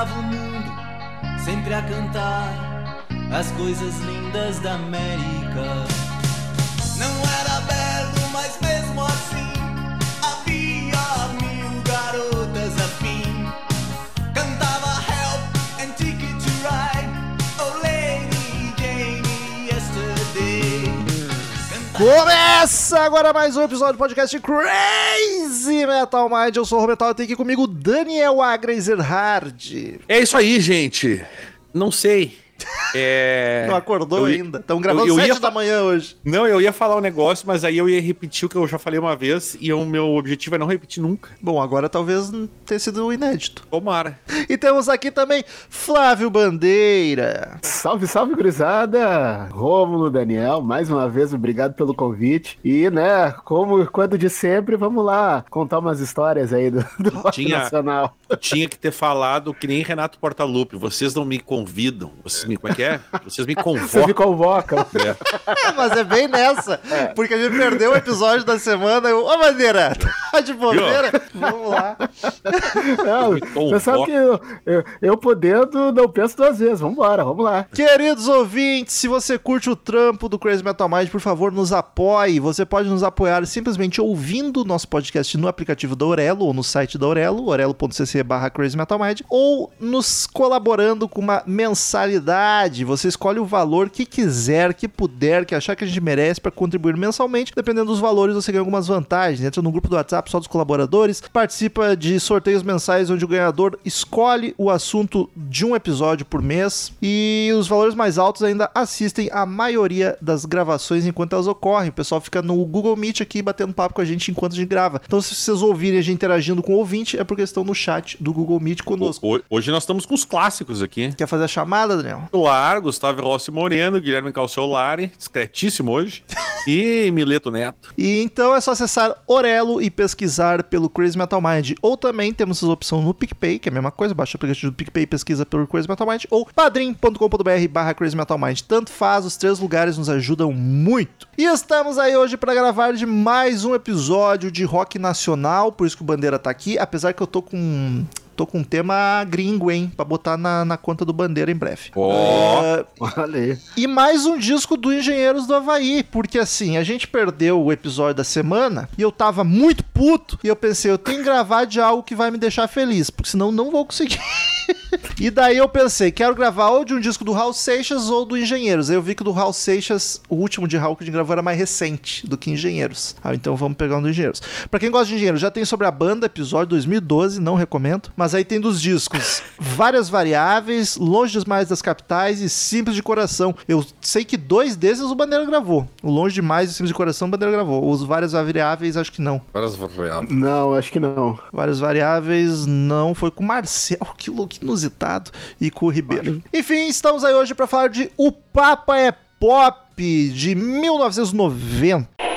Girava o mundo, sempre a cantar as coisas lindas da América. Não era belo, mas mesmo assim havia mil garotas afim. Cantava Help and Ticket to Ride, Oh Lady Jane Yesterday. Começa agora mais um episódio do podcast Crazy Metal Mind. Eu sou o Roberto, tem aqui comigo Daniel Agreserhard. É isso aí, gente. Não sei. É... Não acordou eu ia- ainda. Estamos gravando eu- eu 7 ia da manhã hoje. Não, eu ia falar um negócio, mas aí eu ia repetir o que eu já falei uma vez e o meu objetivo é não repetir nunca. Bom, agora talvez tenha sido inédito. Tomara. E temos aqui também Flávio Bandeira. Salve, salve, gurizada! Rômulo, Daniel, mais uma vez, obrigado pelo convite. E, né, como quando de sempre, vamos lá contar umas histórias aí do, do rock Tinha- nacional. Eu tinha que ter falado que nem Renato Portaluppi. Vocês não me convidam. Vocês me. Como é que é? Vocês me Você me convocam. convoca. É. É, mas é bem nessa. Porque a gente perdeu o episódio da semana. Eu, Ô, Bandeira, tá de bobeira? Vamos lá. Não, você sabe que eu, eu, eu podendo, não penso duas vezes. Vambora, vamos lá. Queridos ouvintes, se você curte o trampo do Crazy Metal Mind, por favor, nos apoie. Você pode nos apoiar simplesmente ouvindo o nosso podcast no aplicativo da Orelo ou no site da Orelo, orelo.cc barra Crazy Metal Mind, ou nos colaborando com uma mensalidade. Você escolhe o valor que quiser, que puder, que achar que a gente merece para contribuir mensalmente. Dependendo dos valores, você ganha algumas vantagens. Entra no grupo do WhatsApp só dos colaboradores, participa de sorteios mensais onde o ganhador escolhe o assunto de um episódio por mês e os valores mais altos ainda assistem a maioria das gravações enquanto elas ocorrem. O pessoal fica no Google Meet aqui batendo papo com a gente enquanto a gente grava. Então, se vocês ouvirem a gente interagindo com o ouvinte, é porque estão no chat do Google Meet conosco. Ho- Hoje nós estamos com os clássicos aqui. Quer fazer a chamada, Daniel? Lar, Gustavo Rossi Moreno, Guilherme Calciolari, discretíssimo hoje, e Mileto Neto. E então é só acessar Orelo e pesquisar pelo Crazy Metal Mind. Ou também temos essa opção no PicPay, que é a mesma coisa, baixa o aplicativo do PicPay e pesquisa pelo Crazy Metal Mind. Ou padrim.com.br barra Crazy Metal Mind. Tanto faz, os três lugares nos ajudam muito. E estamos aí hoje para gravar de mais um episódio de rock nacional, por isso que o Bandeira tá aqui, apesar que eu tô com... Tô com um tema gringo, hein? Pra botar na, na conta do Bandeira em breve. Ó. É, aí. e mais um disco do Engenheiros do Havaí, porque assim, a gente perdeu o episódio da semana e eu tava muito puto e eu pensei, eu tenho que gravar de algo que vai me deixar feliz, porque senão não vou conseguir. e daí eu pensei, quero gravar ou de um disco do Raul Seixas ou do Engenheiros. Aí eu vi que o do Raul Seixas, o último de Raul que a gente gravou era mais recente do que Engenheiros. Ah, então vamos pegar um do Engenheiros. Pra quem gosta de Engenheiros, já tem sobre a banda, episódio 2012, não recomendo. Mas aí tem dos discos várias variáveis, longe demais das capitais e simples de coração. Eu sei que dois desses o Bandeira gravou. O longe demais e simples de coração o Bandeira gravou. Os várias variáveis, acho que não. Não, acho que não. Várias variáveis não. Foi com o Marcel, que louco inusitado, e com o Ribeiro. Enfim, estamos aí hoje para falar de O Papa é Pop, de 1990.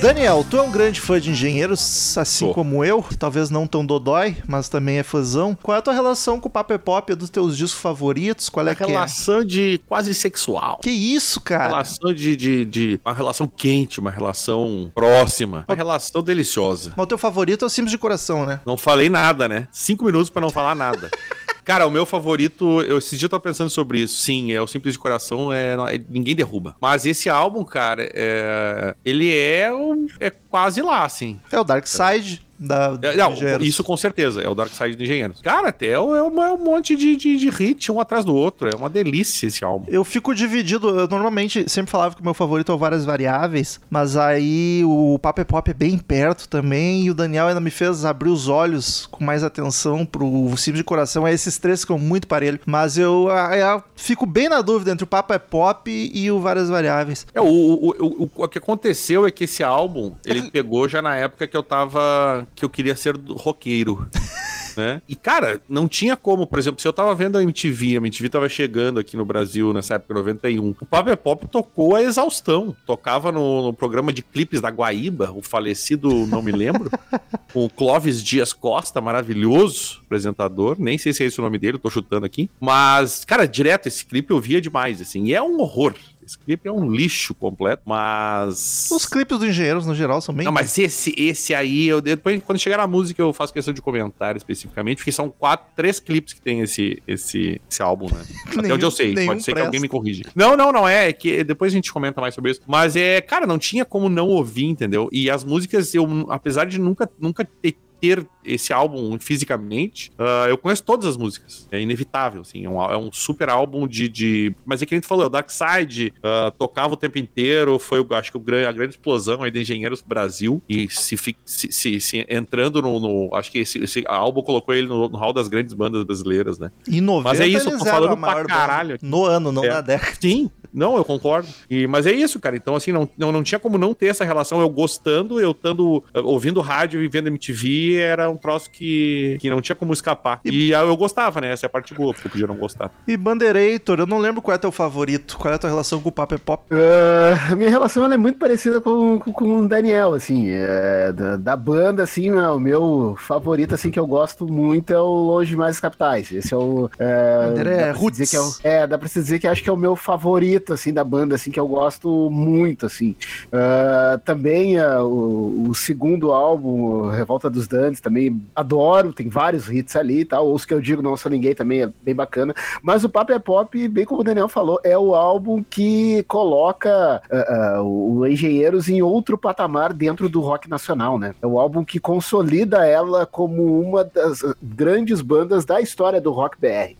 Daniel, tu é um grande fã de engenheiros, assim Sou. como eu, talvez não tão dodói, mas também é fãzão. Qual é a tua relação com o Papa é Pop? É dos teus discos favoritos? Qual é que é? Relação de quase sexual. Que isso, cara? Relação de, de, de- Uma relação quente, uma relação próxima. Uma relação deliciosa. Mas o teu favorito é o Simples de Coração, né? Não falei nada, né? Cinco minutos pra não falar nada. Cara, o meu favorito, eu esse dia eu tava pensando sobre isso. Sim, é o Simples de Coração, é, é- ninguém derruba. Mas esse álbum, cara, é, ele é, um- é quase lá, assim. É o Dark Side da É, Não, isso com certeza, é o Dark Side de Engenheiros. Cara, até é uma- é um monte de, de, de hit um atrás do outro. É uma delícia esse álbum. Eu fico dividido. Eu normalmente sempre falava que o meu favorito é o Várias Variáveis, mas aí o Papo é Pop é bem perto também. E o Daniel ainda me fez abrir os olhos com mais atenção pro Cimo de Coração. Aí esses três ficam muito parelho. Mas eu, ah, eu fico bem na dúvida entre o Papo é Pop e o Várias Variáveis. É, o, o, o, o, o que aconteceu é que esse álbum, ele pegou já na época que eu tava. Que eu queria ser roqueiro. Né? E, cara, não tinha como, por exemplo, se eu tava vendo a MTV, a MTV tava chegando aqui no Brasil nessa época, 91. O Pop é Pop tocou a exaustão. Tocava no, no programa de clipes da Guaíba, o falecido, não me lembro, com o Clóvis Dias Costa, maravilhoso apresentador. Nem sei se é esse o nome dele, tô chutando aqui. Mas, cara, direto, esse clipe eu via demais, assim. E é um horror. Esse clipe é um lixo completo, mas. Os clipes do Engenheiros, no geral, são bem. Não, mas esse, esse aí, eu, depois, quando chegar na música, eu faço questão de comentar especificamente, porque são quatro, três clipes que tem esse, esse, esse álbum, né? Até Nenhum- onde eu sei, pode ser que alguém me corrija. Não, não, não, é, é que depois a gente comenta mais sobre isso. Mas é, cara, não tinha como não ouvir, entendeu? E as músicas, eu, apesar de nunca, nunca ter ter esse álbum fisicamente, ah, eu conheço todas as músicas. É inevitável, assim. É um, é um super álbum de, de- Mas é que a gente falou, o Dark Side ah, tocava o tempo inteiro, foi, acho que o a grande explosão aí de Engenheiros Brasil. E se, se, se- se entrando no, no- Acho que esse, esse álbum colocou ele no, no hall das grandes bandas brasileiras, né? Em 90, Mas é isso, eu tô falando pra caralho. banda. No ano, não É. na década. Sim, não, eu concordo. E, mas é isso, cara. Então, assim, não, não, não tinha como não ter essa relação. Eu gostando, eu estando ouvindo rádio e vendo MTV, era um troço que, que não tinha como escapar. E, aí eu gostava, né? Essa é a parte boa, porque eu podia não gostar. E Banderator, eu não lembro qual é teu favorito. Qual é a tua relação com o Papo é Pop? Ah, a minha relação ela é muito parecida com, com, com o Daniel, assim, é, da, da banda, assim, né, o meu favorito, assim, que eu gosto muito é o Longe Mais Capitais. Esse é o... É, dá é pra se roots. dizer que é, o- é, dá pra se dizer que acho que é o meu favorito, assim, da banda, assim, que eu gosto muito, assim. Ah, também ah, o, o segundo álbum, Revolta dos Dantes, também adoro, tem vários hits ali e tal, os que eu digo Não Sou Ninguém também é bem bacana, mas o Papo é Pop, bem como o Daniel falou, é o álbum que coloca ah, o Engenheiros em outro patamar dentro do rock nacional, né? É o álbum que consolida ela como uma das grandes bandas da história do rock BR.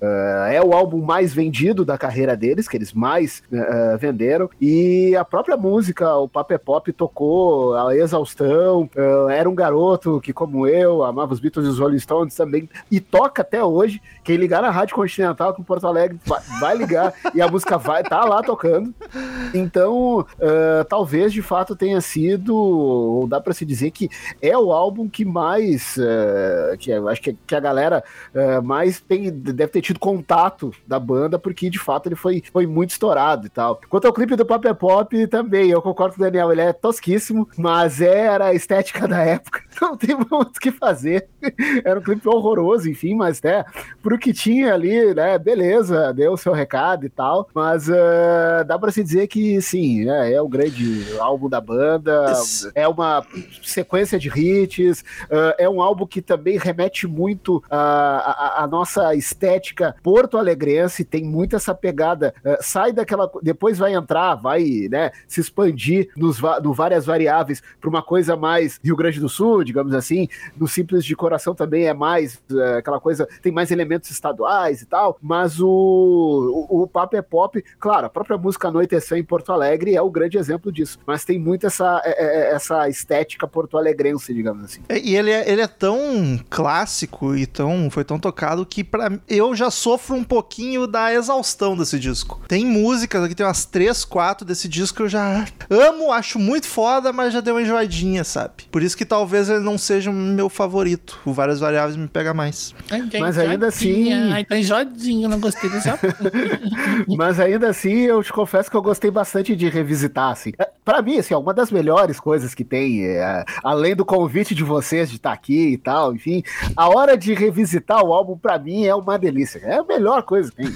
É o álbum mais vendido da carreira deles, que eles mais ah, venderam, e a própria música, o Papo é Pop, tocou a exaustão. ah, era um garoto que, como eu, amava os Beatles e os Rolling Stones também, e toca até hoje. Quem ligar na Rádio Continental em Porto Alegre vai, vai ligar e a música vai tá lá tocando. Então, ah, talvez de fato tenha sido, ou dá pra se dizer que é o álbum que mais, que acho que, que a galera mais tem, deve ter tido contato da banda, porque de fato ele foi, foi muito estourado e tal. Quanto ao clipe do Pop é Pop, também, eu concordo com o Daniel, ele é tosquíssimo, mas era a estética da época, não tem muito o que fazer. Era um clipe horroroso, enfim, mas né, pro que tinha ali, né, beleza, deu o seu recado e tal, mas ah, dá pra se dizer que sim, né, é o grande álbum da banda, é uma sequência de hits, ah, é um álbum que também remete muito à, à- à nossa estética porto-alegrense, tem muito essa pegada, ah, sai daquela, depois vai entrar, vai, né, se expandir nos, no várias variáveis para uma coisa mais Rio Grande do Sul, digamos assim, no Simples de Coração também é mais eh, aquela coisa, tem mais elementos estaduais e tal, mas o, o, o Papo é Pop, claro, a própria música Anoitecer em Porto Alegre é o grande exemplo disso, mas tem muito essa, eh, eh, essa estética porto-alegrense, digamos assim. É, E ele é, ele é tão clássico e tão, foi tão tocado que pra, eu já sofro um pouquinho da exaustão desse disco. Tem músicas aqui, tem umas três, quatro desse disco que eu já amo, acho muito foda, mas já deu uma enjoadinha, sabe? Por isso que talvez ele não seja o meu favorito. O Várias Variáveis me pega mais. Mas ainda assim- Ai, tá enjoadinho, não gostei dessa. Mas ainda assim, eu te confesso que eu gostei bastante de revisitar, assim. É, Pra mim, assim, é uma das melhores coisas que tem, é, além do convite de vocês de estar aqui e tal, enfim, a hora de revisitar o álbum, pra mim, é uma delícia. É a melhor coisa que tem.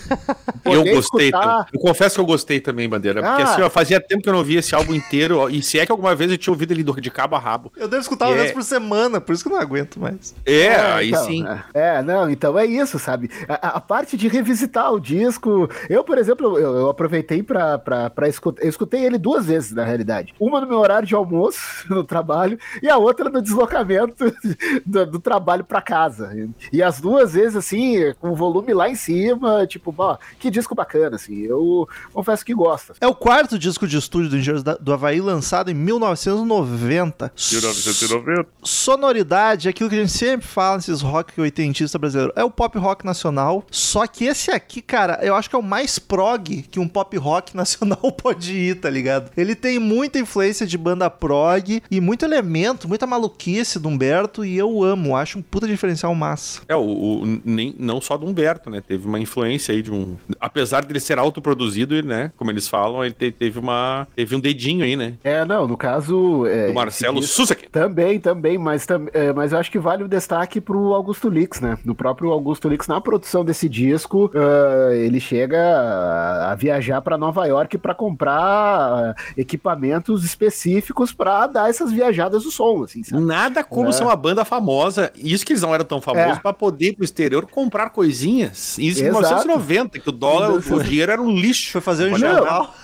Eu gostei escutar-. Eu confesso que eu gostei também, Bandeira. Porque Ah. assim, ó, fazia tempo que eu não via esse álbum inteiro. ó, E se é que alguma vez eu tinha ouvido ele de cabo a rabo. Eu devo escutar uma É. vez por semana, por isso que eu não aguento mais. É, aí então, sim. É, é, não, então é isso, sabe? A, a- parte de revisitar o disco. Eu, por exemplo, eu, eu aproveitei pra, pra, pra escutar. Eu escutei ele duas vezes, na realidade. Uma no meu horário de almoço, no trabalho, e a outra no deslocamento do, do trabalho pra casa. E as duas vezes, assim, com o volume lá em cima, tipo, ó, que disco bacana, assim. Eu confesso que gosto. É o quarto disco de estúdio do Engenheiros da- do Havaí, lançado em 1990. 1990. Sonoridade, é aquilo que a gente sempre fala nesses rock oitentista brasileiro. É o pop rock nacional. Só que esse aqui, cara, eu acho que é o mais prog que um pop rock nacional pode ir, tá ligado? Ele tem muita influência de banda prog e muito elemento, muita maluquice do Humberto e eu amo. Acho um puta diferencial massa. É, o, o- nem, não só do Humberto, né? Teve uma influência aí de um. Apesar dele ser autoproduzido, né? Como eles falam, ele te- teve uma. Teve um dedinho aí, né? É, não, no caso. É, Do Marcelo Susek. Também, também, mas, tam- é, mas eu acho que vale o destaque pro Augusto Lix, né? Do próprio Augusto Lix, na produção desse disco, ah, ele chega a, a viajar para Nova York para comprar ah, equipamentos específicos para dar essas viajadas do som, assim, sabe? Nada como É. ser uma banda famosa. Isso que eles não eram tão famosos É. pra poder ir pro exterior comprar coisinhas. Isso em Exato. 1990, que o dólar, o dinheiro era um lixo. Foi fazer um jornal.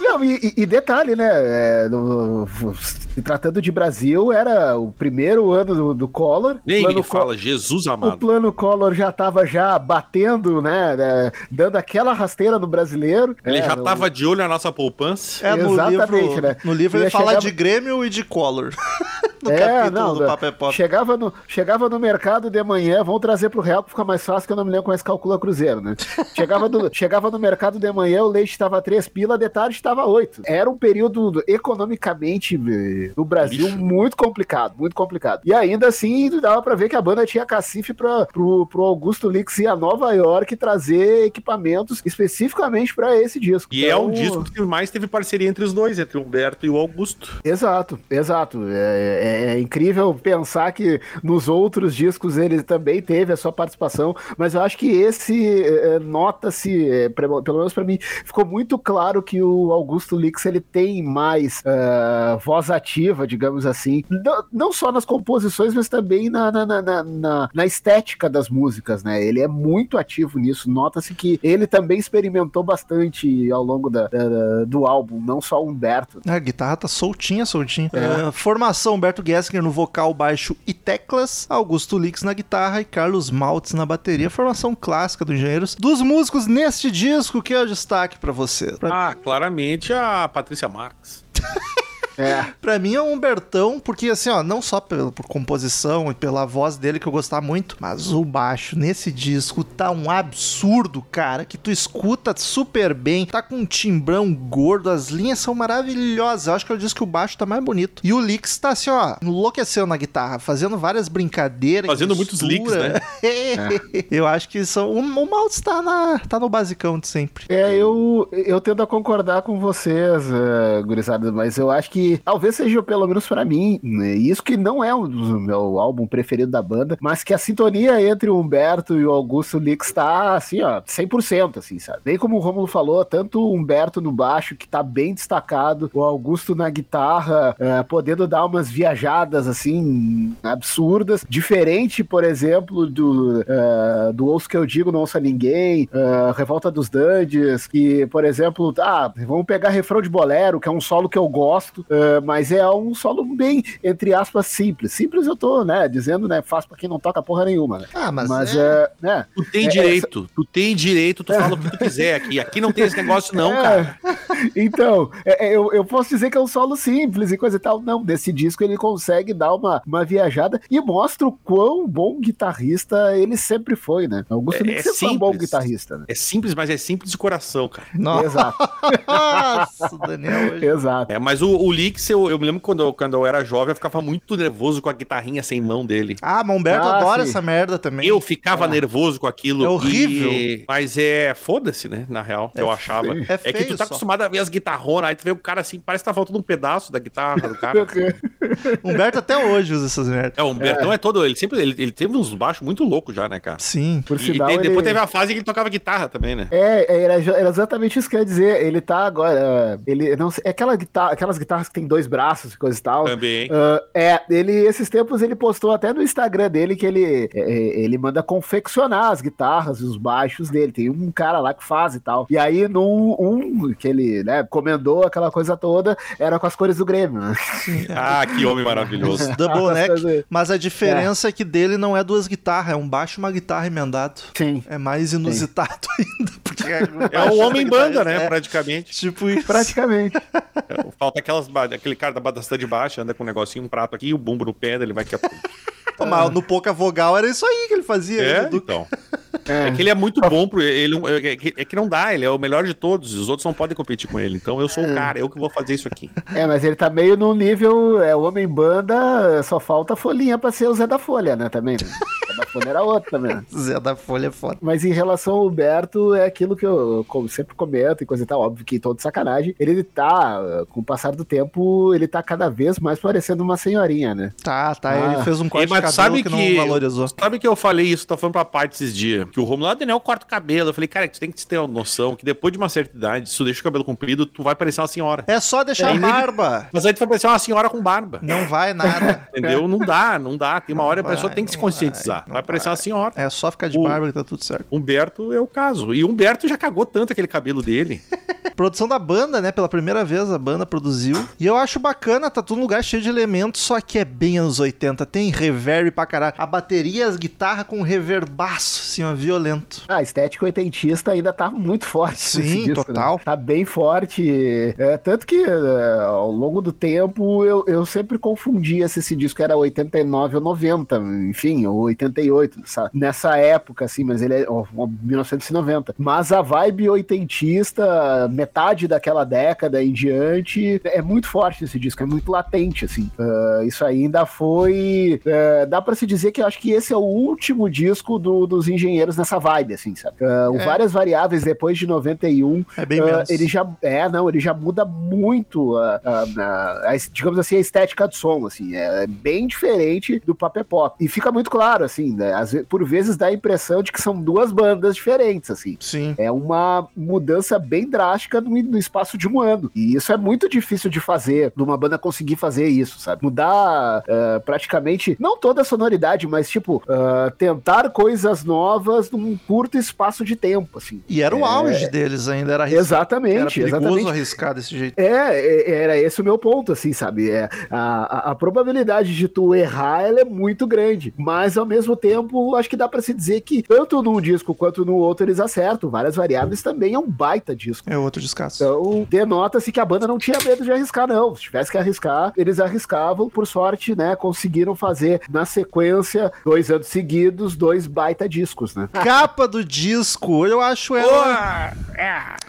Não, e, e- detalhe, né? é, no- se tratando de Brasil, era o primeiro ano do, do Collor. Nem ele fala, Jesus O amado. plano Collor já estava já batendo, né? né, Dando aquela rasteira no brasileiro. Ele É, já no- tava de olho na nossa poupança. É, no Exatamente, livro, né? no livro ele Ia fala chegar- de Grêmio e de Collor. no É, capítulo não, do é Pop. Chegava no, chegava no mercado de manhã, vão trazer pro real pra ficar mais fácil, que eu não me lembro como é que calcula cruzeiro, né? Chegava, do- chegava no mercado de manhã, o leite estava 3 pila, de tarde estava 8. Era um período economicamente no Brasil muito complicado, muito complicado. E ainda assim, dava pra ver que a banda tinha cacife pra, pro, pro Augusto Lix ir a Nova York trazer equipamentos especificamente pra esse disco. E é um Então, disco que mais teve parceria entre os dois, entre o Humberto e o Augusto. Exato, exato. É, é- é incrível pensar que nos outros discos ele também teve a sua participação, mas eu acho que esse é, é, nota-se, é, pelo menos pra mim, ficou muito claro que o Augusto Lix ele tem mais é, voz ativa, digamos assim, não, não só nas composições, mas também na, na, na, na- na- na estética das músicas, né? Ele é muito ativo nisso. Nota-se que ele também experimentou bastante ao longo da- da- do álbum, não só o Humberto. A guitarra tá soltinha, soltinha. É, formação: Humberto Gessinger no vocal, baixo e teclas, Augusto Lix na guitarra e Carlos Maltz na bateria. Formação clássica do Engenheiros. Dos músicos neste disco, que é o destaque pra você? Pra, Ah, claramente a Patrícia Marques. É. pra mim é um Humbertão, porque assim, ó, não só pela, por composição e pela voz dele que eu gostava muito, mas o baixo nesse disco tá um absurdo, cara, que tu escuta super bem, tá com um timbrão gordo, as linhas são maravilhosas. Eu acho que eu disse que o baixo tá mais bonito. E o Lix tá assim, ó, enlouqueceu na guitarra, fazendo várias brincadeiras. Fazendo muitos licks, né? Eu acho que são. O, o Maltz tá, na, tá no basicão de sempre. É, eu, eu tendo a concordar com vocês, uh, gurizada, mas eu acho que talvez seja, pelo menos pra mim, né, isso que não é do meu álbum preferido da banda, mas que a sintonia entre o Humberto e o Augusto Lix tá, assim, ó, 100%, assim, sabe? Bem como o Romulo falou, tanto o Humberto no baixo, que tá bem destacado, o Augusto na guitarra, uh, podendo dar umas viajadas, assim, absurdas, diferente, por exemplo, do, uh, do Ouço Que Eu Digo, Não Ouça Ninguém, uh, Revolta dos Dandes, que, por exemplo, ah, vamos pegar refrão de bolero, que é um solo que eu gosto, uh, mas é um solo bem, entre aspas, simples. Simples eu tô, né, dizendo, né, fácil pra quem não toca porra nenhuma, né? Ah, mas. Mas, é... é, né, Tu tem É, direito, tu tem direito, tu fala o que tu quiser aqui. Aqui não tem esse negócio, não, É, cara. Então, é, é, eu, eu posso dizer que é um solo simples e coisa e tal. Não, desse disco ele consegue dar uma, uma viajada e mostra o quão bom guitarrista ele sempre foi, né? Augusto É- é sempre foi um bom guitarrista, né? É simples, mas é simples de coração, cara. Nossa, Exato, o Daniel hoje. exato. É, mas o, o Lix, eu, eu me lembro quando eu, quando eu era jovem, eu ficava muito nervoso com a guitarrinha sem mão dele. Ah, mas o Humberto Ah, adora sim. essa merda também. Eu ficava nervoso com aquilo. É horrível. e- Mas é, foda-se, né? Na real, que eu achava. feio. É É, que tu tá só. acostumado a ver as guitarronas, aí tu vê o cara assim, parece que tá faltando um pedaço da guitarra do cara. Humberto até hoje usa essas merdas. é, o Humbertão é. todo. Ele sempre. Ele, ele teve uns baixos muito loucos já, né, cara? Sim. Por E, sinal, e depois ele... teve a fase que ele tocava guitarra também, né? É, era, era exatamente isso que eu ia dizer. Ele tá agora. Ele não é aquela guitarra, aquelas guitarras tem dois braços e coisa e tal. Também. Ah, é, ele, esses tempos ele postou até no Instagram dele que ele, é, é, ele manda confeccionar as guitarras e os baixos dele. Tem um cara lá que faz e tal. E aí, num um que ele, né, comendou aquela coisa toda, era com as cores do Grêmio. né? Ah, que homem maravilhoso. Double neck. Mas a diferença é. que dele não é duas guitarras, é um baixo e uma guitarra emendado. Sim. É mais inusitado ainda. Porque É o homem banda, né? É, Praticamente. tipo isso. Praticamente. Falta aquelas, aquele cara da badação de baixo, anda com um negocinho, um prato aqui, o bumbo no pé, ele vai que Pô, Mas no pouca vogal era isso aí que ele fazia. É, né, do- então. É. É que ele é muito bom pro ele é que- é que não dá, ele é o melhor de todos, os outros não podem competir com ele. Então eu sou o cara, eu que vou fazer isso aqui. É, mas ele tá meio no nível, é o homem banda, só falta folhinha pra ser o Zé da Folha, né, também. Zé da Folha era outro também. né? Zé da Folha é foda. Mas em relação ao Humberto, é aquilo que eu como sempre comento e coisa e tal, óbvio que todo sacanagem. Ele tá, com o passar do tempo, ele tá cada vez mais parecendo uma senhorinha, né? Tá, tá. Ah. Ele fez um corte Mas de cabelo sabe que, que- não valorizou. Sabe que eu falei isso, tá falando pra parte esses dias, que o Romulo, ah, Daniel corta o cabelo. Eu falei, cara, tu tem que ter uma noção que depois de uma certa idade, se tu deixa o cabelo comprido, tu vai parecer uma senhora. É só deixar É, a barba. Mas aí tu vai parecer uma senhora com barba. Não vai nada. Entendeu? Não dá, não dá. Tem uma hora que a Não pessoa vai, tem que se não conscientizar. vai, Vai, não parecer vai. uma senhora. É só ficar de O- barba que tá tudo certo. Humberto é o caso. E Humberto já cagou tanto aquele cabelo dele. Produção da banda, né? Pela primeira vez a banda produziu. E eu acho bacana, tá tudo num lugar cheio de elementos, só que é bem anos 80. Tem reverb pra caralho. A bateria, as guitarras com reverbaço, assim, ó, violento. A estética oitentista ainda tá muito forte. Sim, disco, né? total. Tá bem forte. É, tanto que é, ao longo do tempo eu, eu sempre confundia se esse disco era 89 ou 90, enfim, ou 88, nessa, nessa época, assim, mas ele é ó, ó, 1990. Mas a vibe oitentista, metade daquela década em diante, é muito forte esse disco, é muito latente, assim. Ah, isso ainda foi. é, dá pra se dizer que eu acho que esse é o último disco do- dos engenheiros nessa vibe, assim, sabe? O É. Várias Variáveis, depois de 91, É bem menos. ele já. É, não, ele já muda muito, a, a- a- a- digamos assim, a estética do som, assim. É bem diferente do Papel Pop. E fica muito claro, assim, né? às ve- por vezes dá a impressão de que são duas bandas diferentes, assim. Sim. É uma mudança bem drástica no, no espaço de um ano. E isso é muito difícil de fazer, de uma banda conseguir fazer isso, sabe? Mudar eh, praticamente, não toda a sonoridade, mas tipo, eh, tentar coisas novas num curto espaço de tempo, assim. E era o É, auge deles ainda, era arriscado. Era Exatamente, perigoso exatamente. arriscar desse jeito. É, é, era esse o meu ponto, assim, sabe? É, a, a, a probabilidade de tu errar, ela é muito grande. Mas, ao mesmo tempo, acho que dá pra se dizer que, tanto num disco quanto no outro, eles acertam. Várias variáveis também é um baita disco. É outro descasso. Então, denota-se que a banda não tinha medo de arriscar, não. Se tivesse que arriscar, eles arriscavam. Por sorte, né, conseguiram fazer, na sequência, dois anos seguidos, dois baita discos, né? Capa do disco, eu acho ela.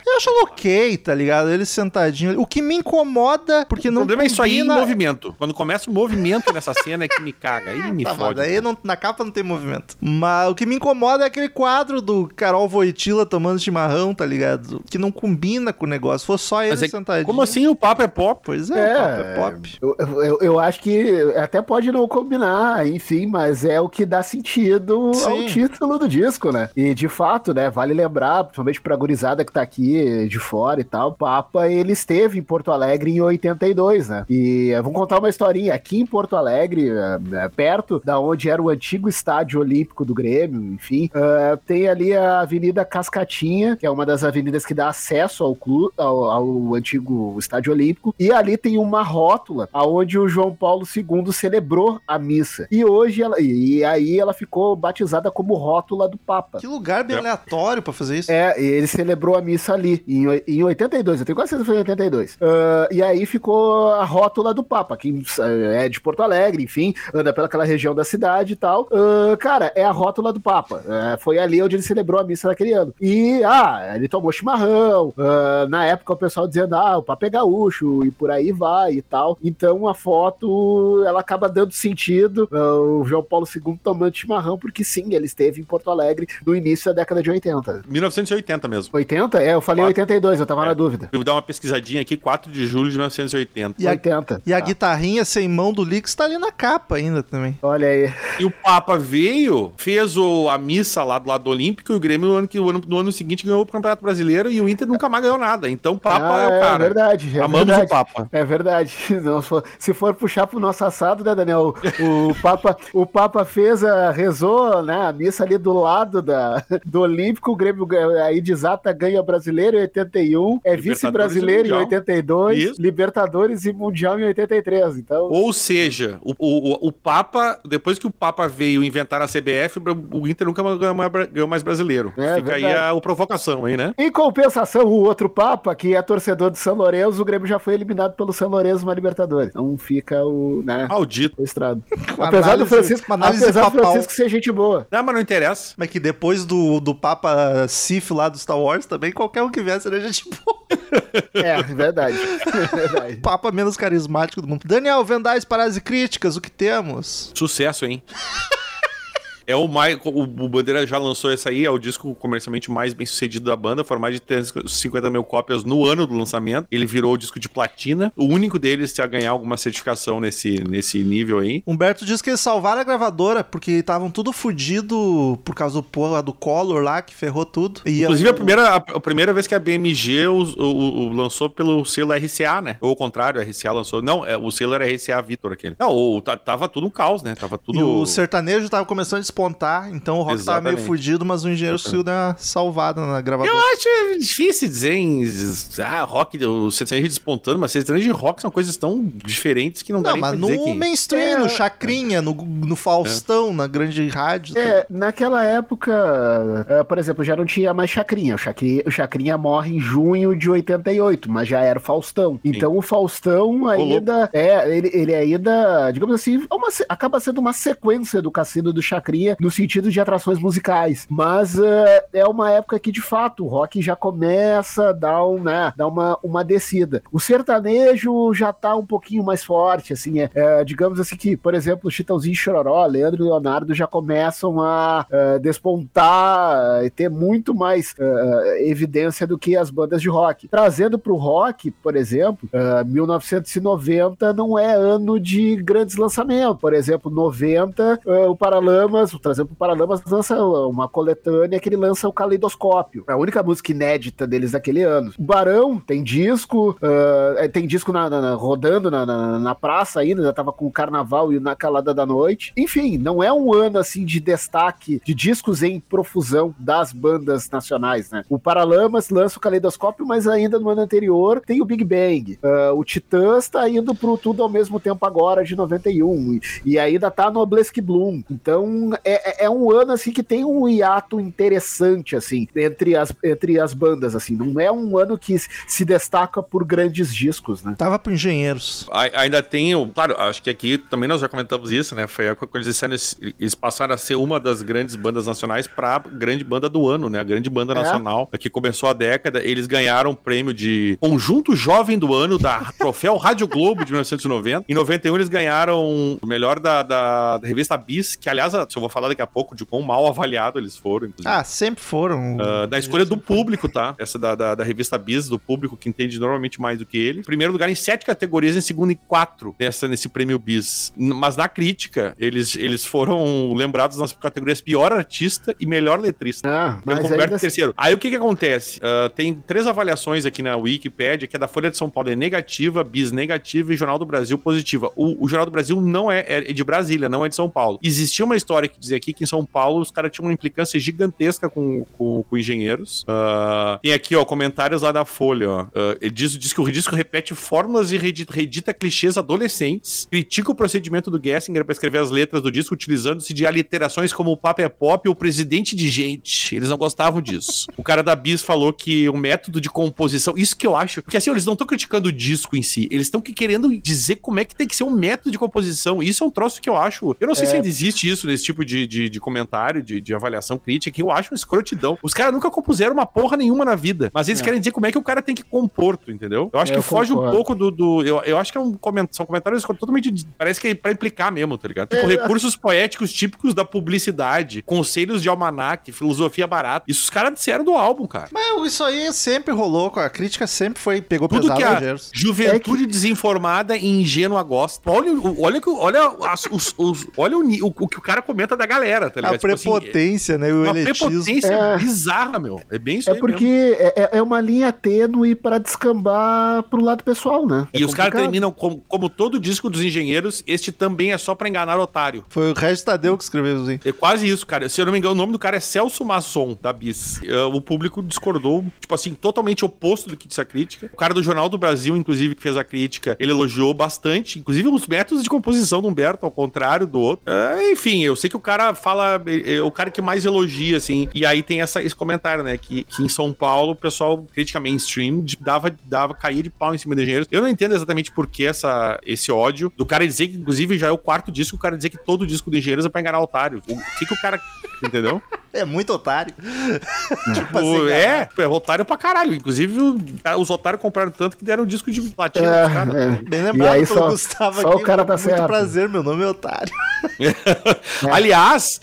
Eu acho ela ok, tá ligado? Ele sentadinho. O que me incomoda, porque O não. problema é isso aí em combina- movimento. Quando começa o movimento nessa cena é que me caga. Aí me Tá, fode. daí não- na capa não tem movimento. Mas o que me incomoda é aquele quadro do Carol Voitila tomando chimarrão, tá ligado? Que não combina com o negócio. Se fosse só ele Mas é- sentadinho. Como assim o papo é pop? Pois é, É, o papo é pop. Eu, eu, eu acho que até pode não combinar, enfim, mas é o que dá sentido Sim. ao título do disco, né? E de fato, né, vale lembrar, principalmente pra gurizada que tá aqui de fora e tal, o Papa, ele esteve em Porto Alegre em 82, né? E eh, vamos contar uma historinha. Aqui em Porto Alegre, eh, eh, perto da onde era o antigo estádio olímpico do Grêmio, enfim, eh, tem ali a Avenida Cascatinha, que é uma das avenidas que dá acesso ao clube, ao, ao antigo estádio olímpico, e ali tem uma rótula aonde o João Paulo II celebrou a missa. E hoje ela, e, aí ela ficou batizada como rótula do Papa. Que lugar bem É. aleatório pra fazer isso. É, ele celebrou a missa ali, em, em 82, eu tenho quase certeza que foi em 82. Ah, e aí ficou a rótula do Papa, que é de Porto Alegre, enfim, anda pelaquela região da cidade e tal. Ah, cara, é a rótula do Papa. É, foi ali onde ele celebrou a missa naquele ano. E, ah, ele tomou chimarrão, ah, na época o pessoal dizendo, ah, o Papa é gaúcho, e por aí vai e tal. Então a foto, ela acaba dando sentido, ah, o João Paulo II tomando chimarrão, porque sim, ele esteve em Porto Alegre no início da década de 80. 1980 mesmo. 80 80? É, eu falei 82, eu tava na dúvida. Eu vou dar uma pesquisadinha aqui, 4 de julho de 1980. E a, 80. e a Tá. guitarrinha sem mão do Lix tá ali na capa ainda também. Olha aí. E o Papa veio, fez o, a missa lá do lado olímpico e o Grêmio no ano, que, no ano, no ano seguinte ganhou o Campeonato Brasileiro e o Inter nunca mais ganhou nada. Então o Papa Ah, é o cara. verdade. É Amamos verdade. o Papa. É verdade. Não, se, for, se for puxar pro nosso assado, né, Daniel? O, o Papa, o Papa fez a, rezou, né, a missa ali do lado da, do Olímpico, o Grêmio aí de Zata ganha brasileiro em 81, é vice-brasileiro em Mundial. 82, Isso. Libertadores e Mundial em 83. Então, Ou seja, o, o, o Papa, depois que o Papa veio inventar a CBF, o Inter nunca mais ganhou mais, brasileiro. É, Fica aí verdade. a, a provocação aí, né? em compensação, o outro Papa, que é torcedor de São Lourenço, o Grêmio já foi eliminado pelo São Lourenço na Libertadores. Então fica o, né, Maldito. o estrado. Apesar do análise- Francisco, uma análise apesar do. Francisco ser gente boa. Não, mas não interessa. Mas que depois do, do Papa Sif lá do Star Wars também, qualquer um que vier seria gente boa. É, verdade. verdade. Papa menos carismático do mundo. Daniel, Vendais, Paradas e Críticas, o que temos? Sucesso, hein? É o mais. O, o Bandeira já lançou esse aí, é o disco comercialmente mais bem sucedido da banda. Foram mais de 350 mil cópias no ano do lançamento. Ele virou o disco de platina. O único deles a ganhar alguma certificação nesse, nesse nível aí. Humberto diz que eles salvaram a gravadora porque estavam tudo fudido por causa do porra do Collor lá, que ferrou tudo. E Inclusive, a primeira, a, a primeira vez que a BMG o, o- o- lançou pelo selo RCA, né? Ou o contrário, a RCA lançou. Não, é, o selo era RCA Vitor aquele. Não, o, ta- tava tudo um caos, né? Tava tudo. E o sertanejo tava começando a despontar, então o rock tava meio Exatamente. fudido, mas o engenheiro conseguiu dar uma salvada na gravadora. Eu acho difícil dizer em. Ah, rock, o sertanejo despontando, mas sertanejo e rock são coisas tão diferentes que não dá Não, nem mas pra no dizer que... mainstream, É. no Chacrinha, no, no Faustão, na grande rádio. É, naquela época, eh, por exemplo, já não tinha mais Chacrinha. O Chacrinha, o Chacrinha morre em junho de 88, mas já era o Faustão. Então o Faustão ainda é, ele, ele ainda, digamos assim, é uma acaba sendo uma sequência do Cassino do Chacrinha no sentido de atrações musicais. Mas eh, é uma época que, de fato, o rock já começa a dar, um, né, dar uma, uma descida. O sertanejo já tá um pouquinho mais forte, assim, é, é, digamos assim que, por exemplo, Chitãozinho e Chororó, Leandro e Leonardo já começam a eh, despontar e ter muito mais eh, evidência do que as bandas de rock. Trazendo pro rock, por exemplo, eh, 1990 não é ano de grandes lançamentos. Por exemplo, 90, eh, o Paralamas, trazendo pro Paralamas, lança uma coletânea que ele lança o Caleidoscópio. É a única música inédita deles daquele ano. O Barão tem disco, eh, tem disco na- na- na- rodando na, na- praça ainda, já tava com o Carnaval e na Calada da Noite. Enfim, não é um ano assim de destaque de discos em profusão das bandas nacionais, né? O Paralamas lança o Caleidoscópio, mas ainda no ano anterior tem o Big Bang. Ah, o Titãs tá indo pro Tudo ao mesmo tempo agora, de 91, e, e ainda tá no Obelisk Bloom. Então, é, é- é um ano, assim, que tem um hiato interessante, assim, entre as, entre as bandas, assim. Não é um ano que se destaca por grandes discos, né? Tava pro Engenheiros. A- Ainda tem, o- claro, acho que aqui também nós já comentamos isso, né? Foi a época quando eles, disseram, eles- eles passaram a ser uma das grandes bandas nacionais pra grande banda do ano, né? A grande banda É. nacional que começou a década. Eles ganharam o prêmio de Conjunto Jovem do Ano da Troféu Rádio Globo de 1990. Em 91 eles ganharam o melhor da, da, da revista Bis, que aliás, eu vou falar daqui a pouco de quão mal avaliado eles foram. inclusive. Ah, sempre foram. Ah, da escolha do público, tá? Essa da, da, da revista Bis, do público, que entende normalmente mais do que ele. Primeiro lugar em sete categorias, em segundo em quatro nessa, nesse prêmio Bis. N- Mas na crítica, eles, eles foram lembrados nas categorias pior artista e melhor letrista. Ah, mas Roberto ainda terceiro. Aí o que que acontece? Ah, tem três avaliações aqui na Wikipedia, que é da Folha de São Paulo é negativa, bis negativa e Jornal do Brasil positiva. O, o Jornal do Brasil não é, é de Brasília, não é de São Paulo. Existia uma história que dizia aqui que em São Paulo os caras tinham uma implicância gigantesca com, com, com engenheiros. Ah, tem aqui, ó, comentários lá da Folha, ó. Ah, ele diz, diz que o disco repete fórmulas e reedita, reedita clichês adolescentes, critica o procedimento do Gessinger para escrever as letras do disco utilizando-se de aliterações como o Papa é Pop ou o Presidente de Gente. Eles não gostavam disso. o cara da Bis falou que o método de composição, isso que eu acho, porque assim, eles não estão criticando o disco em si, eles estão que querendo dizer como é que tem que ser o método de composição. Isso é um troço que eu acho. Eu não sei se ainda existe isso nesse tipo tipo de, de, de comentário, de, de avaliação crítica, que eu acho uma escrotidão. Os caras nunca compuseram uma porra nenhuma na vida, mas eles É. querem dizer como é que o cara tem que compor, tu entendeu? Eu acho Eu que foge um concordo. pouco do. do- eu, eu acho que é um coment, são comentários totalmente. de- Parece que é pra implicar mesmo, tá ligado? Tipo, É. recursos poéticos típicos da publicidade, conselhos de almanac, filosofia barata. Isso os caras disseram do álbum, cara. Mas isso aí sempre rolou, a crítica sempre foi, pegou Tudo pesado que a Rogers. juventude desinformada e ingênua gosta. Olha, o- olha, que- olha, as- os, os- olha o, o, o que o cara comenta da galera, tá ligado? A prepotência, né? é O uma prepotência É. bizarra, meu. É bem isso É aí porque mesmo. é, é- é uma linha tênue para descambar pro lado pessoal, né? E É os caras terminam como, como todo disco dos engenheiros, este também é só pra enganar otário. Foi o Regis Tadeu que escreveu aí. É quase isso, cara. Se eu não me engano, o nome do cara é Celso Masson, da Bis. Eh, O público discordou, tipo assim, totalmente oposto do que disse a crítica. O cara do Jornal do Brasil, inclusive, que fez a crítica, ele elogiou bastante, inclusive os métodos de composição do Humberto, ao contrário do outro. Eh, enfim, eu sei que o cara fala, é o cara que mais elogia, assim. E aí tem essa, esse comentário, né, que, que em São Paulo o pessoal, crítica mainstream, de- dava, dava, caía de pau em cima de engenheiros. Eu não entendo exatamente por que essa, esse ódio do cara dizer que, inclusive, já é o quarto disco, o cara dizer que todo disco do engenheiros é pra enganar otário. O que que o cara. Entendeu? É muito otário. tipo Tipo, assim, é, é otário pra caralho. Inclusive, o- os otários compraram tanto que deram um disco de platina É, caras. é. Bem E lembrado aí pelo só- Gustavo só o cara tá Muito certo. prazer, meu nome é Otário. Aliás,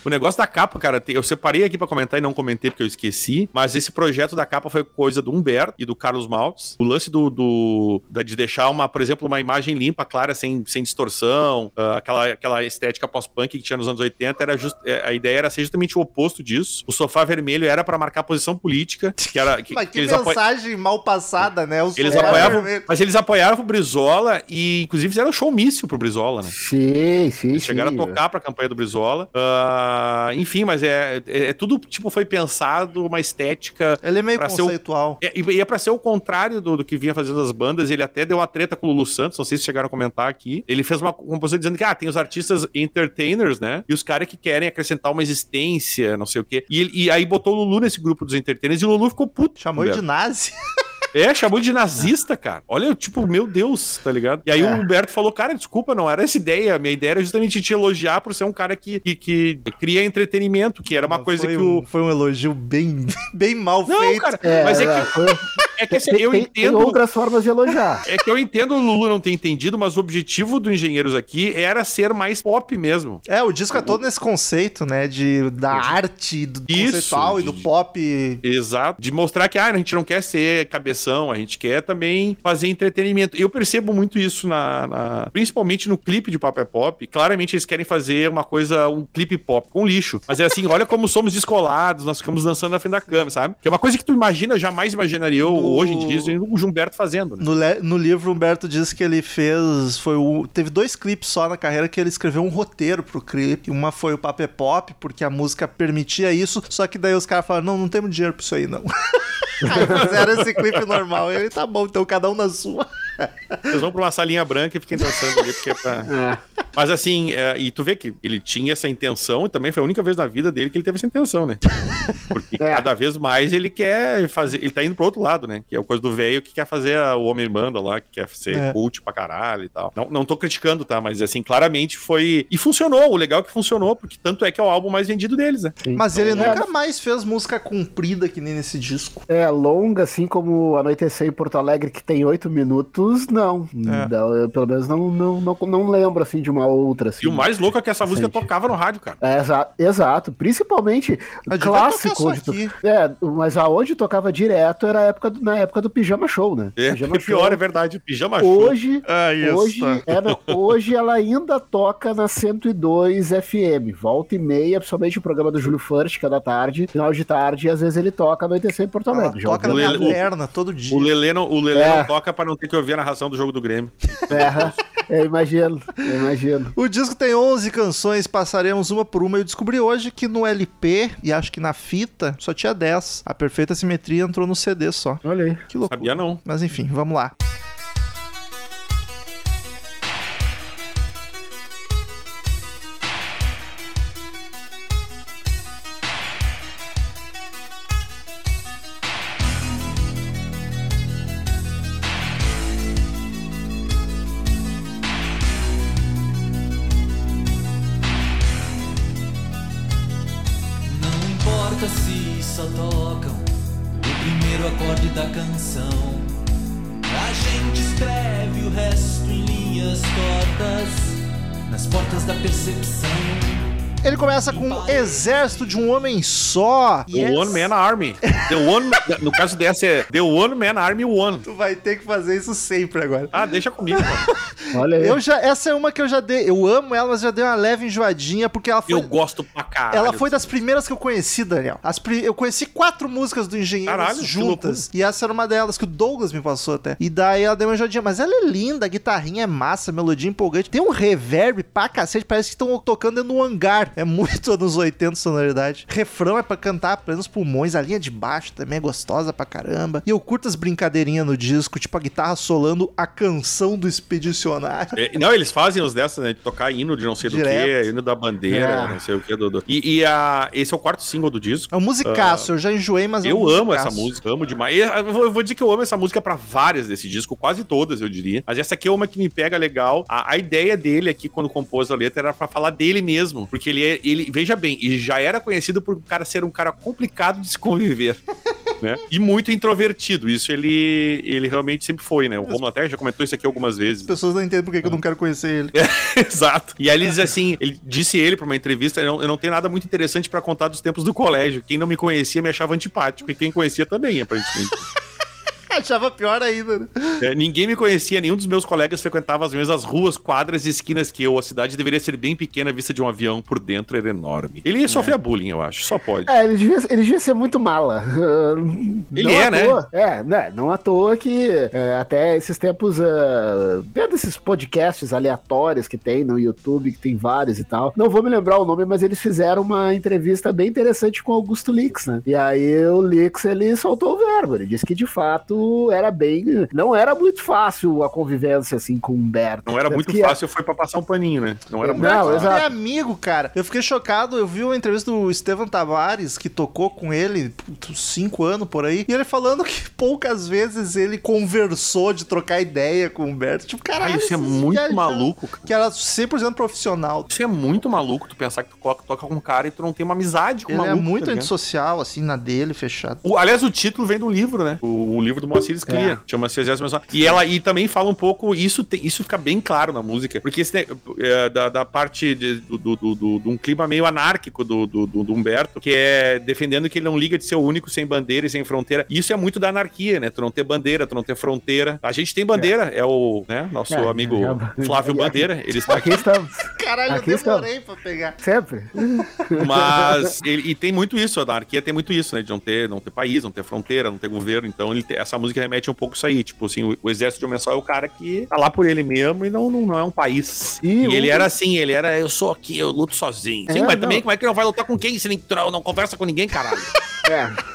o negócio da capa, cara, eu separei aqui pra comentar e não comentei porque eu esqueci, mas esse projeto da capa foi coisa do Humberto e do Carlos Maltz. O lance do, do- de deixar uma, por exemplo, uma imagem limpa, clara, sem, sem distorção, ah, aquela, aquela estética pós-punk que tinha nos anos 80, era just, é, a ideia era ser justamente o oposto disso. O sofá vermelho era pra marcar posição política, que era que, Mas que que apo- mensagem mal passada, né? O Eles apoiavam, vermelho. mas eles apoiaram o Brizola e, inclusive, fizeram um showmício pro Brizola, né? Sim, sim, Eles sim. chegaram a tocar pra campanha do Brizola. Ah, enfim, mas é, é, é tudo, tipo, foi pensado, uma estética. Ele é meio ser o- conceitual. É, e é pra ser o contrário do, do que vinha fazendo as bandas. Ele até deu uma treta com o Lulu Santos, não sei se chegaram a comentar aqui. Ele fez uma composição dizendo que, ah, tem os artistas entertainers, né? E os caras que querem acrescentar uma existência, não sei o quê. E, ele- e aí botou o Lulu nesse grupo dos entertainers e o Lulu ficou puto. Chamou ele de nazi. É, chamou de nazista, cara. Olha, tipo, meu Deus, tá ligado? E aí É. o Humberto falou, cara, desculpa, não era essa ideia. Minha ideia era justamente te elogiar por ser um cara que, que, que cria entretenimento, que era uma coisa foi que um, o. Foi um elogio bem, bem mal Não, feito. cara, É, mas é é, que, foi- é que assim, tem, eu tem- tem entendo. outras formas de elogiar. É que eu entendo o Lulu não ter entendido, mas o objetivo do Engenheiros aqui era ser mais pop mesmo. É, o disco é todo nesse conceito, né? De, da arte, do Isso, conceitual e do de- pop. Exato. De mostrar que ah, a gente não quer ser cabeção, a gente quer também fazer entretenimento. Eu percebo muito isso na, na- principalmente no clipe de Pop é Pop. Claramente eles querem fazer uma coisa, um clipe pop com lixo. Mas é assim, olha como somos descolados, nós ficamos dançando na frente da câmera, sabe? Que é uma coisa que tu imagina, jamais imaginaria eu, Hoje em dia, o Gilberto fazendo, né? No, no livro, o Humberto diz que ele fez. Foi o, teve dois clipes só na carreira que ele escreveu um roteiro pro clipe. Uma foi o Paper Pop, porque a música permitia isso. Só que daí os caras falaram: não, não temos dinheiro pra isso aí, não. aí fizeram esse clipe normal. Ele tá bom, então cada um na sua. Vocês vão pra uma salinha branca e fiquem dançando ali, porque é pra... É. Mas assim, é, e tu vê que ele tinha essa intenção, e também foi a única vez na vida dele que ele teve essa intenção, né? Porque É. cada vez mais ele quer fazer. Ele tá indo pro outro lado, né? Que é a coisa do velho que quer fazer a- o homem banda lá, que quer ser É. cult pra caralho e tal. Não, não tô criticando, tá? Mas assim, claramente foi. E funcionou. O legal é que funcionou, porque tanto é que é o álbum mais vendido deles, né? Mas ele É. nunca mais fez música comprida que nem nesse disco. É, longa, assim como Anoitecer em Porto Alegre, que tem oito minutos, não. É. Não, eu, pelo menos não, não, não, não lembro, assim, de uma outra, assim. E o mais louco é que essa música tocava no rádio, cara. É, exa- exato, principalmente clássico. onde aqui. É, mas aonde tocava direto era a época do- na época do Pijama Show, né? É, Pijama é pior, é verdade. Pijama show. Hoje, Ah, isso. hoje, é, não, hoje ela ainda toca na 102 FM. Volta e meia, principalmente o programa do Júlio First, que é da tarde, final de tarde, e às vezes ele toca no 85 em Porto Ela Já toca na o minha Lele- o- perna todo dia. O Lelê não, o Lelê É. não toca pra não ter que ouvir a narração do jogo do Grêmio. É, eu imagino, eu imagino. O disco tem 11 canções, passaremos uma por uma. Eu descobri hoje que no LP e acho que na fita só tinha 10. A perfeita simetria entrou no CD só. Olha aí. Que loucura. Sabia não. Mas enfim, vamos lá. Exército de um homem só. The One Man Army. The one, no caso dessa é The One Man Army One. Tu vai ter que fazer isso sempre agora. Ah, deixa comigo. Olha aí. Eu já, essa é uma que eu já dei. Eu amo ela, mas já dei uma leve enjoadinha, porque ela foi. Eu gosto pra caralho. Ela foi das primeiras que eu conheci, Daniel. As pri- Eu conheci quatro músicas do que juntas. E essa era uma delas, que o Douglas me passou até. E daí ela deu uma enjoadinha. Mas ela é linda, a guitarrinha é massa, a melodia empolgante. Tem um reverb pra cacete, parece que estão tocando dentro de um hangar. É muito anos 80 sonoridade. Refrão é pra cantar plenos pulmões. A linha de baixo também é gostosa pra caramba. E eu curto as brincadeirinhas no disco, tipo a guitarra solando a canção do expedicionário. É, não, eles fazem os dessas, né? De tocar hino de não sei do Direto. que, hino da bandeira, É. não sei o que. Do, do- E, e a, esse é o quarto single do disco. É um musicaço, eu já enjoei, mas é um Eu amo essa música, amo demais. E Eu vou, eu dizer que eu amo essa música pra várias desse disco, quase todas, eu diria. Mas essa aqui é uma que me pega legal. A, a ideia dele aqui, quando compôs a letra, era pra falar dele mesmo. Porque ele é. Ele, veja bem, ele já era conhecido por o cara ser um cara complicado de se conviver. Né? E muito introvertido. Isso ele, ele realmente sempre foi, né? O Romulo até já comentou isso aqui algumas vezes. As pessoas não entendem por que, que eu não quero conhecer ele. Exato. E aí ele diz assim, ele disse ele pra uma entrevista, eu não, eu não tenho nada muito interessante pra contar dos tempos do colégio. Quem não me conhecia me achava antipático e quem conhecia também, aparentemente. Achava pior ainda, né? É, ninguém me conhecia, nenhum dos meus colegas frequentava as mesmas ruas, quadras e esquinas que eu. A cidade deveria ser bem pequena, vista de um avião, por dentro era enorme. Ele sofria bullying, eu acho, só pode. É, ele devia, ele devia ser muito mala. Ele Não é, né? toa- É, né? Não à toa que é, até esses tempos, é, vendo esses podcasts aleatórios que tem no YouTube, que tem vários e tal, não vou me lembrar o nome, mas eles fizeram uma entrevista bem interessante com o Augusto Lix, né? E aí o Lix, ele soltou o verbo, ele disse que de fato era bem... Não era muito fácil a convivência, assim, com o Humberto. Não era Tanto muito que- fácil, foi pra passar um paninho, né? Não era muito Não, fácil. exato. é amigo, cara. Eu fiquei chocado. Eu vi uma entrevista do Estevam Tavares, que tocou com ele cinco anos por aí. E ele falando que poucas vezes ele conversou de trocar ideia com o Humberto. Tipo, Ah, caralho. isso é muito maluco, cara. Que era 100% profissional. Isso é muito maluco, tu pensar que tu toca, toca com um cara e tu não tem uma amizade com o Ele maluco. é muito tá antissocial, assim, na dele, fechado. O- aliás, o título vem do livro, né? O, o livro do Moacir Scria. Chama-se Exército Nacional. E ela e também fala um pouco, isso, tem- isso fica bem claro na música, porque esse, né, é, da, da parte de, do, do, do- do- de um clima meio anárquico do, do, do- do Humberto, que é defendendo que ele não liga de ser o único sem bandeira e sem fronteira. Isso é muito da anarquia, né? Tu não ter bandeira, tu não ter fronteira. A gente tem bandeira, é, o né, nosso É, amigo é, Flávio é, Bandeira. Ele está Aqui estamos, Caralho, Aqui eu demorei pra pegar. sempre. Mas ele, e tem muito isso, a anarquia tem muito isso, né? De não ter, não ter país, não ter fronteira, não ter governo. Então ele tem- essa música remete um pouco isso aí. Tipo assim, o, o exército de homem só é o cara que tá lá por ele mesmo e não, não, não é um país. E E, ele era assim, ele era, eu sou aqui, eu luto sozinho. Sim, É, mas não. também como é que não vai lutar com quem se não, não conversa com ninguém, caralho? É.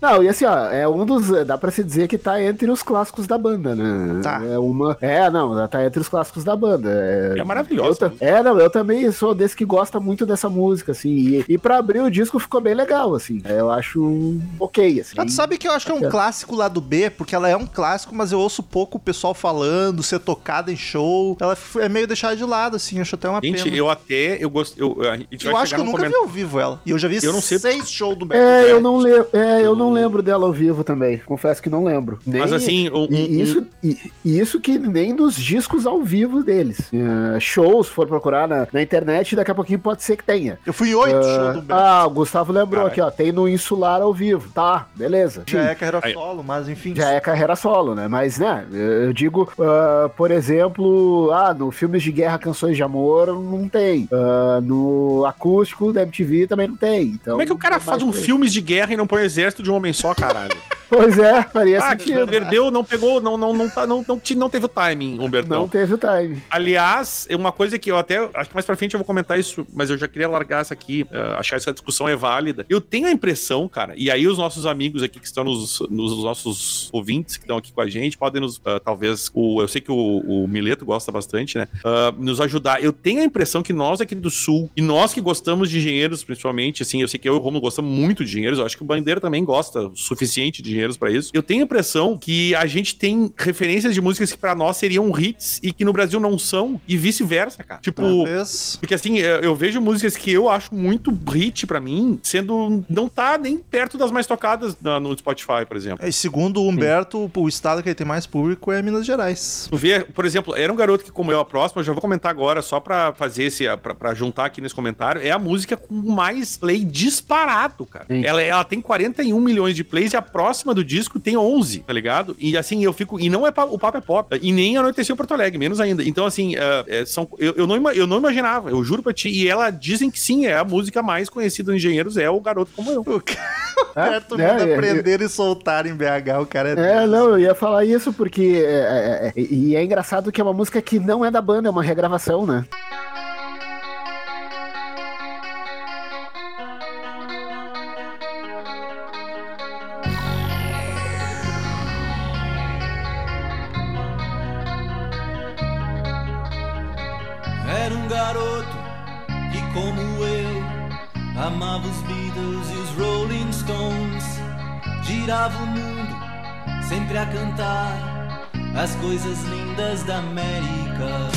Não, e assim, ó, é um dos. Dá pra se dizer que tá entre os clássicos da banda, né? Tá. É uma. É, não, tá entre os clássicos da banda. É, É maravilhosa eu É, não, eu também sou desse que gosta muito dessa música, assim. E, e pra abrir o disco ficou bem legal, assim. É, Eu acho ok, assim. Ah, tu sabe que eu acho que é um clássico lá do B, porque ela é um clássico, mas eu ouço pouco o pessoal falando, ser tocada em show. Ela é meio deixada de lado, assim, acho até uma Gente, pena. eu até, eu gosto, eu, a gente Eu acho que eu nunca vi comentário- ao vivo ela. E eu já vi Eu não sei- seis shows do Beto. É, eu não lembro. É, eu não lembro dela ao vivo também. Confesso que não lembro. Nem- Mas assim, um- E um- isso, e, e isso que nem dos discos ao vivo deles. É, shows, se for procurar na, na internet, daqui a pouquinho pode ser que tenha. Eu fui em oito Ah, shows do Beto. ah, o Gustavo lembrou Caralho. aqui, ó. Tem no Insular ao vivo. Tá, beleza. já Sim, é carreira Aí. solo, mas enfim. já é carreira solo, né? Mas, né, eu digo, ah, por exemplo, ah, no Filmes de Guerra, Canções de Amor, não tem. Ah, no acústico da MTV também não tem. Então, Como é que o cara faz um por aí. filme de guerra e não põe o exército de um homem só, caralho? Pois é, faria Ah, sentido. perdeu, não pegou, não, não, não, tá- não, não, não teve o timing, Humbertão. Não teve o time. Aliás, é uma coisa que eu até. Acho que mais pra frente eu vou comentar isso, mas eu já queria largar essa aqui. eh, achar essa discussão é válida. Eu tenho a impressão, cara, e aí os nossos amigos aqui que estão nos, nos nossos ouvintes que estão aqui com a gente podem nos. ah, talvez. O, eu sei que o, o Mileto gosta bastante, né? ah, nos ajudar. Eu tenho a impressão que nós aqui do Sul, e nós que gostamos de engenheiros, principalmente, assim, eu sei que eu e o Romulo gostamos muito de engenheiros, eu acho que o Bandeira também gosta o suficiente de engenheiros pra isso. Eu tenho a impressão que a gente tem referências de músicas que pra nós seriam hits e que no Brasil não são, e vice-versa, cara. Tipo, Talvez. porque assim, eu eu vejo músicas que eu acho muito hit pra mim, sendo. não tá nem perto das mais tocadas na- no Spotify, por exemplo. É, E segundo o Humberto, o estado que tem mais público é Minas Gerais. Tu vê, por exemplo, era um garoto que, como eu, a próxima, eu já vou comentar agora, só pra fazer esse. Pra juntar aqui nesse comentário, é a música com mais play disparado, cara. Sim. Ela, ela tem 41 milhões de plays e a próxima do disco tem 11, tá ligado? E assim, eu fico. E não é pa- o papo é pop. E nem anoiteceu Porto Alegre, menos ainda. Então, assim, é, é, são, eu, eu, não, ima- eu não imaginava, eu juro pra ti. E ela dizem que sim, é a música mais conhecida dos engenheiros, é o garoto como eu. O Humberto É, manda é, prender e soltar em BH, o cara é. É, não, eu ia falar isso porque. é, é, é, e é engraçado que é uma música que não é da banda, é uma regravação, né? Girava o mundo, sempre a cantar as coisas lindas da América.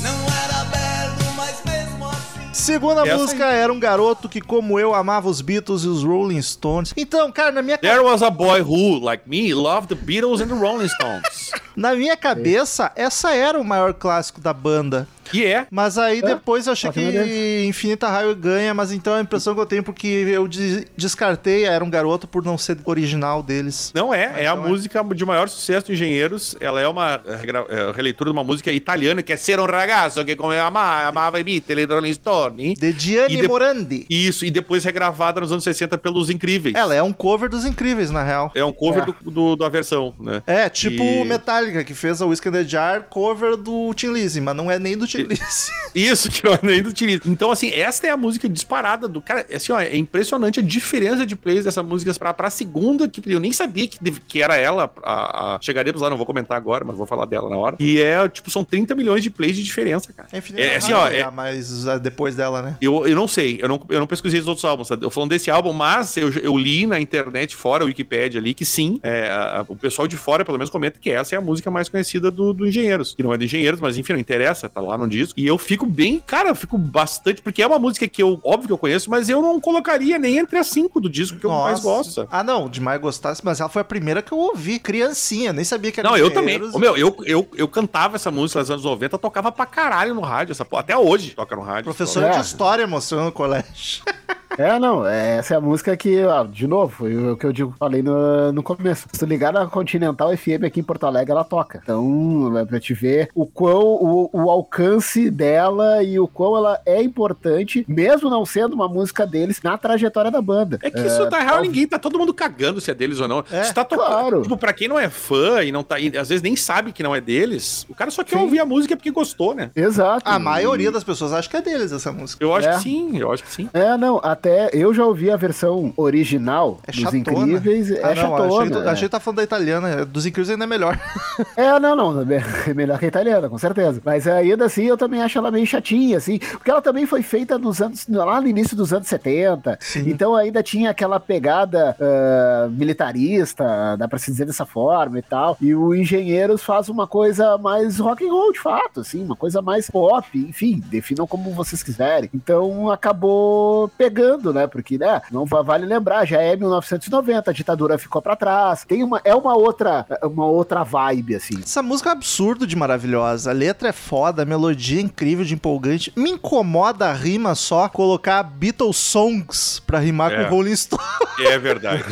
Não era belo, mas mesmo assim. Segunda Essa música era um garoto que, como eu, amava os Beatles e os Rolling Stones. Então, cara, na minha, There was a boy who, like me, loved the Beatles and the Rolling Stones. na minha cabeça, essa era o maior clássico da banda. E é. Mas aí depois eu achei que não é Infinita Raio ganha, mas então a impressão que eu tenho porque eu de- descartei Era um Garoto por não ser original deles. Não é, é a então é. música de maior sucesso de Engenheiros. Ela é uma regra- eh, releitura de uma música italiana que é Ser um ragazzo que come ama, amava Beatles e i Rolling Stone. De Gianni de- Morandi. Isso, e depois regravada nos anos 60 pelos Incríveis. Ela é um cover dos Incríveis, na real. É um cover É. do, do- da versão, né? É, tipo E- o Metallica, que fez a Whiskey in the Jar cover do Tim Lizzy, mas não é nem do Tim Isso, que eu nem utilizo. Então, assim, essa é a música disparada do cara. Assim, ó, é impressionante a diferença de plays dessa música pra, pra segunda, que eu nem sabia que, que era ela. A, a, chegaremos lá, não vou comentar agora, mas vou falar dela na hora. E é, tipo, são 30 milhões de plays de diferença, cara. É É, assim, ó, é- é, mas ah, depois dela, né? Eu, eu não sei, eu não, eu não pesquisei os outros álbuns, tá? eu falando desse álbum, mas eu, eu li na internet, fora a Wikipedia ali, que sim, é, a- o pessoal de fora pelo menos comenta que essa é a música mais conhecida do, do Engenheiros, que não é do Engenheiros, mas enfim, não interessa, tá lá no disco, e eu fico bem, cara, eu fico bastante, porque é uma música que eu, óbvio que eu conheço, mas eu não colocaria nem entre as cinco do disco que eu mais Nossa. gosto. Ah, não, de mais gostasse, mas ela foi a primeira que eu ouvi, criancinha, nem sabia que era Não, eu também. Ô, meu, eu, eu, eu cantava essa música nos anos 90, tocava pra caralho no rádio, essa porra. Até hoje toca no rádio. Professor É. de história mostrando no colégio. É, não, é- essa é a música que, ó, de novo, foi o que eu digo, falei no, no começo. Se tu ligar na Continental FM aqui em Porto Alegre, ela toca. Então, é pra te ver o quão, o, o alcance dela e o quão ela é importante, mesmo não sendo uma música deles, na trajetória da banda. É que isso tá errado, ninguém tá todo mundo cagando se é deles ou não. É, se tá tocando, claro. tipo, pra quem não é fã e não tá, e às vezes nem sabe que não é deles, o cara só quer Sim. ouvir a música porque gostou, né? Exato. A maioria das pessoas acha que é deles essa música. Eu acho É. que sim, eu acho que sim. É, não, até eu já ouvi a versão original É dos chatona. Incríveis. É Ah, não, chatona. achei, é. achei que tá falando da italiana. Dos incríveis ainda é melhor. É, não, não, é melhor que a italiana, com certeza. Mas ainda assim, eu também acho ela meio chatinha, assim, porque ela também foi feita nos anos, lá no início dos anos 70, então ainda tinha aquela pegada ah, militarista, dá pra se dizer dessa forma e tal, e o Engenheiros faz uma coisa mais rock and roll, de fato, assim, uma coisa mais pop, enfim, definam como vocês quiserem. Então acabou pegando, né, porque, né, não va- vale lembrar, já é 1990, a ditadura ficou pra trás, tem uma, é uma outra, uma outra vibe, assim. Essa música é absurdo de maravilhosa. A letra é foda, a melodia é incrível de empolgante. Me incomoda a rima só colocar Beatles Songs pra rimar É. com Rolling Stone. É verdade.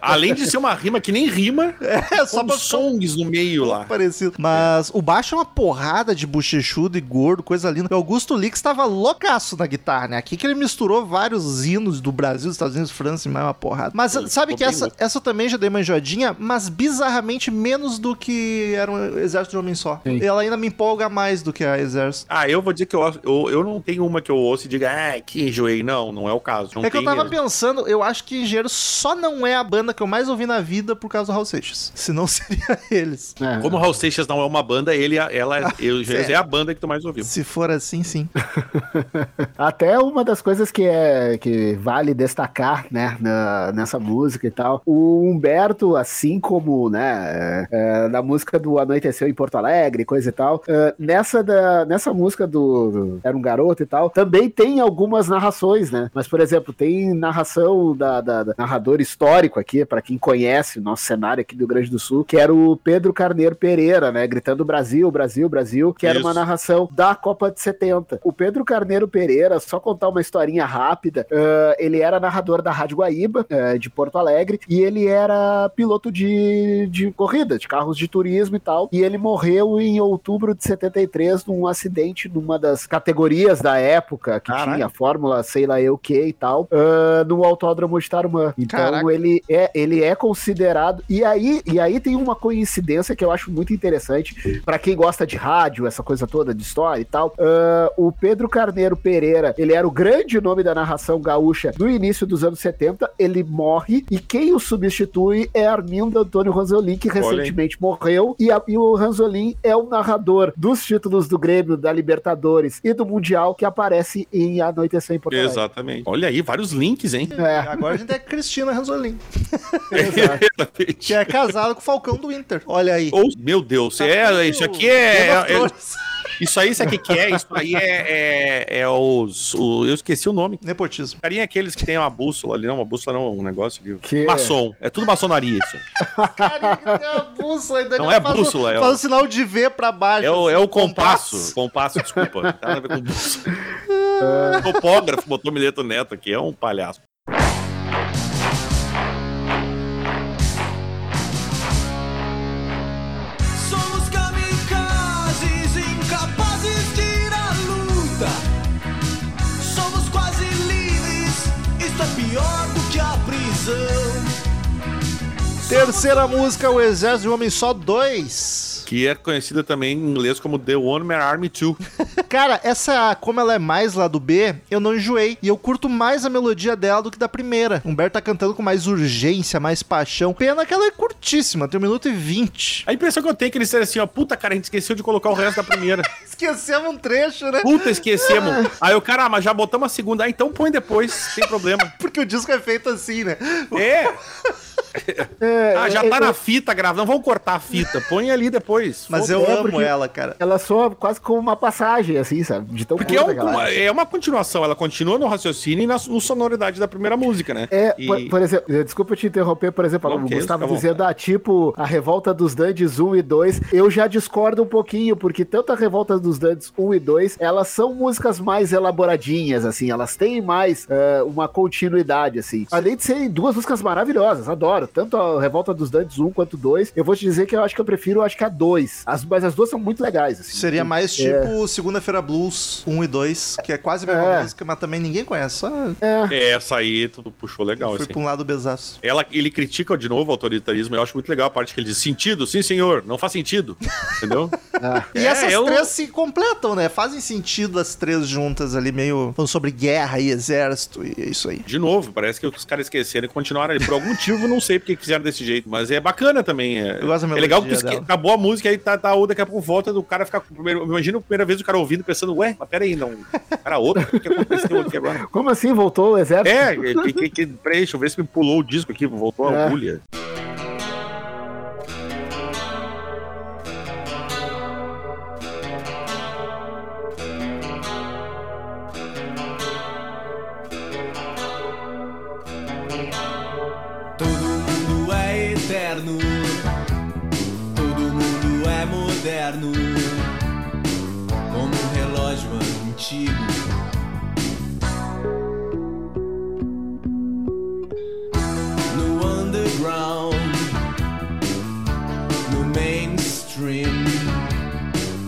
Além de ser uma rima que nem rima, É, só com pra songs no meio lá. parecido. Mas o baixo é uma porrada de bochechudo e gordo, coisa linda. O Augusto Lix estava loucaço na guitarra, né? Aqui que ele misturou vários hinos do Brasil, dos Estados Unidos, França e mais uma porrada. Mas Ele sabe que essa, essa também já dei uma enjoadinha, mas bizarramente menos do que era um exército de homem só. Sim. Ela ainda me empolga mais do que a exército. Ah, eu vou dizer que eu, eu, eu não tenho uma que eu ouço e diga, ah, que enjoei. Não, não é o caso. Não é que eu tava mesmo. pensando, eu acho que Engenheiro só não é a banda que eu mais ouvi na vida por causa do Raul Seixas. Senão seria eles. É. Como o Raul Seixas não é uma banda, ele, ela, eu, sério? é a banda que tu mais ouviu. Se for assim, sim. Até uma das coisas que é, é, que vale destacar, né, na- nessa música e tal. O Humberto, assim como, né, é, na música do Anoiteceu em Porto Alegre, coisa e tal, é, nessa, da, nessa música do, do Era um Garoto e tal, também tem algumas narrações, né? Mas, por exemplo, tem narração da, da- da narrador histórico aqui, para quem conhece o nosso cenário aqui do Rio Grande do Sul, que era o Pedro Carneiro Pereira, né, gritando Brasil, Brasil, Brasil, que era uma Isso. narração da Copa de 70. O Pedro Carneiro Pereira, só contar uma historinha rápida, ah, ele era narrador da Rádio Guaíba, ah, de Porto Alegre, e ele era piloto de, de corrida, de carros de turismo e tal, e ele morreu em outubro de 73 num acidente numa das categorias da época, que Caralho. tinha Fórmula, sei lá eu que e tal, ah, no Autódromo de Tarumã. Então Caraca. ele é, ele é considerado, e aí, e aí tem uma coincidência que eu acho muito interessante, Pra quem gosta de rádio, essa coisa toda de história e tal, ah, o Pedro Carneiro Pereira, ele era o grande nome da narração gaúcha no início dos anos 70, ele morre e quem o substitui é Armindo Antônio Ranzolin, que recentemente morreu, e, a- e o Ranzolin é o narrador dos títulos do Grêmio, da Libertadores e do Mundial que aparece em Anoitecer em Porto Alegre. Exatamente. Olha aí, vários links, hein? É, Agora a gente é Cristina Ranzolin, Exatamente. que é casada com o Falcão do Inter. Olha aí. Ou, meu Deus, Tá é, isso aqui é, é- Thrones. Isso aí, sabe o que, que é? Isso aí é, é, é os. o- eu esqueci o nome. Nepotismo. Carinha é aqueles que tem uma bússola ali, não, uma bússola não, um negócio ali. Que- Maçom. É tudo maçonaria isso. Cara, é a bússola. ainda Não ele é o- bússola, é Faz o sinal de V pra baixo. É o, assim, é o compasso. Compasso, desculpa. Não tem nada a ver com bússola. Topógrafo botou Mileto Neto aqui, é um palhaço. É pior do que a prisão. Terceira música, O Exército de Homem Só 2. Que é conhecida também em inglês como The One Man Army 2. Cara, essa, como ela é mais lá do B, eu não enjoei. E eu curto mais a melodia dela do que da primeira. Humberto tá cantando com mais urgência, mais paixão. Pena que ela é curtíssima, tem um minuto e vinte. A impressão que eu tenho é que eles disseram assim, ó, puta, cara, a gente esqueceu de colocar o resto da primeira. Esquecemos um trecho, né? Puta, esquecemos. Aí o cara, ah, mas já botamos a segunda. Ah, então põe depois, sem problema. Porque o disco é feito assim, né? É. é, Ah, já é, tá é, na fita gravando. Não vamos cortar a fita. Põe ali depois. Mas eu É, amo porque- ela, cara. Ela soa quase como uma passagem, assim, sabe? De tão Porque é, um- que ela é uma continuação, ela continua no raciocínio e na no sonoridade da primeira música, né? É, E- por, por exemplo, eh, desculpa te interromper, por exemplo, Não, o Gustavo à dizendo, ah, tipo, a Revolta dos Dandes 1 e 2, eu já discordo um pouquinho, porque tanto a Revolta dos Dandes 1 e 2, elas são músicas mais elaboradinhas, assim, elas têm mais eh, uma continuidade, assim. Além de serem duas músicas maravilhosas, adoro, tanto a Revolta dos Dandes 1 quanto 2, eu vou te dizer que eu acho que eu prefiro, acho que a 2, as, mas as duas são muito legais, assim. Seria mais tipo Segunda-feira Blues 1 e 2, que é quase a mesma É. música, mas também ninguém conhece. Só É, essa aí tu puxou legal, fui assim. pra um lado besaço. Ela, ele critica de novo o autoritarismo, eu acho muito legal a parte que ele diz, sentido, sim senhor, não faz sentido, entendeu? Ah, E É, essas eu- três se completam, né? Fazem sentido as três juntas ali, meio falando sobre guerra e exército, e é isso aí. De novo, parece que os caras esqueceram e continuaram ali. Por algum motivo, não sei porque que fizeram desse jeito, mas é bacana também. É, Eu gosto da é legal que tu esque... acabou a música aí tá, tá ou daqui a pouco volta do cara ficar primeiro. Imagina a primeira vez o cara ouvindo pensando, ué, mas peraí, não. Cara, outra, o que aconteceu aqui agora? Como assim, voltou o exército? É, que, que, que, peraí, deixa eu ver se me pulou o disco aqui, voltou a É. agulha. Moderno, como um relógio antigo. No underground, no mainstream,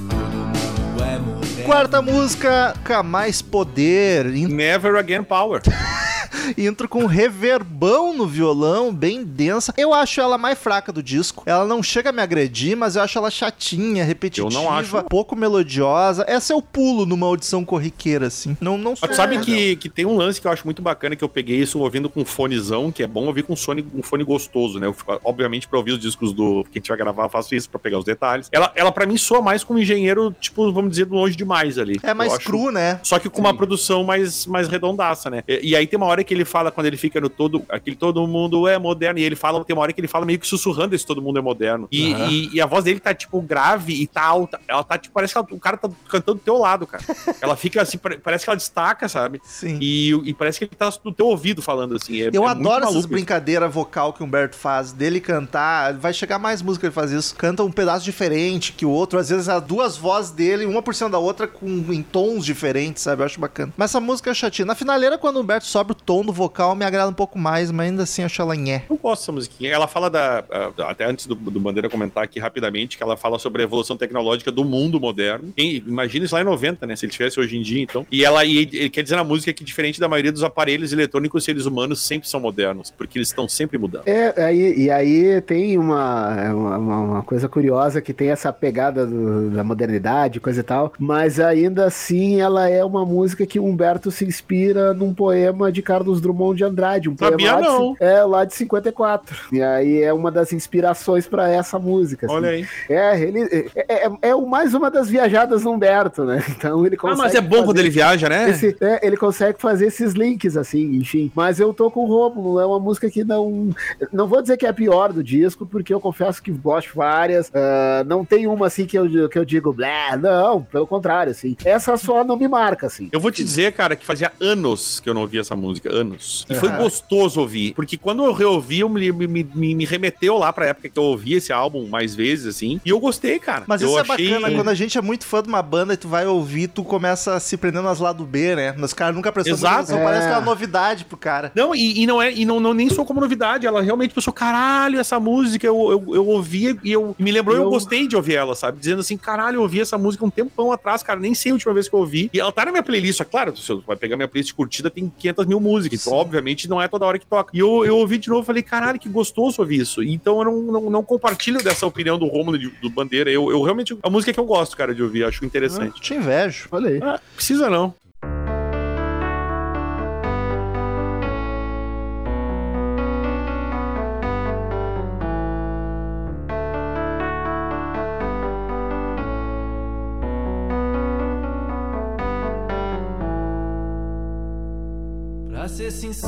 todo mundo é moderno. Quarta música, com mais poder. In- Never Again Power. Intro com reverbão no violão, bem densa. Eu acho ela mais fraca do disco. Ela não chega a me agredir, mas eu acho ela chatinha, repetitiva, Eu não acho. pouco melodiosa. Essa é o pulo numa audição corriqueira, assim. Não, não sou- sabe que, que tem um lance que eu acho muito bacana, que eu peguei isso ouvindo com fonezão, que é bom ouvir com fone, um fone gostoso, né? Eu obviamente, pra ouvir os discos do que a gente vai gravar, eu faço isso pra pegar os detalhes. Ela, ela para mim, soa mais como um engenheiro, tipo, vamos dizer, longe demais ali. É mais acho- cru, né? Só que com uma produção mais, mais redondaça, né? E, e aí tem uma hora que ele fala, quando ele fica no todo, aquele todo mundo é moderno, e ele fala, tem uma hora que ele fala meio que sussurrando esse todo mundo é moderno. E, Aham. e- e a voz dele tá, tipo, grave e tá alta. Ela tá, tipo, parece que ela- o cara tá cantando do teu lado, cara. ela fica assim, pare- parece que ela destaca, sabe? Sim. E, e parece que ele tá no teu ouvido falando assim. É, Eu é adoro essas brincadeiras vocal que o Humberto faz, dele cantar. Vai chegar mais música ele faz isso. Canta um pedaço diferente que o outro. Às vezes as duas vozes dele, uma por cima da outra, com, em tons diferentes, sabe? Eu acho bacana. Mas essa música é chatinha. Na finaleira, quando o Humberto sobe o tom do vocal, me agrada um pouco mais, mas ainda assim acho ela nhé. Eu gosto dessa musiquinha. Ela fala da. Até antes do, do Bandeira comentar aqui rapidamente, que ela fala sobre a evolução tecnológica do mundo moderno. Imagina isso lá em 90, né? Se ele tivesse hoje em dia, então. E ela e, ele quer dizer na música que, diferente da maioria dos aparelhos eletrônicos, os seres humanos sempre são modernos, porque eles estão sempre mudando. É, aí, e aí tem uma, uma, uma- uma coisa curiosa que tem essa pegada do- da modernidade, coisa e tal, mas ainda assim ela é uma música que Humberto se inspira num poema de Carlos Drummond de Andrade, um Sabia poema lá de, não. é, lá de 54. E aí é uma das inspirações pra essa música. assim. Olha aí. É, ele é, é, é o- mais uma das viajadas do Humberto, né? Então ele Ah, consegue. mas é bom quando ele viaja, né? esse- é, ele consegue fazer esses links, assim, enfim. Mas eu tô com o Rômulo, é uma música que não. Não vou dizer que é a pior do disco, porque eu confesso que gosto de várias. ah, não tem uma assim que eu, que eu digo, blé, não, pelo contrário, assim. Essa só não me marca, assim. Eu vou te dizer, cara, que fazia anos que eu não ouvia essa música, anos. E foi gostoso ouvir, porque quando eu reouvi, eu me, me, me, me remeteu lá pra época que eu ouvi esse álbum mais vezes, assim, e eu gostei, cara. Mas eu isso é bacana, quando a gente é muito fã de uma banda e tu vai ouvir, tu começa a se prender nas lado B, né? Os caras nunca prestou muita Exato. atenção, É. parece que é uma novidade pro cara. Não, e, e não é, e não, não nem sou como novidade, ela realmente pensou, caralho, essa música eu, eu, eu ouvi e eu me lembrou, eu... Eu- gostei de ouvir ela, sabe? Dizendo assim, caralho, eu ouvi essa música um tempão atrás, cara, nem sei a última vez que eu ouvi. E ela tá na minha playlist, é claro, se eu vai pegar minha playlist curtida, tem 500 mil músicas, obviamente não é toda hora que toca. E eu, eu ouvi de novo e falei, caralho, que gostoso ouvir isso. Então eu não, não, não compartilho dessa opinião do Romulo e do Bandeira, eu, eu realmente, é a música que eu gosto, cara, de ouvir, acho interessante. Te invejo. Aí. Ah, precisa não.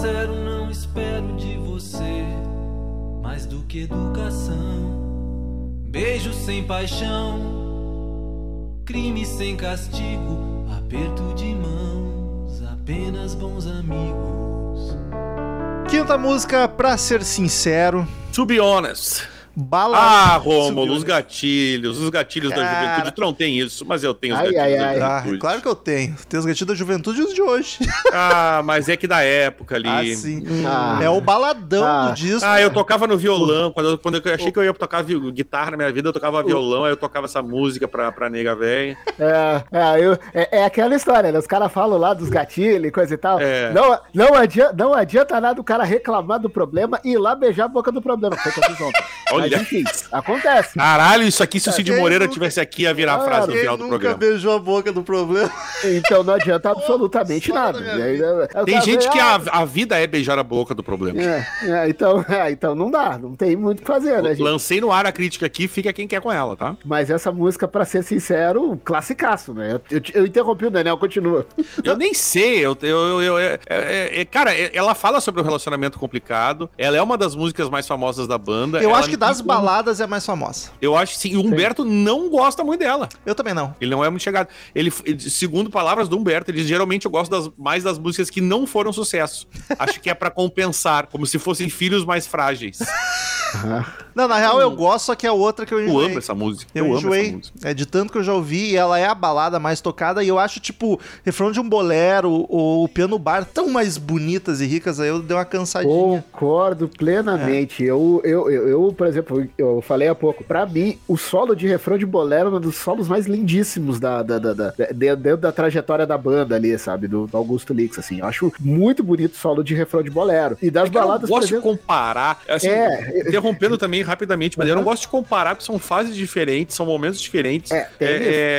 Sincero, não espero de você mais do que educação. Beijo sem paixão, crime sem castigo, aperto de mãos, apenas bons amigos. Quinta música, pra ser sincero, To be honest. Bala. Ah, Rômulo, Subiu, os né? gatilhos, os gatilhos da Cara. juventude. Tu não tem isso, mas eu tenho os Ai, gatilhos ai, da ai. Ah, juventude. claro que eu tenho. Tem os gatilhos da juventude e os de hoje. Ah, mas é que da época ali. Ah, sim. Ah. É o baladão Ah. do disco. Ah, eu tocava no violão. Quando eu, quando eu achei que eu ia tocar guitarra na minha vida, eu tocava violão, aí eu tocava essa música pra, pra nega velha. É, é, eu- é- é aquela história, né? Os caras falam lá dos gatilhos e coisa e tal. É. Não, não, adianta, não adianta nada o cara reclamar do problema e ir lá beijar a boca do problema. Foi o que eu fiz ontem. Olha. Mas enfim, acontece. Caralho, isso aqui, se o Cid Quem Moreira nunca- tivesse aqui, ia virar a frase no Quem final do nunca programa. beijou a boca do problema? Então não adianta absolutamente nada. aí, o Tem gente que ah, a, a vida é beijar a boca do problema. é, é, então, é, então não dá, não tem muito o que fazer, né, gente? Lancei no ar a crítica aqui, fica quem quer com ela, tá? Mas essa música, pra ser sincero, classicaço, né? Eu, eu, eu interrompi o Daniel, continua. Eu nem sei, eu, eu, eu- eu- é- é- é- cara, é- ela fala sobre um relacionamento complicado. Ela é uma das músicas mais famosas da banda. Eu ela acho que das tem- baladas é a mais famosa. Eu acho que sim. E o Humberto não gosta muito dela. Eu também não. Ele não é muito chegado. Ele, segundo palavras do Humberto, ele diz, geralmente eu gosto das- mais das músicas que não foram sucesso. Acho que é pra compensar, como se fossem filhos mais frágeis. Não, na real eu gosto, só que é outra que eu Eu enjoei. amo essa música. Eu, Eu, amo enjoei. essa música. É de tanto que eu já ouvi, e ela é a balada mais tocada, e eu acho, tipo, refrão de um bolero ou o piano bar tão mais bonitas e ricas, aí eu dei uma cansadinha. Concordo plenamente. Eu, eu, eu, eu, por exemplo, eu falei há pouco, pra mim, o solo de refrão de bolero é um dos solos mais lindíssimos da, da, da, da- de- dentro da trajetória da banda ali, sabe? Do, do Augusto Lix, assim. Eu acho muito bonito o solo de refrão de bolero. E das É eu baladas, por gosto de comparar, assim, É. interrompendo também rapidamente, mas eu não Uhum. gosto de comparar, porque são fases diferentes, são momentos diferentes, É, é,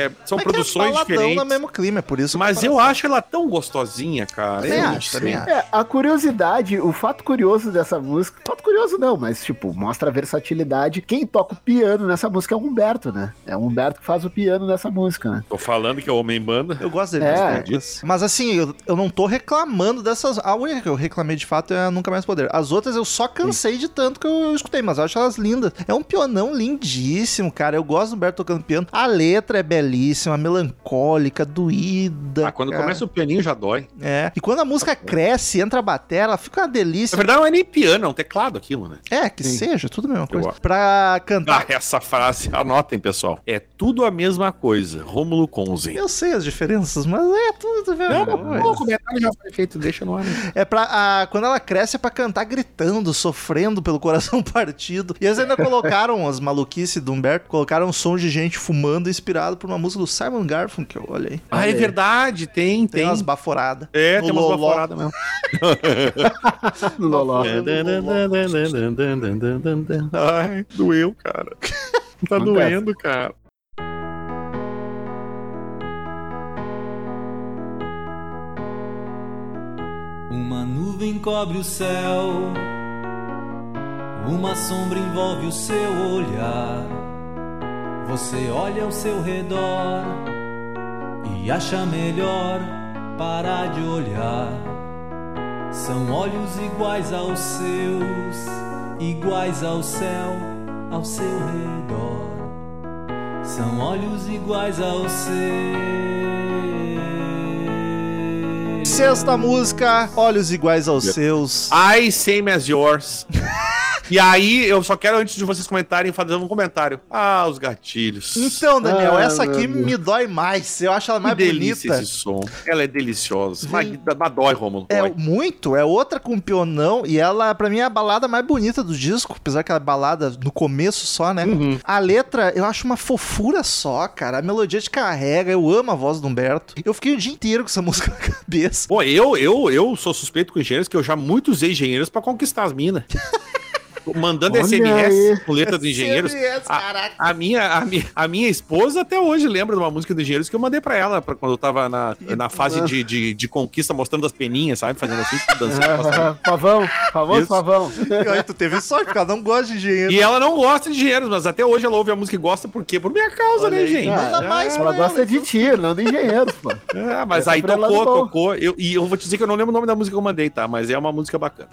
é, são Mas é produções baladão diferentes. no mesmo clima, é por isso. Mas eu acho ela tão gostosinha, cara. Também eu acho, também acho. É, a curiosidade, o fato curioso dessa música, fato curioso não, mas tipo, mostra a versatilidade. Quem toca o piano nessa música é o Humberto, né? É o Humberto que faz o piano nessa música, né? Tô falando que é homem banda. Eu gosto dele. É. mas- Mas assim, eu, eu não tô reclamando dessas. A única que eu reclamei de fato é a Nunca Mais Poder. As outras eu só cansei de tanto que eu escutei, mas eu acho elas lindas. É um pionão lindíssimo, cara. Eu gosto do Humberto tocando piano. A letra é belíssima, melancólica, doída. Ah, quando cara. começa o pianinho já dói. É. E quando a música cresce, entra a bateria, ela fica uma Na delícia. verdade, não é nem piano, é um teclado aquilo, né? É, que seja, tudo a mesma coisa. Pra cantar. Ah, essa frase, anotem, pessoal. É tudo a mesma coisa. Rômulo Conzen. Eu sei as diferenças, mas é tudo a mesma Não, coisa. não, o comentário já foi feito, deixa no ar. né? É pra. a- quando ela cresce é pra cantar gritando, sofrendo pelo coração partido. E eles ainda colocaram as maluquices do Humberto, colocaram sons de gente fumando inspirado por uma música do Simon Garfunkel, olha aí. Ah, é verdade, tem, Tem tem. umas baforadas. É, No tem umas baforadas mesmo. Loló. Ai, doeu, cara. Tá Acontece. doendo, cara. Uma nuvem cobre o céu, uma sombra envolve o seu olhar. Você olha ao seu redor e acha melhor parar de olhar. São olhos iguais aos seus, iguais ao céu ao seu redor. São olhos iguais aos seus. Sexta música, Olhos Iguais aos Seus. I same as yours. E aí, eu só quero, antes de vocês comentarem, fazer um comentário. Ah, os gatilhos. Então, Daniel, Ah, essa aqui me dói mais. Eu acho ela Que mais delícia bonita. esse som. Ela é deliciosa. Mas, mas dói, Romulo. É Dói. muito, é outra com pionão e ela, pra mim, é a balada mais bonita do disco, apesar que ela é balada no começo só, né? Uhum. A letra, eu acho uma fofura só, cara. A melodia te carrega, eu amo a voz do Humberto. Eu fiquei o dia inteiro com essa música na cabeça. Pô, eu, eu, eu sou suspeito com engenheiros que eu já muito usei engenheiros pra conquistar as minas. Mandando Olha SMS com letra dos engenheiros. SMS, A, caraca. a minha, a, minha, a minha esposa até hoje lembra de uma música dos engenheiros que eu mandei pra ela pra quando eu tava na, na fase de, de, de conquista, mostrando as peninhas, sabe? Fazendo assim, dançando. Pavão, famoso Isso. pavão. E aí, tu teve sorte, porque ela não gosta de engenheiro. E ela não gosta de engenheiros, mas até hoje ela ouve a música e gosta por quê? Por minha causa, Olha né, aí. gente? Mais Ela pra gosta de ti, não de engenheiros, pô. É, mas aí ela tocou, é tocou. Eu, e eu vou te dizer que eu não lembro o nome da música que eu mandei, tá? Mas é uma música bacana.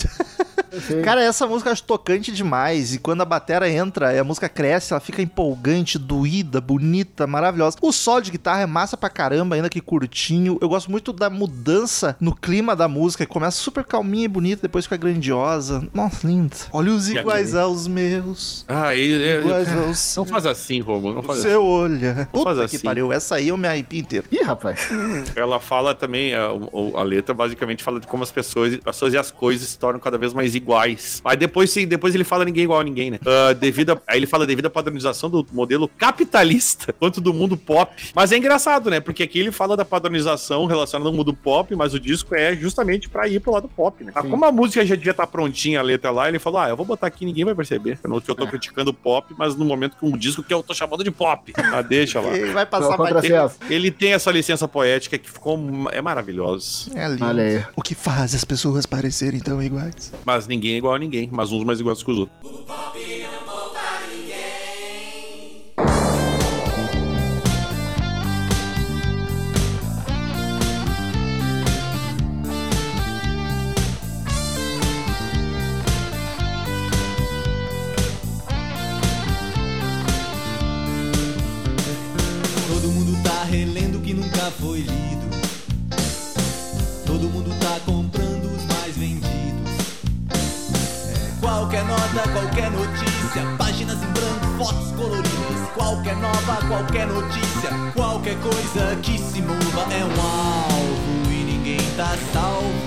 Cara, essa música eu acho tocante demais. E quando a batera entra e a música cresce, ela fica empolgante, doída, bonita, maravilhosa. O solo de guitarra é massa pra caramba, ainda que curtinho. Eu gosto muito da mudança no clima da música. que Começa super calminha e bonita, depois fica grandiosa. Nossa, lindo. Olhos E iguais aos meus. Ah, e, Iguais aos não faz assim, Romulo. Não faz assim. seu olho. Não faz Puta que assim. pariu. Essa aí eu me arrepio inteiro. Ih, rapaz. Ela fala também, a, o- a letra basicamente fala de como as pessoas, as pessoas e as coisas se tornam cada vez mais iguais. Aí depois, sim, depois ele fala ninguém igual a ninguém, né? Ah, devido a- aí ele fala devido à padronização do modelo capitalista quanto do mundo pop. Mas é engraçado, né? Porque aqui ele fala da padronização relacionada ao mundo pop, mas o disco é justamente pra ir pro lado pop, né? Ah, Como a música já devia estar prontinha, a letra lá, ele falou, ah, eu vou botar aqui, ninguém vai perceber. Eu, não, que eu tô criticando pop, mas no momento que um disco que eu tô chamando de pop. Ah, deixa lá. E vai passar Não, tempo. acesso. Ele tem essa licença poética que ficou é maravilhosa. É lindo. Olha aí. O que faz as pessoas parecerem tão iguais? Mas ninguém é igual a ninguém, mas uns mais iguais que os outros. Todo mundo tá relendo o que nunca foi lido. Qualquer nota qualquer notícia, páginas em branco, fotos coloridas. Qualquer nova, qualquer notícia, qualquer coisa que se mova é um alvo e ninguém tá salvo.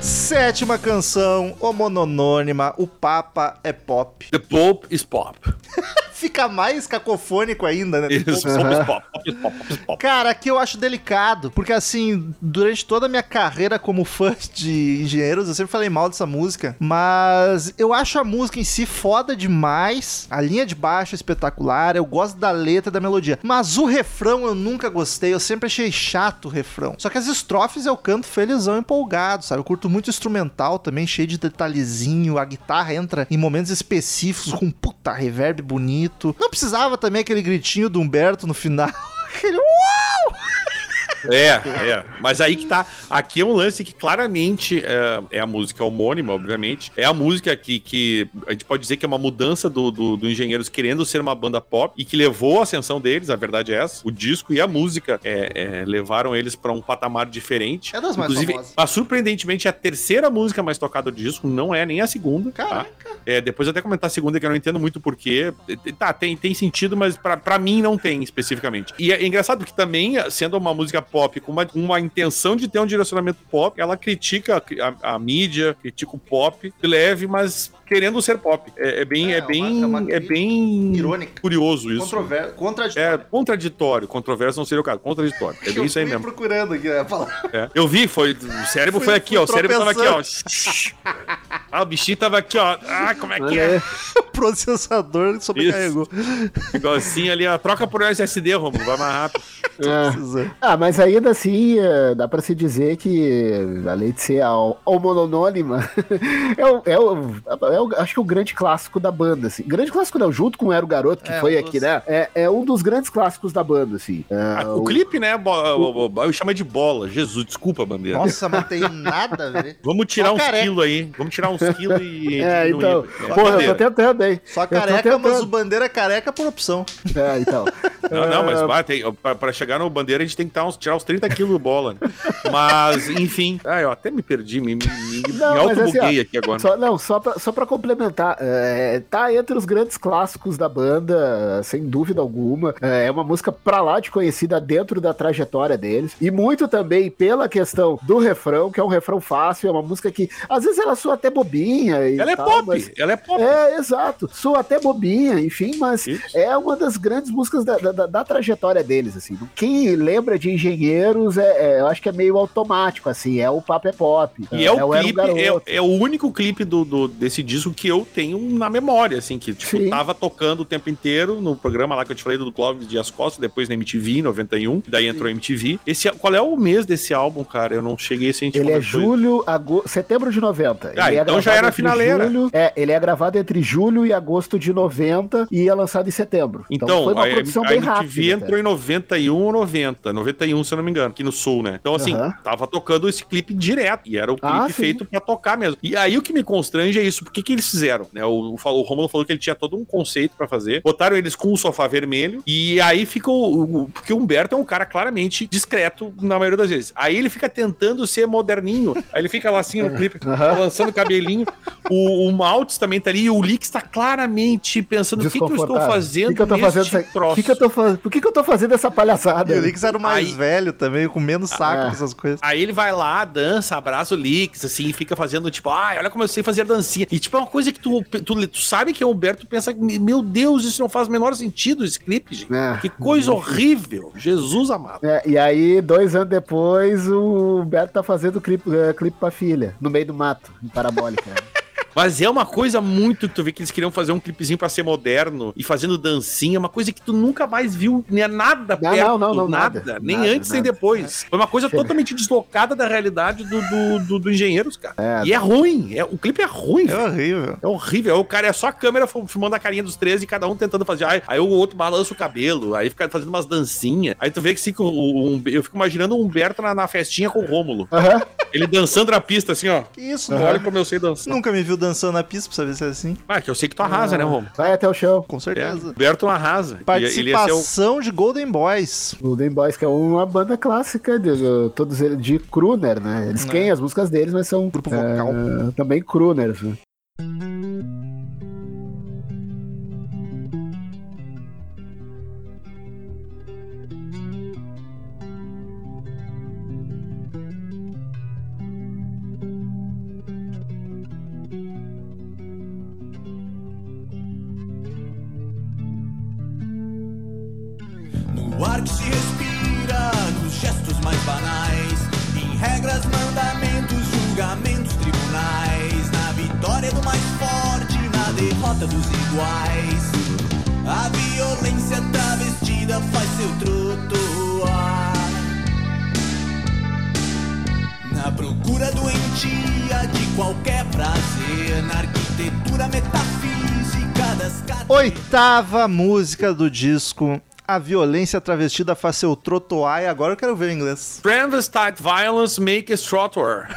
Sétima canção, homononônima, o Papa é pop. The Pope is Pop. Fica mais cacofônico ainda, né? Isso, is Pop. Pop. Pope is Pop. Cara, aqui eu acho delicado, porque assim, durante toda a minha carreira como fã de engenheiros, eu sempre falei mal dessa música, mas eu acho a música em si foda demais, a linha de baixo é espetacular, eu gosto da letra e da melodia, mas o refrão eu nunca gostei, eu sempre achei chato o refrão. Só que as estrofes eu canto felizão empolgado, sabe? Eu curto muito instrumental também, cheio de detalhezinho, a guitarra entra em momentos específicos com puta reverb bonito. Não precisava também aquele gritinho do Humberto no final. Aquele uau! É, é. Mas aí que tá. Aqui é um lance que claramente é, é a música homônima, obviamente. É a música que, que a gente pode dizer que é uma mudança do, do, do Engenheiros querendo ser uma banda pop e que levou a ascensão deles, a verdade é essa. O disco e a música é, é, levaram eles pra um patamar diferente. É das mais Inclusive, famosas. mas surpreendentemente, a terceira música mais tocada do disco não é nem a segunda. tá? Caraca. É, depois eu até comentar a segunda, que eu não entendo muito porquê. Tá, tem, tem sentido, mas pra, pra mim não tem especificamente. E é engraçado porque também, sendo uma música pop com uma, uma intenção de ter um direcionamento pop, ela critica a, a mídia, critica o pop, leve, mas querendo ser pop. É, é bem, É, é, uma- bem, é uma é crítica bem irônica. curioso isso. Controver... É Contraditório. contraditório, controverso não seria o caso, contraditório. É bem isso aí mesmo. procurando aqui a palavra. É. Eu vi, foi. O cérebro Fui- foi aqui, ó. O cérebro tava aqui, ó. Ah, o bichinho tava aqui, ó. Ah, como é que é? O processador sobrecarregou. Negocinho ali, ó. Troca por SSD, Romulo, vai mais rápido. É. Ah, mas ainda assim, eh, dá pra se dizer que, além de ser a homononônima, é o, é, o, é o- acho que o grande clássico da banda, assim. Grande clássico não, junto com Era o Garoto, que É, foi um aqui, dos- né? É, é um dos grandes clássicos da banda, assim. É, Ah, o clipe, né? bo- o- o- Eu chamo de bola. Jesus, desculpa, bandeira. Nossa, mas tem nada a ver. Vamos tirar Só uns quilos aí. Vamos tirar uns quilos e. É, não então. É, Pô, eu tô tentando, hein? Só careca, mas o bandeira é careca por opção. É, então. Não, não, mas É, vai, tem, pra, pra chegar no bandeira a gente tem que tá uns- tirar uns 30 quilos de bola. Né? Mas, enfim. Ah, eu até me perdi, me, me, me, Não, me assim, autobuguei ó, aqui agora. Só, não, só pra, só pra complementar, é, tá entre os grandes clássicos da banda, sem dúvida alguma. É é uma música pra lá de conhecida dentro da trajetória deles. E muito também pela questão do refrão, que é um refrão fácil, é uma música que às vezes ela soa até bobinha. E Ela é tal, pop, mas- ela é pop. É, exato. Soa até bobinha, enfim, mas Isso. é uma das grandes músicas da, da- da- da trajetória deles, assim. Quem lembra de engenheiros, é, é, eu acho que é meio automático, assim, é o papo é pop. E é, o um clipe, é, é o único clipe do, do- desse disco que eu tenho na memória, assim, que tipo, Sim. tava tocando o tempo inteiro no programa lá que eu te falei do Clóvis Dias Costa, depois na MTV, em 91, daí entrou a MTV. Esse, qual é o mês desse álbum, cara? Eu não cheguei a sentir Ele é julho, agosto, setembro de 90. Ah, Ele é então já gravado era finaleira. julho- é, ele é gravado entre julho e agosto de 90 e é lançado em setembro. Então, foi uma a, produção a bem MTV rápida. entrou em 91 ou 90. 91, se eu não me engano, aqui no Sul, né? Então, assim, Aham. tava tocando esse clipe direto. E era o clipe Ah, feito pra tocar mesmo. E aí o que me constrange é isso. Por que, que eles fizeram? Né? O, o, o Romulo falou que ele tinha todo um conceito pra fazer. Botaram eles com o sofá vermelho. E aí fica o. o- porque o Humberto é um cara claramente discreto na maioria das vezes. Aí ele fica tentando ser moderninho. Aí ele fica lá assim no clipe, balançando o cabelinho. O, o Maltz também tá ali. E o Lix tá claramente pensando: o que, que eu estou fazendo? O que, que eu tô fazendo troço? O que, que eu tô fazendo? Por que, que eu tô fazendo essa palhaçada? E o Lix era o mais Aí- velho também, com menos saco Ah. dessas coisas. Aí ele vai lá, dança, abraça o Lix, assim, e fica fazendo, tipo, ai, olha como eu sei fazer dancinha. E, tipo, é uma coisa que tu, tu, tu sabe que é o Humberto pensa, meu Deus, isso não faz o menor sentido, esse clipe, gente. É. Que coisa horrível. Jesus amado. É, e aí, dois anos depois, o Beto tá fazendo clipe, é, clipe pra filha, no meio do mato, em parabólica. Mas é uma coisa muito que tu vê que eles queriam fazer um clipezinho pra ser moderno e fazendo dancinha, uma coisa que tu nunca mais viu, nem nada Não, perto, não, não, não, nada, nada, nem nada, antes nem nada. depois. Foi uma coisa Chega. totalmente deslocada da realidade do, do, do, do Engenheiros, cara. É. E é ruim, é, o clipe é ruim, É horrível. É horrível. O cara é só a câmera fil- filmando a carinha dos três e cada um tentando fazer. Aí, aí o outro balança o cabelo, aí fica fazendo umas dancinhas. Aí tu vê que fica o, o- um- eu fico imaginando o Humberto na, na festinha com o Rômulo. Ele dançando na pista, assim, ó. Que isso, Olha mano? como eu sei dançar. Nunca me viu dançando na pista pra saber se é assim. Ah, que eu sei que tu arrasa, né, Rômulo? Vai até o chão. Com É, certeza. Arrasa. Ele- Ele ia ser o... Participação de Golden Boys. Golden Boys, que é uma banda clássica de, de- todos eles de crooner, né? Eles É. têm as músicas deles, mas são Grupo vocal. é, também crooners. Né? Ar que se respira nos gestos mais banais, em regras, mandamentos, julgamentos, tribunais, na vitória do mais forte, na derrota dos iguais. A violência travestida faz seu trotuar. Na procura doentia de qualquer prazer, na arquitetura metafísica das. Oitava música do disco. A violência travestida faz seu trotoar e agora eu quero ver em inglês. Transvestite violence make a trottoir.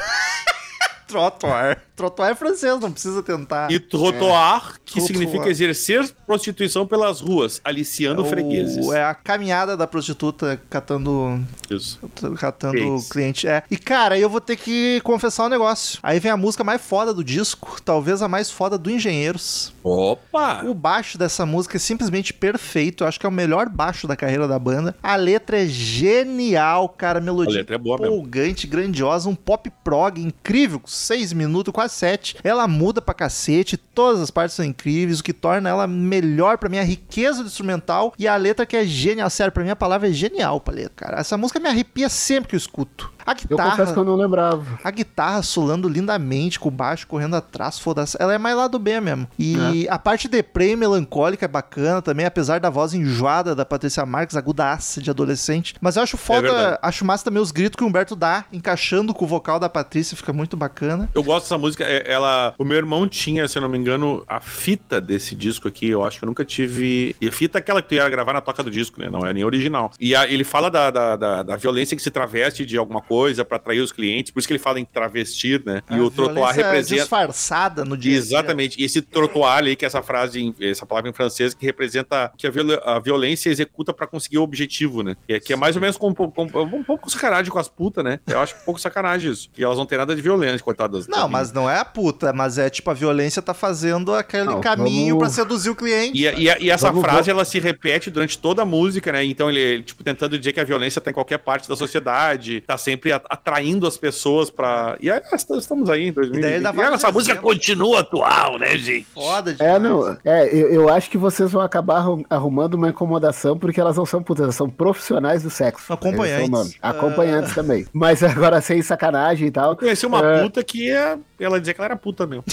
Trotoar. Trotoar é francês, não precisa tentar. E trottoir, que Trottoir. significa exercer prostituição pelas ruas, aliciando fregueses. O- é a caminhada da prostituta catando, Isso. catando Clientes. cliente. É. E cara, eu vou ter que confessar um negócio. Aí vem a música mais foda do disco, talvez a mais foda do Engenheiros. Opa! O baixo dessa música é simplesmente perfeito. Eu acho que é o melhor baixo da carreira da banda. A letra é genial, cara. Melodia A letra é boa mesmo. empolgante, grandiosa. Um pop prog incrível, com seis minutos, quase sete. Ela muda pra cacete. Todas as partes são incríveis, o que torna ela melhor pra mim. A riqueza do instrumental e a letra que é genial. Sério, pra mim a palavra é genial pra letra, cara. Essa música me arrepia sempre que eu escuto. A Eu guitarra. confesso que eu não lembrava. A guitarra solando lindamente, com o baixo correndo atrás, foda-se. Ela é mais lá do B mesmo. E a parte deprê melancólica é bacana também, apesar da voz enjoada da Patrícia Marques, agudaça de adolescente. Mas eu acho foda, verdade. acho massa também os gritos que o Humberto dá, encaixando com o vocal da Patrícia, fica muito bacana. Eu gosto dessa música. é- Ela, o meu irmão tinha, se eu não me engano, a fita desse disco aqui. Eu acho que eu nunca tive. E a fita é aquela que tu ia gravar na toca do disco, né? Não é nem original. E a- ele fala da, da, da- da violência que se traveste de alguma coisa pra atrair os clientes. Por isso que ele fala em travestir, né? E A o violência representa. disfarçada no dia. Exatamente. E esse trotuar ali, que é essa frase, essa palavra em francês, que representa que a, viol- a violência executa pra conseguir o objetivo, né? E que é mais ou menos com, com- um pouco sacanagem com as putas, né? Eu acho um pouco sacanagem isso. E elas não têm nada de violência, coitadas. Não, mas não é a puta, mas é tipo a violência tá fazendo aquele Não, caminho vamos- pra seduzir o cliente. E, e- e essa Vamos- frase, ela se repete durante toda a música, né? Então ele, tipo, tentando dizer que a violência tá em qualquer parte da sociedade, tá sempre atraindo as pessoas pra... E aí, nós estamos aí em E 2020. daí ele dá E essa música continua atual, né, gente? Foda de É, não. É, eu, eu acho que vocês vão acabar arrum- arrumando uma incomodação porque elas não são putas, elas são profissionais do sexo. Acompanhantes. Esse é o nome. Acompanhantes também. Mas agora sem sacanagem e tal. Eu conheci uma É. puta que é... ela dizia que ela era puta mesmo.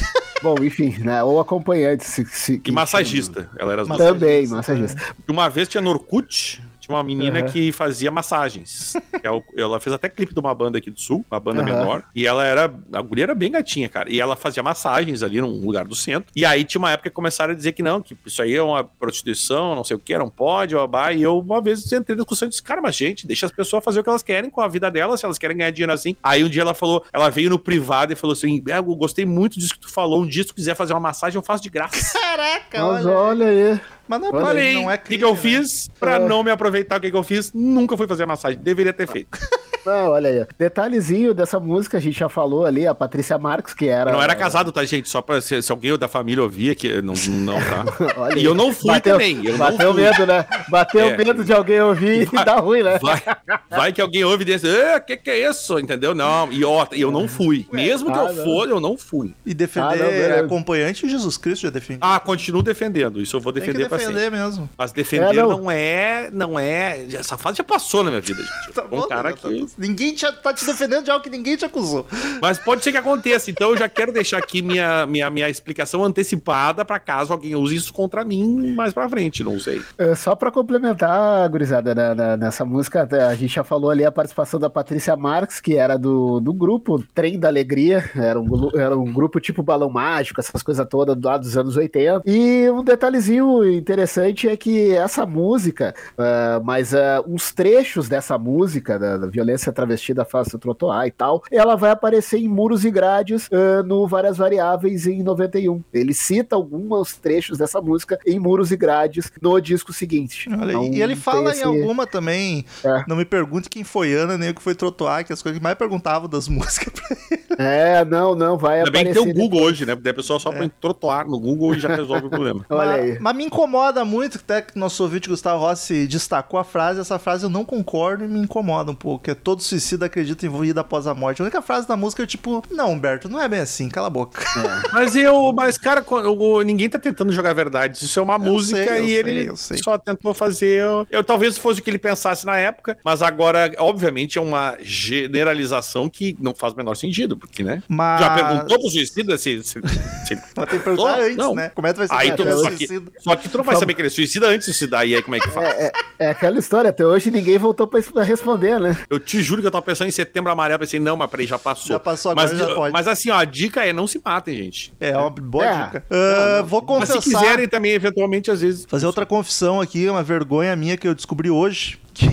Bom, enfim, né? Ou acompanhantes. Se, se, E massagista. Ela era as. Também, massagista. Uma vez tinha no Orkut, tinha uma menina Aham. que fazia massagens. Ela- Ela fez até clipe de uma banda aqui do sul, uma banda Aham. menor. E ela era. A guria era bem gatinha, cara. E ela fazia massagens ali num lugar do centro. E aí tinha uma época que começaram a dizer que não, que isso aí é uma prostituição, não sei o que, não pode, babá. E eu uma vez entrei na discussão e disse, cara, mas gente, deixa as pessoas fazer o que elas querem com a vida delas, se elas querem ganhar dinheiro assim. Aí um dia ela falou, ela veio no privado e falou assim: "É, eu gostei muito disso que tu falou. Um dia, se tu quiser fazer uma massagem, eu faço de graça. Caraca, Mas olha. olha aí. Mas não, aí, não é o que, que eu né? fiz pra É. não me aproveitar? O que, que eu fiz? Nunca fui fazer massagem. Deveria ter feito. Não, olha aí. Detalhezinho dessa música, a gente já falou ali, a Patrícia Marques, que era. Não era casado, tá, gente? Só pra se, se alguém da família ouvir que não, não tá. Olha E aí. eu não fui Bateu- também. Eu bateu não fui. medo, né? Bateu É. medo de alguém ouvir e Vai- dar ruim, né? Vai, vai que alguém ouve e diz, o que, que é isso? Entendeu? Não, e ó, eu não fui. Mesmo que Ah, eu não. for, eu não fui. E defender Ah, não, acompanhante Jesus Cristo já defende. Ah, continuo defendendo. Isso eu vou Tem que defender pra sempre. defender mesmo. Mas defender É, não. não. é. Não é. Essa fase já passou na minha vida, gente. Tá um bom, cara né? Tá- que. Ninguém te, tá te defendendo de algo que ninguém te acusou. Mas pode ser que aconteça. Então eu já quero deixar aqui minha, minha, minha explicação antecipada pra caso alguém use isso contra mim mais pra frente. Não sei. É, Só pra complementar, gurizada, na- na- nessa música, a gente já falou ali a participação da Patrícia Marques, que era do, do grupo Trem da Alegria, era um, era um grupo tipo Balão Mágico, essas coisas todas lá dos anos 80. E um detalhezinho interessante é que essa música, ah, mas ah, uns trechos dessa música, da, da violência travestida face do trotoar e tal, ela vai aparecer em Muros e Grades ah, no Várias Variáveis em 91. Ele cita alguns trechos dessa música em Muros e Grades no disco seguinte. Olha, Então, e ele fala esse- em alguma também. É. Não me pergunte quem foi Ana, nem o que foi Trotoar, que é as coisas que mais perguntavam das músicas pra ele. É, não, não, vai Ainda bem que tem aparecer. o Google hoje, né? Daí a pessoa só põe trotuar no Google e já resolve o problema. Olha mas, aí. mas me incomoda muito, até que nosso ouvinte Gustavo Rossi destacou a frase, essa frase eu não concordo e me incomoda um pouco. É todo suicida acredita em vida após a morte. A única frase da música é tipo, não, Humberto, não é bem assim, cala a boca. Mas eu, mas cara, o- ninguém tá tentando jogar verdade. Isso é uma música sei, eu e sei, ele eu sei. só tentou fazer. Eu, eu- talvez fosse o que ele pensasse na época, mas agora, obviamente, é uma generalização que não faz o menor sentido, porque, né? Mas... Já perguntou pro suicida se, se, se Mas tem que perguntar Oh, antes, não. né? Como é que vai ser Aí tu, é só, que, suicida? só que tu não vai saber que ele é suicida antes de suicidar. E aí, como é que faz? É, é aquela história, até hoje ninguém voltou pra, pra responder, né? Eu te juro que eu tava pensando em setembro amarelo. Pensei, não, mas peraí, já passou. Já passou, agora mas, já pode. Mas assim, ó, a dica é não se matem, gente. É, uma boa É. dica. Ah, vou Mas confessar... se quiserem também, eventualmente, às vezes. Fazer outra confissão aqui, uma vergonha minha que eu descobri hoje. Que,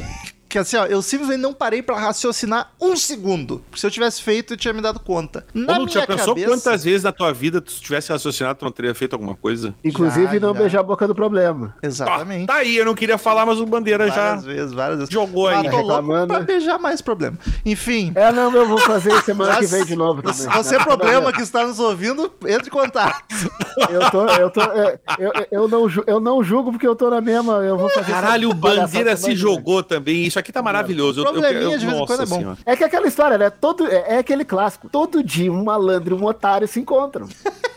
que assim, ó, eu simplesmente não parei pra raciocinar um segundo. Porque se eu tivesse feito, eu tinha me dado conta. Na Como tu já minha pensou cabeça... quantas vezes na tua vida tu tivesse raciocinado, tu não teria feito alguma coisa? Inclusive Já, não já. beijar a boca do problema. Exatamente. Tá aí, eu não queria falar, mas o Bandeira já Várias vezes, várias vezes. jogou aí. Tô louco pra beijar mais problema. Enfim... É, não, eu vou fazer semana que vem de novo também. Você, você é problema que está nos ouvindo, entre em contato. Eu, tô, eu, tô, é, eu, eu, não, eu não julgo porque eu tô na mesma. Eu vou fazer Caralho, o Bandeira se jogou também. Isso aqui tá maravilhoso. Eu- eu- Probleminha eu- de vez em quando é bom. Senhora. É que aquela história, né? Todo, é, é aquele clássico. Todo dia um malandro e um otário se encontram.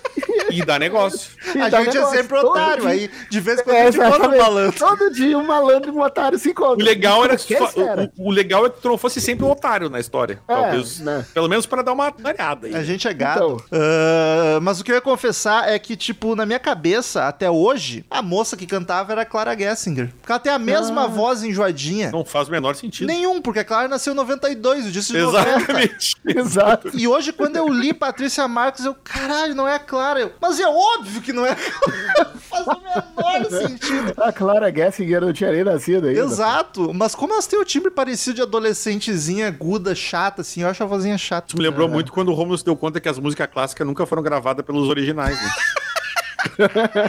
E dá negócio. E A dá gente é negócio. sempre Todo otário, dia- aí de vez em quando É, a gente encontra um malandro. Todo dia um malandro e um otário se encontram. O legal era que o, o legal é que tu não fosse sempre um otário na história. É, Talvez. né? Pelo menos para dar uma variada aí. A gente é gado. Então. Ah, mas o que eu ia confessar é que, tipo, na minha cabeça, até hoje, a moça que cantava era a Clara Gessinger. Porque ela tem a mesma voz enjoadinha. Não faz o menor sentido. Nenhum, porque a Clara nasceu em 92, o disco de 90. Exatamente. Exato. E hoje, quando eu li Patrícia Marques, eu, caralho, não é a Clara. Eu, mas é óbvio que não é Clara. Faz o menor sentido. A Clara Gessinger não tinha nem nascido ainda. Exato, mas como elas têm o timbre parecido de adolescentezinha aguda, chata, assim, eu acho a vozinha chata. Isso me lembrou muito quando o Romulo se deu conta que as músicas clássicas nunca foram gravadas pelos originais, né?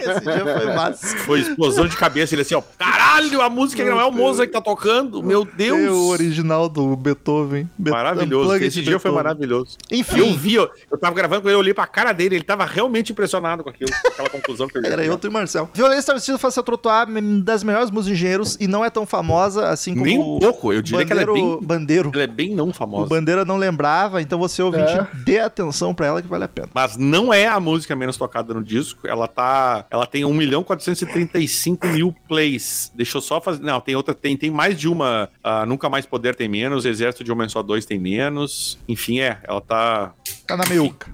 Esse dia foi massa. Foi explosão de cabeça. Ele assim, ó, caralho, a música não é o Mozart que tá tocando. Meu Deus. Tem o original do Beethoven. Be- Maravilhoso. Esse dia foi maravilhoso. Enfim. Eu vi, ó, eu tava gravando com ele, eu olhei pra cara dele, ele tava realmente impressionado com aquilo, com aquela conclusão que eu Era eu, tu e Marcel. Violência Travestida faz seu trotuar das melhores músicas de engenheiros e não é tão famosa assim como Nem um pouco, eu diria que ela é Bandeiro- bem- Bandeiro. Ela é bem não O famosa. Bandeira não lembrava, então você ouvinte, É. dê atenção pra ela que vale a pena. Mas não é a música menos tocada no disco. Ela tá. Ela tem 1 milhão 435 mil plays. Deixa eu só fazer. Não, tem outra. Tem, tem mais de uma. ah, Nunca Mais Poder tem menos. Exército de Homem Só Dois tem menos. Enfim, é. Ela tá. Tá na meiuca.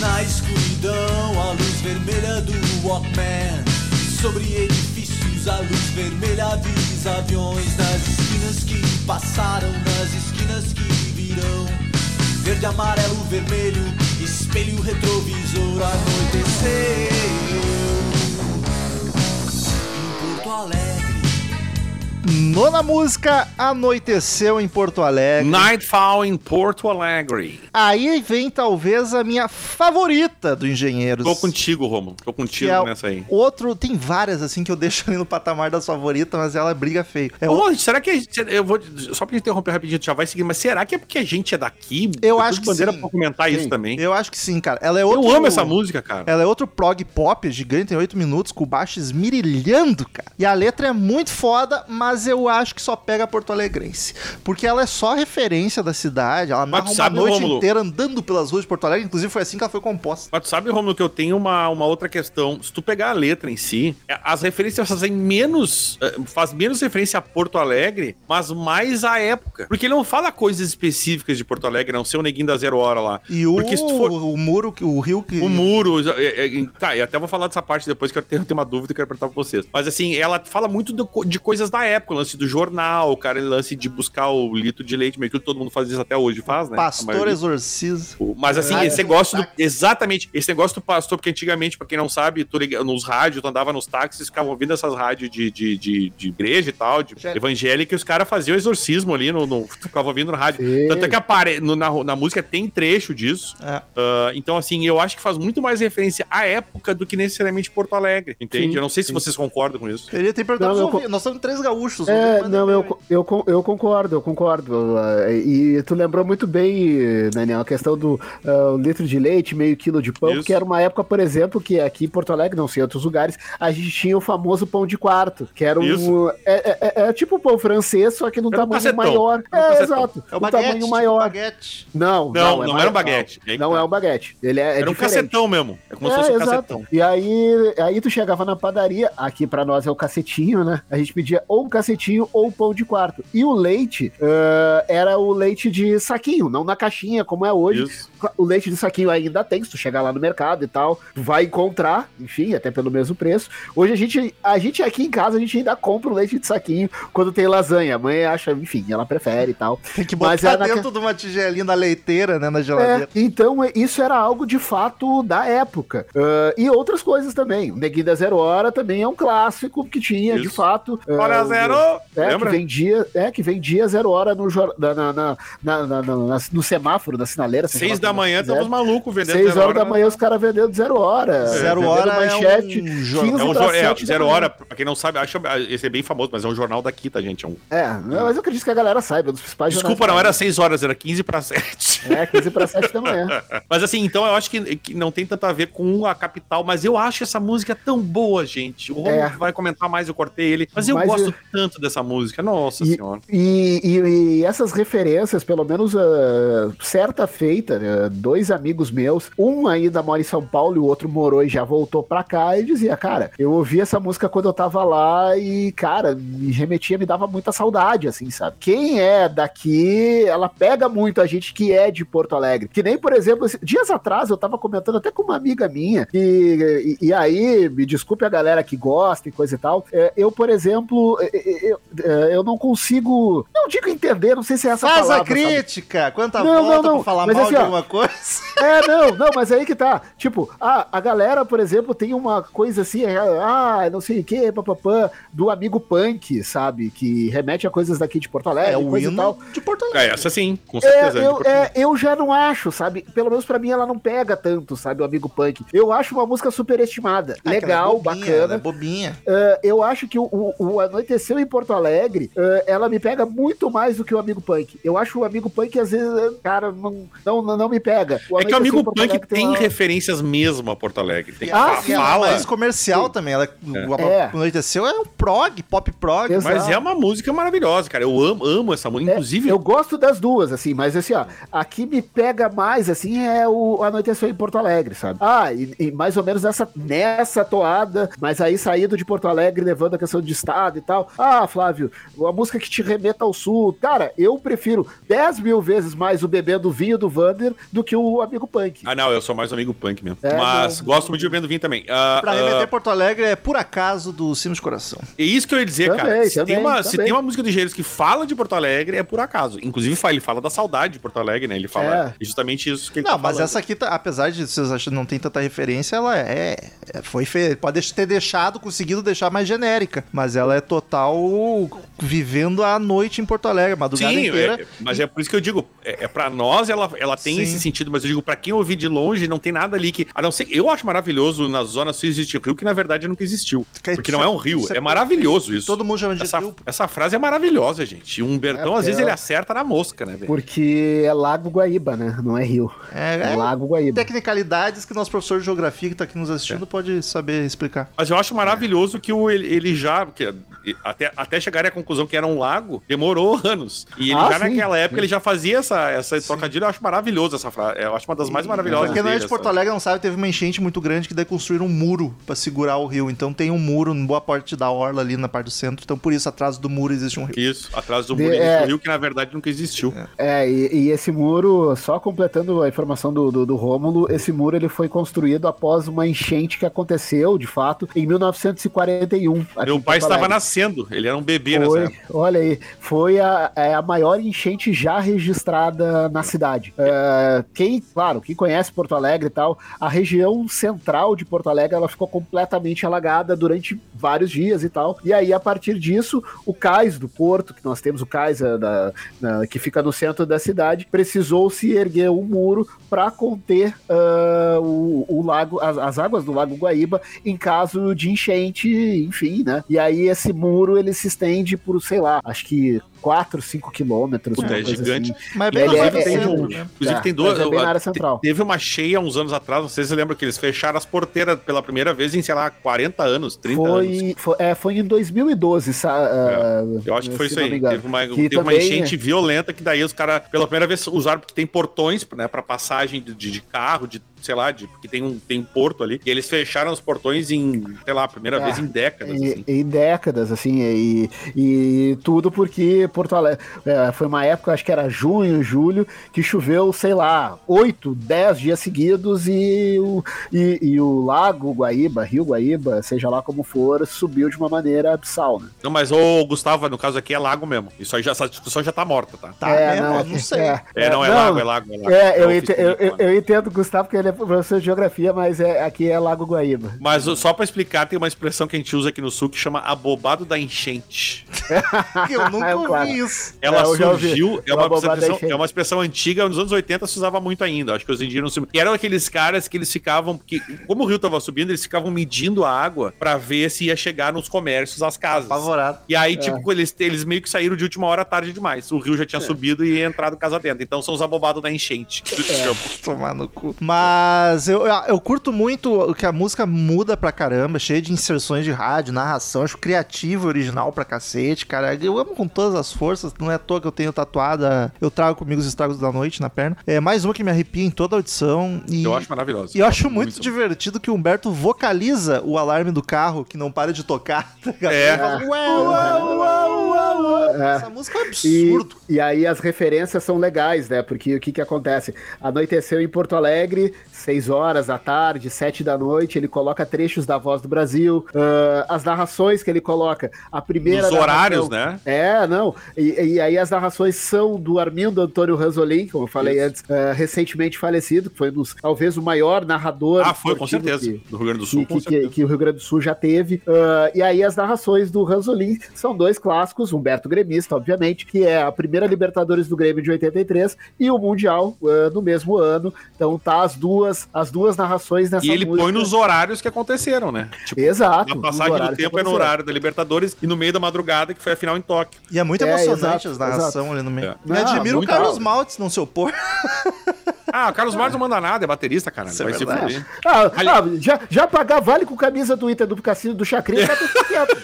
Na escuridão, a luz vermelha do Walkman. Sobre edifícios, a luz vermelha avisa aviões. Nas esquinas que passaram, nas esquinas que virão. Verde, amarelo, vermelho, espelho retrovisor anoiteceu. Em Porto Alegre. Nona música, Anoiteceu em Porto Alegre. Nightfall em Porto Alegre. Aí vem talvez a minha favorita do Engenheiros. Tô contigo, Romulo. Tô contigo é nessa aí. outro, tem várias assim que eu deixo ali no patamar das favoritas, mas ela briga feio. É Ô, será que a gente, eu vou só pra interromper rapidinho, tu já vai seguir, mas será que é porque a gente é daqui? Eu Depois acho o que Bandeira sim. pra comentar isso Sim. também. Eu acho que sim, cara. Ela é Eu outro, amo essa música, cara. Ela é outro prog pop gigante, tem 8 minutos, com o baixo esmirilhando, cara. E a letra é muito foda, mas eu acho que só pega Porto Alegrense. Porque ela é só referência da cidade, ela narra uma sabe, noite Rômulo? inteira andando pelas ruas de Porto Alegre, inclusive foi assim que ela foi composta. Mas tu sabe, Romulo, que eu tenho uma, uma outra questão. Se tu pegar a letra em si, é, as referências fazem menos. eh, Faz menos referência a Porto Alegre, mas mais à época. Porque ele não fala coisas específicas de Porto Alegre, não ser o neguinho da zero hora lá. E o, for- o muro, que- o rio que... O muro. é, é, tá, e até vou falar dessa parte depois que eu tenho, tenho uma dúvida que eu quero perguntar pra vocês. Mas assim, ela fala muito de coisas da época, o lance do jornal, o cara, o lance de buscar o litro de leite, meio que todo mundo faz isso até hoje, faz, né? Pastor. O- Mas assim, Ah, esse é. negócio do. Exatamente, esse negócio do pastor, porque antigamente, pra quem não sabe, tu liga, nos rádios, tu andava nos táxis, ficavam ouvindo essas rádios de, de, de, de igreja e tal, de evangélica, e os caras faziam exorcismo ali, no, no, ficavam ouvindo no rádio. Sim. Tanto é que apare, no- na, na música tem trecho disso. É. Ah, então, assim, eu acho que faz muito mais referência à época do que necessariamente Porto Alegre, entende? Sim, eu não sei se vocês concordam com isso. Ele tem perguntado Não, eu. Nós somos três gaúchos É, É, não, eu, eu, eu concordo, eu concordo. Ah, E tu lembrou muito bem, Daniel, a questão do o litro de leite, meio quilo de pão, Isso. que era uma época, por exemplo, que aqui em Porto Alegre, não sei, em outros lugares, a gente tinha o famoso pão de quarto, que era um. Isso. É, é- é tipo pão francês, só que num Era um tamanho cacetão. maior. Era um É, cacetão. exato. É o um baguete, tamanho tipo maior. baguete. Não, Não, não é era mais- um baguete. Não, tá. é um baguete. Ele é, é Era um cacetão mesmo. É como se É, fosse um exato. cacetão. E aí, aí tu chegava na padaria, aqui pra nós é o cacetinho, né? A gente pedia ou um cacetinho ou pão de quarto. E o leite ah, era o leite de saquinho, não na caixinha, como é hoje. Isso. O leite de saquinho ainda tem, se tu chegar lá no mercado e tal, tu vai encontrar, enfim, até pelo mesmo preço. Hoje a gente, a gente aqui em casa, a gente ainda compra o leite de saquinho quando tem lasanha. A mãe acha, enfim, ela prefere e tal. Tem que Mas botar é naque- dentro de uma tigelinha da leiteira, né, na geladeira. É, então é, isso era algo de fato da época. Ah, e outras coisas também. O Neguinho da Zero Hora também é um clássico que tinha, de Isso. fato. ah, Hora o- zero! É, Lembra? que vendia, é, que vendia zero hora no, na, na, na- na- na- na- no semáforo, na sinaleira. Seis da manhã, estamos malucos vendendo Seis zero horas da manhã os caras vendendo zero hora. Zero hora manchete, é um jornal. 15 É um pra jor- é, sete zero hora, pra quem não sabe, acho esse é bem famoso, mas é um jornal daqui, tá, gente? É um... É, mas eu acredito que a galera saiba dos principais Desculpa, não era 6 horas, era 15 para 7. É, 15 para 7 da manhã. Mas assim, então eu acho que, que não tem tanto a ver com a capital, mas eu acho essa música tão boa, gente. O Romulo É. vai comentar mais, eu cortei ele. Mas eu Mas gosto eu- tanto dessa música, nossa E- senhora. E, e- e essas referências, pelo menos ah, certa feita, né, dois amigos meus, um ainda mora em São Paulo e o outro morou e já voltou pra cá, e dizia, cara, eu ouvi essa música quando eu tava lá e, cara, me remetia, me dava muita saudade, assim, sabe? Quem é daqui, ela pega muito a gente que é de Porto Alegre. Que nem, por exemplo, dias atrás eu tava comentando até com uma amiga minha, e, e, e aí, me desculpe a galera que gosta e coisa e tal, é, eu, por exemplo, é, é, eu, é, eu não consigo, não digo entender, não sei se é essa Faz palavra, a crítica! Quanta Não, volta não, não, pra falar mas mal assim, de alguma coisa? é, não, não, mas aí que tá. Tipo, ah, a galera, por exemplo, tem uma coisa assim, é, ah, não sei o que, papapã, do amigo punk, sabe? Que remete a coisas daqui de Porto Alegre, É o e tal. hino de Porto Alegre. É, essa sim, com É, certeza. eu, é, eu já não acho, sabe? Pelo menos pra mim ela não pega tanto, sabe? O amigo punk. Eu acho uma música superestimada. Ah, é Legal, bobinha, ela bacana. É bobinha. Uh, eu acho que o, o, o Anoiteceu em Porto Alegre, uh, ela me pega muito mais do que o Amigo Punk. Eu acho o Amigo Punk, às vezes, uh, cara, não, não, não, me pega. É que o amigo Porto Punk Alegre tem uma- referências mesmo a Porto Alegre. Tem Ah, a ela é fala, mais comercial também. Ela, o É. o Anoiteceu é um prog, pop prog. Exato. mas é uma música maravilhosa, cara. Eu amo, amo essa música. É, Inclusive, eu gosto das duas, assim, mas assim, ó, aqui me pega mais, assim, é o Anoiteceu em Porto Alegre, sabe? Ah, e, e mais ou menos nessa, nessa toada, mas aí saído de Porto Alegre, levando a questão de estado e tal. Ah, Flávio, uma música que te remeta ao sul. Cara, eu prefiro 10 mil vezes mais o Bebendo Vinho do Vander do que o Amigo Punk. Ah, não, eu sou mais amigo punk mesmo. É, Mas não. gosto muito de Vendo Vinho também. Ah, Pra ah, remeter Porto Alegre é por acaso do Sinos Coração. É isso que eu ia dizer, Também, cara. Se, também, tem uma, se tem uma música do Engenheiros que fala de Porto Alegre, é por acaso. Inclusive, ele fala da saudade de Porto Alegre, né? Ele fala É. justamente isso que ele Não, tá mas falando. essa aqui, tá- apesar de vocês acharem que não tem tanta referência, ela é. é- foi feita. Pode ter deixado, conseguido deixar mais genérica. Mas ela é total vivendo a noite em Porto Alegre, a madrugada Sim, inteira. é- mas é por isso que eu digo, é, é para nós ela, ela tem Sim. esse sentido, mas eu digo pra quem ouvir de longe não tem nada ali que, a não ser, eu acho maravilhoso na zona sul existe rio que na verdade nunca existiu, Que- porque não é um rio, é- é maravilhoso isso. Todo mundo chama de essa, rio. essa frase é maravilhosa, gente. O Humbertão É, às vezes é. ele acerta na mosca, né, velho? Porque é Lago Guaíba, né? Não é rio. É, É, é Lago Guaíba. tecnicalidades que nosso professor de geografia que tá aqui nos assistindo pode saber explicar. Mas eu acho maravilhoso que o, ele, ele já. Que, até, até chegar à conclusão que era um lago, demorou anos. E ele Ah, já sim. naquela época ele já fazia essa, essa trocadilho. Eu acho maravilhoso essa frase. Eu acho uma das mais maravilhosas. Pra quem não é de Porto Alegre não sabe, teve uma enchente muito grande que daí construíram um muro pra segurar o rio. Então tem um muro em boa parte da orla ali na parte do centro. Então por isso atrás do muro existe um rio. Isso, atrás do De- muro é. do rio, que na verdade nunca existiu. É, e, e esse muro, só completando a informação do, do, do Rômulo, esse muro ele foi construído após uma enchente que aconteceu, de fato, em 1941. aqui Meu pai estava nascendo, ele era um bebê nessa Foi, época. olha aí, foi a, é a maior enchente já registrada na cidade. É, quem, claro, quem conhece Porto Alegre e tal, a região central de Porto Alegre ela ficou completamente alagada durante vários dias e tal. E aí, a partir disso, o cais do porto, que nós temos o cais eh, da, da- que fica no centro da cidade, precisou se erguer um muro para conter ah, o, o lago, as, as águas do lago Guaíba em caso de enchente, enfim, né? E aí esse muro ele se estende por, sei lá, acho que 4, 5 quilômetros. Puta, uma é gigante. assim. Mas bem Ele é- é- tem centro, um- né? Inclusive É, tem duas. é bem na área central. Teve uma cheia uns anos atrás, não sei se você lembra que eles fecharam as porteiras pela primeira vez em, sei lá, 40 anos, 30 anos. Foi, foi, é, foi em 2012, sa- ah, Eu acho que foi isso aí. Teve uma, Que teve uma também- é enchente violenta que daí os caras, pela primeira vez, usaram porque tem portões, né, pra passagem de, de- de carro, de, sei lá, de, porque tem um, tem um porto ali. E eles fecharam os portões em, sei lá, primeira É, vez em décadas. E- assim. Em décadas, assim, e, e tudo porque Porto Alegre é, foi uma época, acho que era junho, julho, que choveu, sei lá, 8, 10 dias seguidos e o, e, e o lago Guaíba, Rio Guaíba, seja lá como for, subiu de uma maneira abissal, né? Não, mas o Gustavo, no caso aqui é lago mesmo. Isso aí já, essa discussão já tá morta, tá? Tá mesmo? Eu não sei. É, não, é lago, é lago, é lago. É, eu, É ente- oficial, eu, eu, eu entendo, Gustavo, que ele é professor de geografia, mas é, aqui é Lago Guaíba. Mas o- só pra explicar, tem uma expressão que a gente usa aqui no sul que chama abobado da enchente. Eu nunca É, ouvi claro. isso. Ela É, surgiu, é uma, expressão, é uma expressão antiga, nos anos 80 se usava muito ainda. Acho que os indígenas não se... E eram aqueles caras que eles ficavam, que, como o rio tava subindo, eles ficavam medindo a água pra ver se ia chegar nos comércios, às casas. Apavorado. E É. aí, tipo, eles, eles meio que saíram de última hora tarde demais. O rio já É. tinha subido e ia entrado casa dentro. Então são os abobados da enchente. É. Tomar no cu. Mas eu, eu curto muito que a música muda pra caramba, cheia de inserções de rádio, narração, acho criativo, original pra cacete, cara. Eu amo com todas as forças, não é à toa que eu tenho tatuada, eu trago comigo os estragos da noite na perna. É mais uma que me arrepia em toda a audição. E Eu acho maravilhoso. E eu acho muito, divertido que o Humberto vocaliza o alarme do carro que não para de tocar. tá? É. Fala, "Ué, ué, ué, ué, ué." Essa música é um E, absurdo. e aí as referências são legais, né? Porque o que que acontece? Anoiteceu em Porto Alegre, 6 horas da tarde, 7 da noite, ele coloca trechos da Voz do Brasil, ah, as narrações que ele coloca, a primeira Os horários, né? É, não. E, e aí as narrações são do Armindo Antônio Ranzolin, como eu falei Isso. antes, ah, recentemente falecido, que foi um dos, talvez o maior narrador. Ah, foi, com certeza. que- Do Rio Grande do Sul, que, que- que- o Rio Grande do Sul já teve. Ah, e aí as narrações do Ranzolin são dois clássicos, Humberto Gremista, obviamente, que é a primeira Libertadores do Grêmio de 83 e o Mundial ah, no mesmo ano. Então tá as duas, as duas narrações nessa E ele música. põe nos horários que aconteceram, né? Tipo, Exato. a passagem do tempo é no horário da Libertadores e no meio da madrugada, que foi a final em Tóquio. E é muito É, emocionante as narração ali no meio. É. Me Não, admiro o muito Carlos alto. Maltes não se opor. Ah, o Carlos Marques não manda nada, é baterista, cara. Isso é Vai se verdade. fuder. Ah, Ali- ah, já, já pagar vale com camisa do Inter do Cassino do Chacrinha, cara, fica quieto.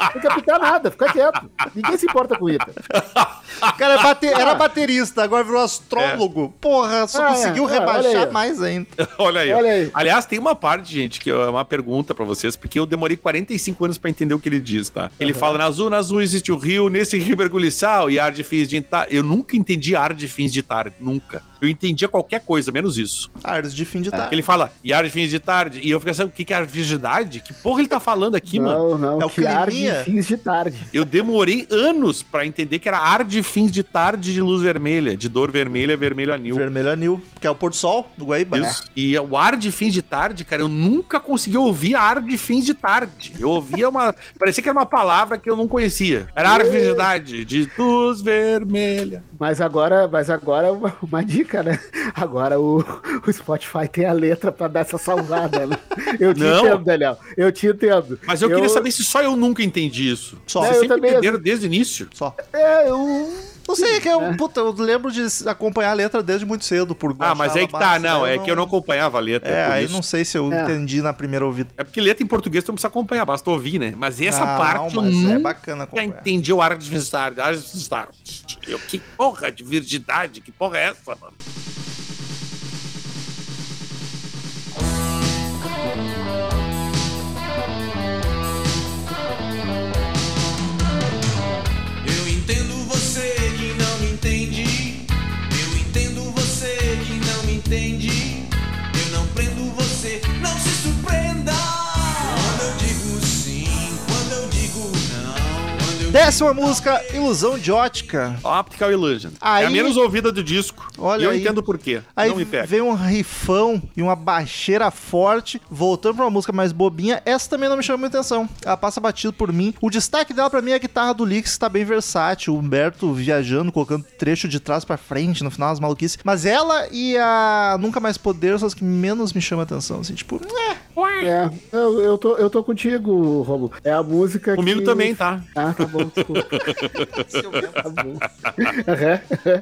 Ah, Não quer picar nada, fica quieto. Ninguém se importa com o Inter. Cara, é bate- era baterista, agora virou astrólogo. Porra, só Ah, conseguiu é, é, olha rebaixar mais ainda. Olha aí. Olha aí. Aliás, tem uma parte, gente, que é uma pergunta pra vocês, porque eu demorei 45 anos pra entender o que ele diz, tá? Ele fala, na azul, na azul existe o rio, nesse rio mergulhe sal e ar de fins de tarde. Eu nunca entendi ar de fins de tarde, nunca. Eu entendia qualquer coisa, menos isso. Ardos de fim de tarde. Ele fala, e ar de fins de tarde, e eu fiquei pensando, o que que é virgindade? Que porra ele tá falando aqui, mano? não, não, É o que ar de fins de tarde. Eu demorei anos pra entender que era ar de fins de tarde de luz vermelha, de dor vermelha, vermelho anil. Vermelho anil, que é o pôr do sol do Guaíba. Isso. E o ar de fins de tarde, cara, eu nunca consegui ouvir ar de fins de tarde. Eu ouvia uma. parecia que era uma palavra que eu não conhecia. Era ar de fins de tarde, de luz vermelha. Mas agora, mas agora uma, uma dica, né? Agora o, o Spotify tem a letra pra dar essa salvada, né? Eu te Não. entendo, Daniel. Eu te entendo. Mas eu, queria saber se só eu nunca entendi isso. Só. Vocês É, eu sempre também, entenderam desde o início. Só. É, eu. Não sei, é que eu, puta, eu lembro de acompanhar a letra desde muito cedo. Por Ah, mas aí que ela tá, não, daí é que eu não acompanhava a letra. É, por aí isso. não sei se eu É. entendi na primeira ouvida. É porque letra em português tu não precisa acompanhar, basta ouvir, né? Mas essa Não, parte eu mas é nunca bacana acompanhar. entendi o ar de. Eu, que porra de virgindade, que porra é essa, mano? Décima música, Ilusão de Ótica. Optical Illusion. Aí- É a menos ouvida do disco. Olha e eu aí. entendo por quê. Aí não me pega. vem um rifão e uma baixeira forte, voltando pra uma música mais bobinha. Essa também não me chama muita atenção. Ela passa batido por mim. O destaque dela pra mim é a guitarra do Lix, que tá bem versátil. O Humberto viajando, colocando trecho de trás pra frente, no final as maluquices. Mas ela e a Nunca Mais Poder são as que menos me chamam atenção. Assim, tipo, é. É, eu, eu, tô, eu tô contigo, Romulo. É a música Comigo que... também, tá? Ah, tá bom, desculpa. tá bom.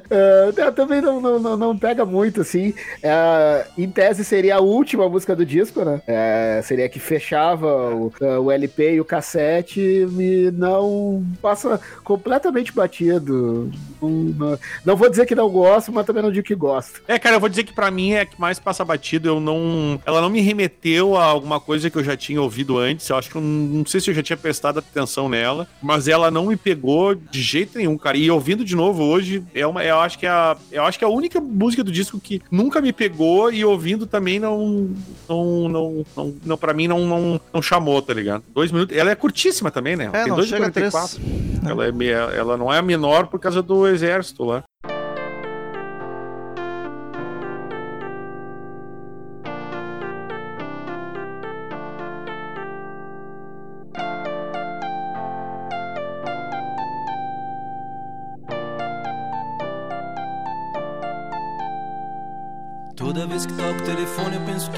Ah, não, também não, não, não, pega muito, assim. É, em tese seria a última música do disco, né? É, seria a que fechava o, o LP e o cassete e não passa completamente batido. Não, não- não vou dizer que não gosto, mas também não digo que gosto. É, cara, eu vou dizer que pra mim é a que mais passa batido. Eu não. Ela não me remeteu a alguma coisa que eu já tinha ouvido antes. Eu acho que eu não, não sei se eu já tinha prestado atenção nela, mas ela não me pegou de jeito nenhum, cara. E ouvindo de novo hoje, é uma, eu acho que é a, eu acho que é a única música do disco que nunca me pegou e ouvindo também não, não, não, não, não para mim não, não, não chamou, tá ligado? Dois minutos. Ela é curtíssima também, né? É, não dois chega a três. 44. Ela, é, ela não é a menor por causa do exército lá.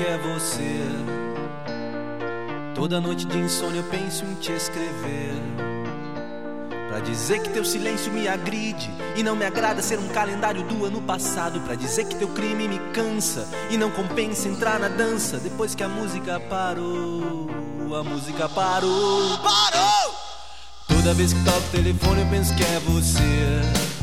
É você. Toda noite de insônia eu penso em te escrever. Pra dizer que teu silêncio me agride e não me agrada ser um calendário do ano passado. Pra dizer que teu crime me cansa e não compensa entrar na dança depois que a música parou. A música parou. Parou! Toda vez que toco o telefone eu penso que é você.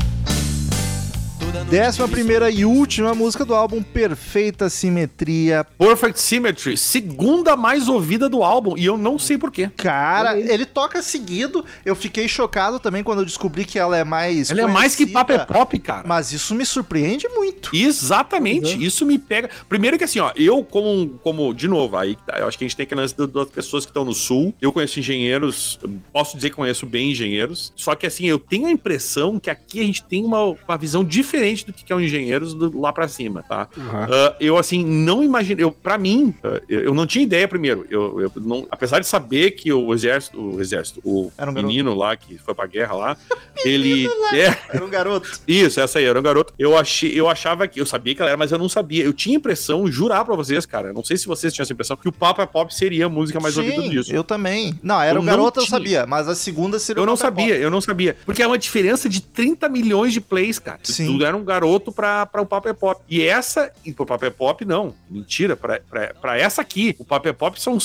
Décima primeira e última música do álbum, Perfeita Simetria. Perfect Symmetry, segunda mais ouvida do álbum, e eu não sei porquê. Cara, ele toca seguido. Eu fiquei chocado também quando eu descobri que ela é mais. Ela é mais que pop é pop, cara. Mas isso me surpreende muito. Exatamente, isso me pega. Primeiro que assim, ó, eu como, como de novo, aí tá, eu acho que a gente tem que lance das pessoas que estão no sul. Eu conheço engenheiros, posso dizer que conheço bem engenheiros. Só que assim, eu tenho a impressão que aqui a gente tem uma, uma visão diferente do que é o engenheiros do- lá pra cima, tá? Ah, eu assim não imagino, eu para mim, ah, eu eu não tinha ideia primeiro. Eu, eu não, apesar de saber que o exército, o exército, o Era um garoto. menino lá que foi pra guerra lá, ele é Era um garoto. isso, essa aí, era um garoto. Eu, achei, eu achava que. Eu sabia que ela era, mas eu não sabia. Eu tinha impressão, jurar pra vocês, cara. Não sei se vocês tinham essa impressão, que o Papa é Pop seria a música mais ouvida do disco. eu também. Não, era Eu um garoto, eu tinha. sabia. Mas a segunda seria Eu não Pop sabia, eu não sabia. Porque é uma diferença de 30 milhões de plays, cara. Sim. Era um garoto pra, pra o Papa é Pop. E essa, e pro Papa é Pop, não. Mentira, pra essa aqui, o Papa é Pop são.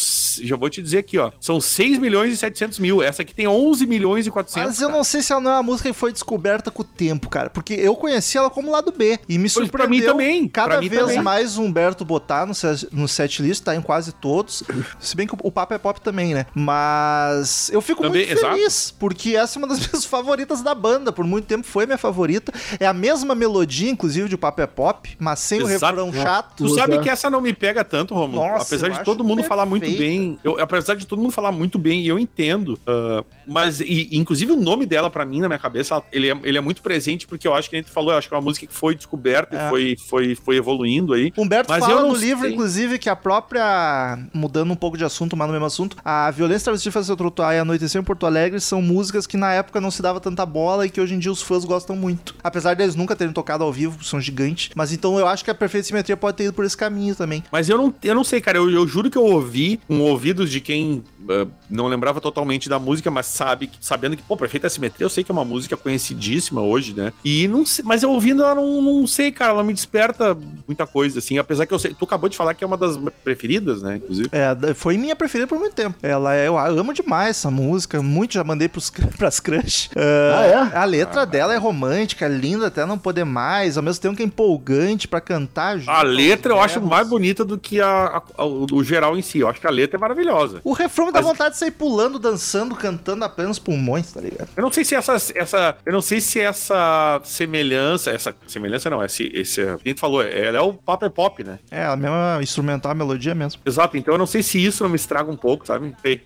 Já vou te dizer aqui, ó. São 6 milhões e 700 mil. Essa aqui tem 11 milhões e 400. Mas eu cara. não sei se ela não é uma música que foi descoberta com o tempo, cara. Porque eu conheci ela como lado B. E me Pois, pra surpreendeu mim também, cada pra mim vez também. mais Humberto botar no, set- no setlist, tá em quase todos. Se bem que o, é Pop também, né? Mas eu fico Também, muito feliz, porque essa é uma das minhas favoritas da banda. Por muito tempo foi minha favorita. É a mesma melodia, inclusive, de Papo é Pop, mas sem o Exato. refrão chato. Tu sabe que essa não me pega tanto, Romulo. Nossa, apesar de todo mundo falar muito bem. Eu, apesar de todo mundo falar muito bem, e eu entendo. ah, mas, e, inclusive, o nome dela, pra mim, na minha cabeça, ele é, ele é muito presente, porque eu acho que a gente falou, eu acho que é uma música que foi descoberta É. e foi, foi, foi evoluindo aí. Humberto Mas fala no livro, sei. inclusive, que a própria. Mudando um pouco de assunto, mas no mesmo assunto, a Violência Travesti Fazer Trotuar e Anoitecer em Porto Alegre são músicas que na época não se dava tanta bola e que hoje em dia os fãs gostam muito. Apesar deles nunca terem tocado ao vivo, são gigantes. Mas então eu acho que a Perfeita Simetria pode ter ido por esse caminho também. Mas eu não, eu não sei, cara. Eu, eu juro que eu ouvi com ouvidos de quem ah, não lembrava totalmente da música, mas sabe, que- sabendo que, pô, Perfeita Simetria, eu sei que é uma música conhecidíssima hoje, né? E não sei, mas eu ouvindo ela não, não sei, cara. Ela me desperta muita coisa, assim. Apesar que eu sei, tu acabou de falar que é uma das preferidas, né? Inclusive. É, foi minha preferida por muito tempo. Ela é, eu amo demais essa música, muito já mandei pros, pras crush. Ah, Ah, é? A letra dela é romântica, linda até não poder mais, ao mesmo tempo que é empolgante pra cantar junto A letra eu acho berros. mais bonita do que a, a- o, o geral em si. Eu acho que a letra é maravilhosa. O refrão me dá Mas- vontade de sair pulando, dançando, cantando apenas pulmões, tá ligado? Eu não sei se essa, essa, eu não sei se essa semelhança, essa semelhança não, esse, esse, a gente falou, ela é o pop é pop, né? É, a mesma instrumental, a melodia mesmo. Exato, então eu não sei se isso não me estraga um pouco, sabe? Sei.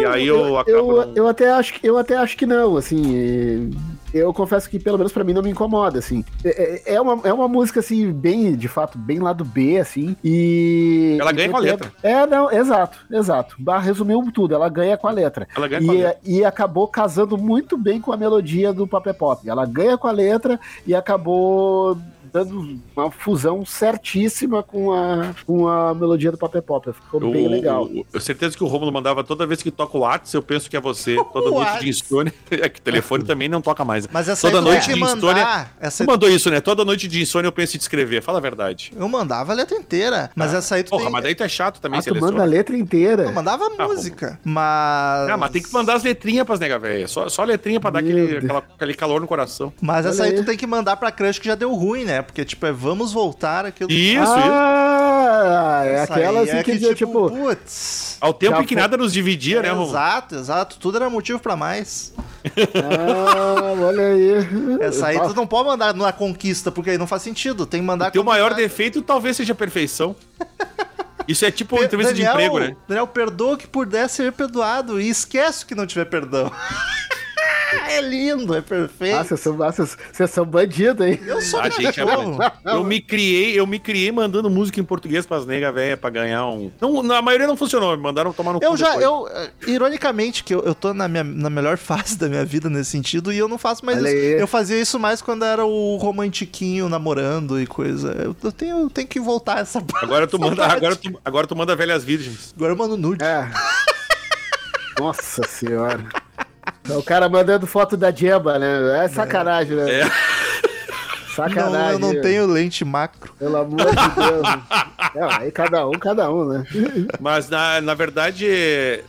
e aí eu, eu, acabo eu, não- eu até acho que eu até acho que não, assim. Eu confesso que pelo menos pra mim não me incomoda, assim. É, é- é uma, é uma música assim bem, de fato, bem lá do B, assim. E Ela e ganha tem com a letra. É, não, exato, exato. Bah, resumiu tudo. Ela ganha com a letra. Ela ganha com a letra. E, e acabou casando muito bem com a melodia do Pop é Pop. Ela ganha com a letra e acabou dando uma fusão certíssima com a, com a melodia do Pop é Pop. Ficou Eu, bem legal. eu, eu certeza que o Romulo mandava toda vez que toca o WhatsApp, eu penso que é você. Toda noite Whats. de insônia. É que o telefone também não toca mais. Mas essa Toda tu noite de insônia. Essa aí mandou isso, né? Toda noite de insônia eu penso em te escrever. Fala a verdade. Eu mandava a letra inteira. Mas essa aí tu Porra, tem... mas daí tu é chato também, Ah, tu manda a letra inteira. Eu mandava Ah, música. Mas. Ah, mas tem que mandar as letrinhas pras nega velha. Só, só letrinha pra dar Meu aquele, Deus. aquela- aquele calor no coração. Mas essa Olha aí aí. tu tem que mandar pra crush que já deu ruim, né? Porque, tipo, é vamos voltar aquilo. Isso, isso. ah, é Essa aquela aí assim é que, tipo, putz. Ao tempo que foi- nada nos dividia, né, Romulo? Exato, exato. Tudo era motivo pra mais. ah, olha aí. Essa aí tu não pode mandar na conquista, porque aí não faz sentido. Tem que mandar O teu maior tá- defeito talvez seja a perfeição. Isso é tipo entrevista de Daniel, emprego, né? Daniel, perdoa o que puder ser perdoado e esquece o que não tiver perdão. É lindo, é perfeito. Ah, vocês são, ah, vocês, vocês são bandidos, hein? eu sou A gente é. Eu me criei, eu me criei mandando música em português pras nega velha pra ganhar um. Não, na maioria não funcionou, me mandaram tomar no Eu cu já, depois. eu, eh, ironicamente, que eu, eu tô na, minha, na melhor fase da minha vida nesse sentido e eu não faço mais Olha isso. aí. Eu fazia isso mais quando era o romantiquinho namorando e coisa. Eu, eu tenho, eu tenho que voltar essa Agora tu manda, agora tu, agora tu manda velhas virgens. Agora eu mando nude. É. Nossa senhora. O cara mandando foto da Jeba, né? É sacanagem, né? É. não, Sacanagem. eu não tenho lente macro. Pelo amor de Deus. É, aí cada um, cada um, né? Mas na, na verdade,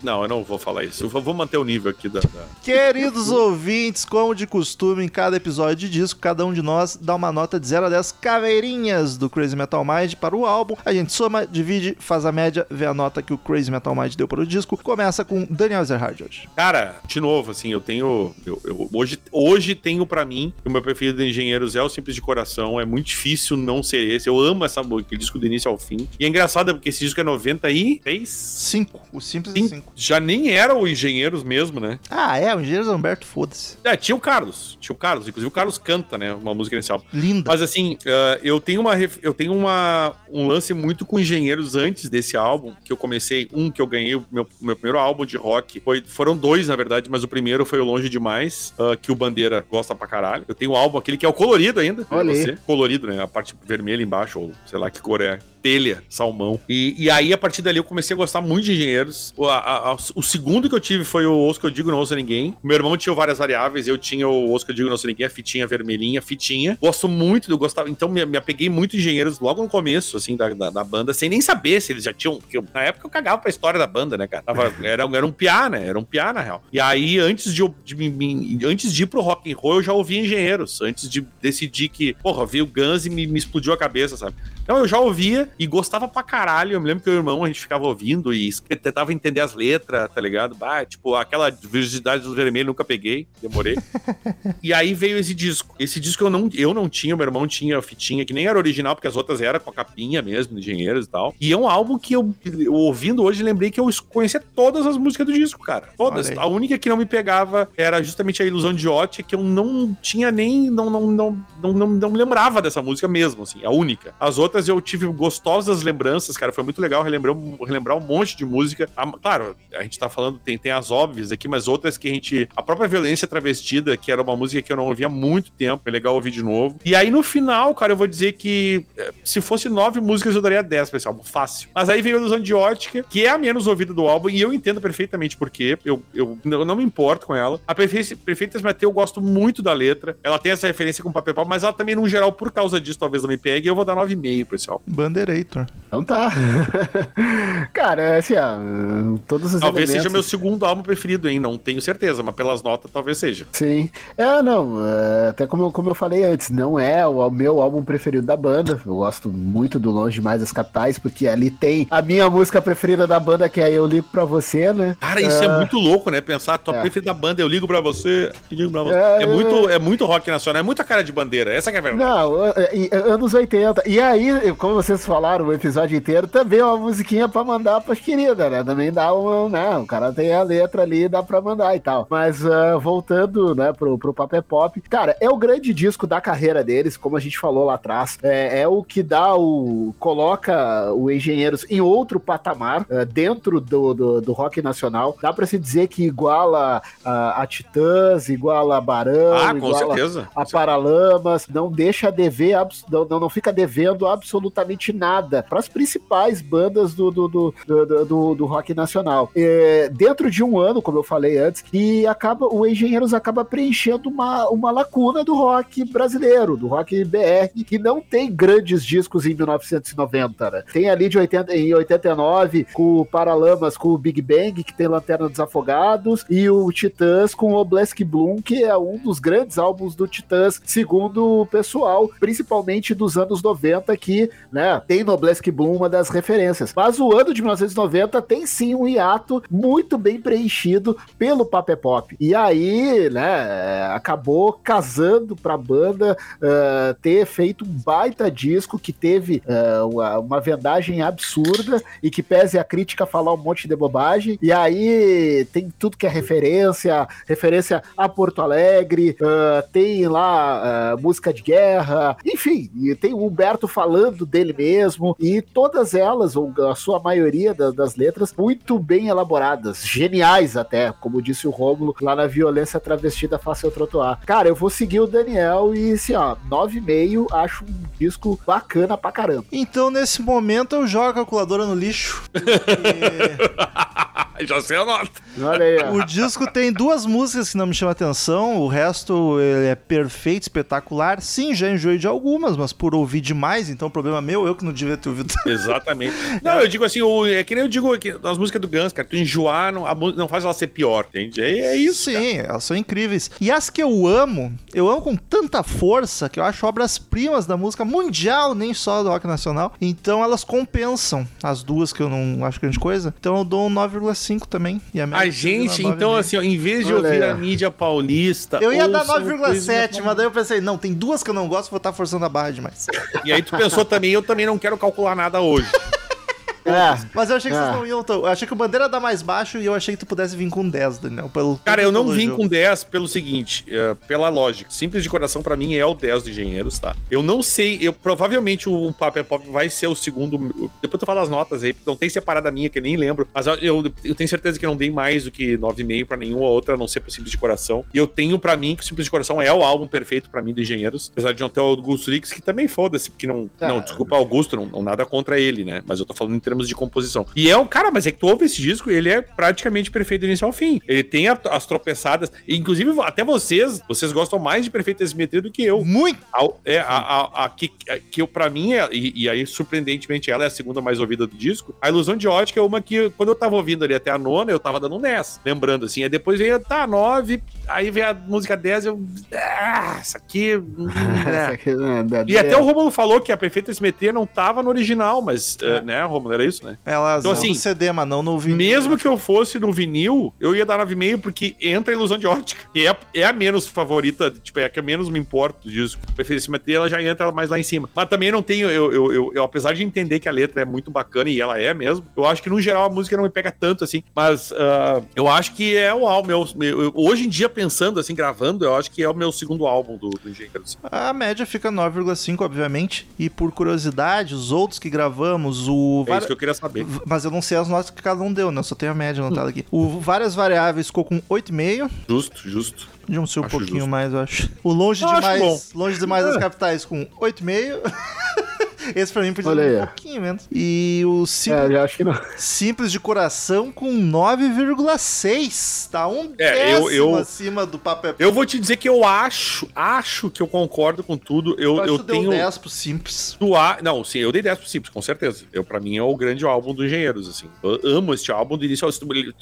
não, eu não vou falar isso. Eu vou manter o nível aqui da. da- Queridos ouvintes, como de costume, em cada episódio de disco, cada um de nós dá uma nota de 0 a 10 caveirinhas do Crazy Metal Mind para o álbum. A gente soma, divide, faz a média, vê a nota que o Crazy Metal Mind deu para o disco. Começa com Daniel Ezerhard hoje. Cara, de novo, assim, eu tenho. Eu, eu- hoje, hoje tenho pra mim que o meu preferido de Engenheiros é o Simples de Coração. É muito difícil não ser esse. Eu amo essa música, aquele disco do início ao fim. E é engraçado porque esse disco é 96. 5. O simples é Sim, 5. Já nem era o Engenheiros mesmo, né? Ah, é, o Engenheiro Humberto, foda-se. É, tinha o Carlos. Tinha o Carlos. Inclusive o Carlos canta, né? Uma música nesse álbum. Linda. Mas assim, eh, eu tenho, uma, eu tenho uma, um lance muito com engenheiros antes desse álbum, que eu comecei, um que eu ganhei, o meu, meu primeiro álbum de rock, foi, foram dois, na verdade, mas o primeiro foi o Longe Demais, ah, que o Bandeira gosta pra caralho. Eu tenho o álbum, aquele que é o colorido ainda, Olha você. Colorido, né? A parte vermelha embaixo, ou sei lá que cor é. Telha, salmão. E, e aí, a partir dali, eu comecei a gostar muito de engenheiros. O, a- a- o segundo que eu tive foi o Oscar Eu Digo Não Ouça Ninguém. Meu irmão tinha várias variáveis, eu tinha o Oscar Eu Digo Não Ouça Ninguém, a fitinha vermelhinha, fitinha. Gosto muito, eu gostava. Então, me, me apeguei muito em engenheiros logo no começo, assim, da, da, da banda, sem nem saber se eles já tinham. Eu- na época eu cagava pra história da banda, né, cara? Tava- era, era um piá, né? Era um piá, na real. E aí, antes de, eu- de, me- antes de ir pro rock and roll, eu já ouvia engenheiros. Antes de decidir que, porra, vi o Guns e me, me explodiu a cabeça, sabe? Então eu já ouvia e gostava pra caralho. Eu me lembro que o irmão a gente ficava ouvindo e tentava entender as letras, tá ligado? Bah, tipo, aquela virgindade do vermelho nunca peguei, demorei. e aí veio esse disco. Esse disco eu não, eu não tinha, meu irmão tinha a fitinha, que nem era original, porque as outras eram com a capinha mesmo, engenheiros e tal. E é um álbum que eu, eu ouvindo hoje, lembrei que eu conhecia todas as músicas do disco, cara. Todas. Aí. A única que não me pegava era justamente a Ilusão de ótica, que eu não tinha nem. Não, não, não, não, não, não lembrava dessa música mesmo, assim, a única. As outras eu tive gostosas lembranças, cara. Foi muito legal relembrar, relembrar um monte de música. A- claro, a gente tá falando, tem, tem as óbvias aqui, mas outras que a gente. A própria Violência Travestida, que era uma música que eu não ouvia há muito tempo, é legal ouvir de novo. E aí no final, cara, eu vou dizer que eh, se fosse nove músicas, eu daria dez pra esse álbum, fácil. Mas aí veio a Ilusão de Ótica, que é a menos ouvida do álbum, e eu entendo perfeitamente por quê. Eu, eu não, me importo com ela. A Perfeitas Mateu, eu gosto muito da letra. Ela tem essa referência com o papel mas ela também, no geral, por causa disso, talvez não me pegue. Eu vou dar 9,5 álbum. Liberator. Então tá. Cara, assim, ó, todos os Talvez seja elementos- meu segundo álbum preferido, hein? Não tenho certeza, mas pelas notas talvez seja. Sim. É, não, é, até como, eu- como eu falei antes, não é o, meu álbum preferido da banda. Eu gosto muito do Longe Demais das Capitais, porque ali tem a minha música preferida da banda, que é Eu Ligo Pra Você, né? Cara, isso é, É. muito louco, né? Pensar, tua É. preferida banda, eu ligo pra você, eu ligo pra você. É, É, muito, é muito rock nacional, é muita cara de bandeira. Essa que é a verdade. Não, é, é, é, anos 80. E aí, como vocês falaram o episódio inteiro, também é uma musiquinha pra mandar pras queridas, né? Também dá uma, né? O cara tem a letra ali, dá pra mandar e tal. Mas ah, voltando, né, pro, pro Papel Pop, cara, é o grande disco da carreira deles, como a gente falou lá atrás. É, é o que dá o. coloca o Engenheiros em outro patamar ah, dentro do, do, do rock nacional. Dá pra se dizer que iguala a, a Titãs, iguala a Barão, ah, com iguala certeza. a Paralamas, não deixa dever, não, não, não fica devendo absolutamente nada para as principais bandas do, do, do, do, do- do rock nacional. É, dentro de um ano, como eu falei antes, e acaba, o Engenheiros acaba preenchendo uma, uma lacuna do rock brasileiro, do rock BR, que não tem grandes discos em 1990, né? Tem ali de 80, em 89, com o Paralamas, com o Big Bang, que tem Lanterna dos Afogados, e o Titãs com o Black Bloom, que é um dos grandes álbuns do Titãs, segundo o pessoal, principalmente dos anos 90, que né, tem no Black Bloom uma das referências. Mas o ano de 1990 tem sim um hiato muito bem preenchido pelo Papé Pop. E aí, né, acabou casando pra banda eh, ter feito um baita disco que teve eh, uma, uma vendagem absurda e que pese a crítica falar um monte de bobagem. E aí tem tudo que é referência, referência a Porto Alegre, ah, tem lá música de guerra, enfim, tem o Humberto falando dele mesmo, e todas elas, ou a sua maioria da- das letras, muito bem elaboradas, geniais até, como disse o Rômulo, lá na Violência Travestida Face ao Trotoar. Cara, eu vou seguir o Daniel e, assim, ó, 9,5, acho um disco bacana pra caramba. Então, nesse momento, eu jogo a calculadora no lixo. porque Já sei a nota. Olha aí, ó. o disco tem duas músicas que não me chamam atenção, o resto ele é perfeito, espetacular. Sim, já enjoei de algumas, mas por ouvir demais, então o problema é meu, eu que não devia ter ouvido. Exatamente. Não, eu digo assim, o- é que nem eu digo aqui, nas músicas do Guns, cara, tu enjoar, não, a não faz ela ser pior, entende? É, é isso. cara. Sim, elas são incríveis. E as que eu amo, eu amo com tanta força que eu acho obras-primas da música mundial, nem só do rock nacional. Então elas compensam as duas que eu não acho grande coisa. Então eu dou um 9,5 também. E a A gente, fica na então, 9,5. assim, ó, em vez de Olha ouvir aí, a mídia paulista. Eu ia dar ouçam 9,7, coisas- mas daí eu pensei, não, tem duas que eu não gosto, vou estar forçando a barra demais. E aí tu pensou também, eu também não quero calcular nada hoje. É, Mas eu achei que Ah. vocês não iam. tão- Eu achei que o bandeira dá mais baixo e eu achei que tu pudesse vir com 10, Daniel. Pelo, Cara, eu não vim jogo. com 10 pelo seguinte, é, pela lógica. Simples de coração pra mim é o 10 do Engenheiros, tá? Eu não sei, eu provavelmente o Papel Pop vai ser o segundo. Depois tu fala as notas aí, porque não tem separada minha, que eu nem lembro. Mas eu, eu, tenho certeza que não dei mais do que 9,5 pra nenhuma outra, a não ser pro Simples de Coração. E eu tenho pra mim que o Simples de Coração é o álbum perfeito pra mim do Engenheiros. Apesar de não ter o Augusto Lix, que também foda-se, porque não. Ah. Não, desculpa, Augusto, não, não nada contra ele, né? Mas eu tô falando em termos de composição. E é um cara, mas é que tu ouve esse disco, ele é praticamente perfeito do início ao fim. Ele tem a- as tropeçadas, inclusive até vocês, vocês gostam mais de Perfeita Simetria do que eu. Muito. Ao- é, a, a, a- que, a- que eu, pra mim, é, e, e aí, surpreendentemente, ela é a segunda mais ouvida do disco. A Ilusão de Ótica é uma que, quando eu tava ouvindo ali até a nona, eu tava dando um 10, lembrando assim. Aí depois veio, tá, 9, aí veio a música 10, eu. Ah, essa aqui. hum, essa é. aqui, né, da- E até o Romulo falou que a Perfeita Simetria não tava no original, mas, eh, né, Romulo, era isso, né? Elas Então, então, assim, no CD, mas não no vinil. Mesmo que eu fosse no vinil, eu ia dar 9,5 porque entra a ilusão de ótica. Que é, é a menos favorita, tipo, é a que eu menos me importo. Prefiro se meter, ela já entra mais lá em cima. Mas também não tenho, eu, eu, eu, eu, apesar de entender que a letra é muito bacana e ela é mesmo, eu acho que no geral a música não me pega tanto assim. Mas ah, eu acho que é o álbum. Meu, meu- hoje em dia, pensando assim, gravando, eu acho que é o meu segundo álbum do, do Engenheiros. A média fica 9,5, obviamente. E por curiosidade, os outros que gravamos, o. É isso que eu queria saber. Mas eu não sei as notas que cada um deu, né? Eu só tenho a média anotada aqui. O Várias Variáveis ficou com 8,5. Justo, justo. De um ser um Acho pouquinho justo. mais, eu acho. O Longe Eu Demais, longe demais das Capitais com 8,5. Esse pra mim podia Olha ser um pouquinho menos. E o Sim- É, eu acho que não. Simples de Coração com 9,6. Tá um É, eu- décimo eu- acima do Papo é Eu vou te dizer que eu acho, acho que eu concordo com tudo. Eu, acho eu deu tenho. 10 pro Simples. do A... Não, sim, eu dei 10 pro Simples, com certeza. Eu, pra mim, é o grande álbum do Engenheiros, assim. Eu amo este álbum do início ao.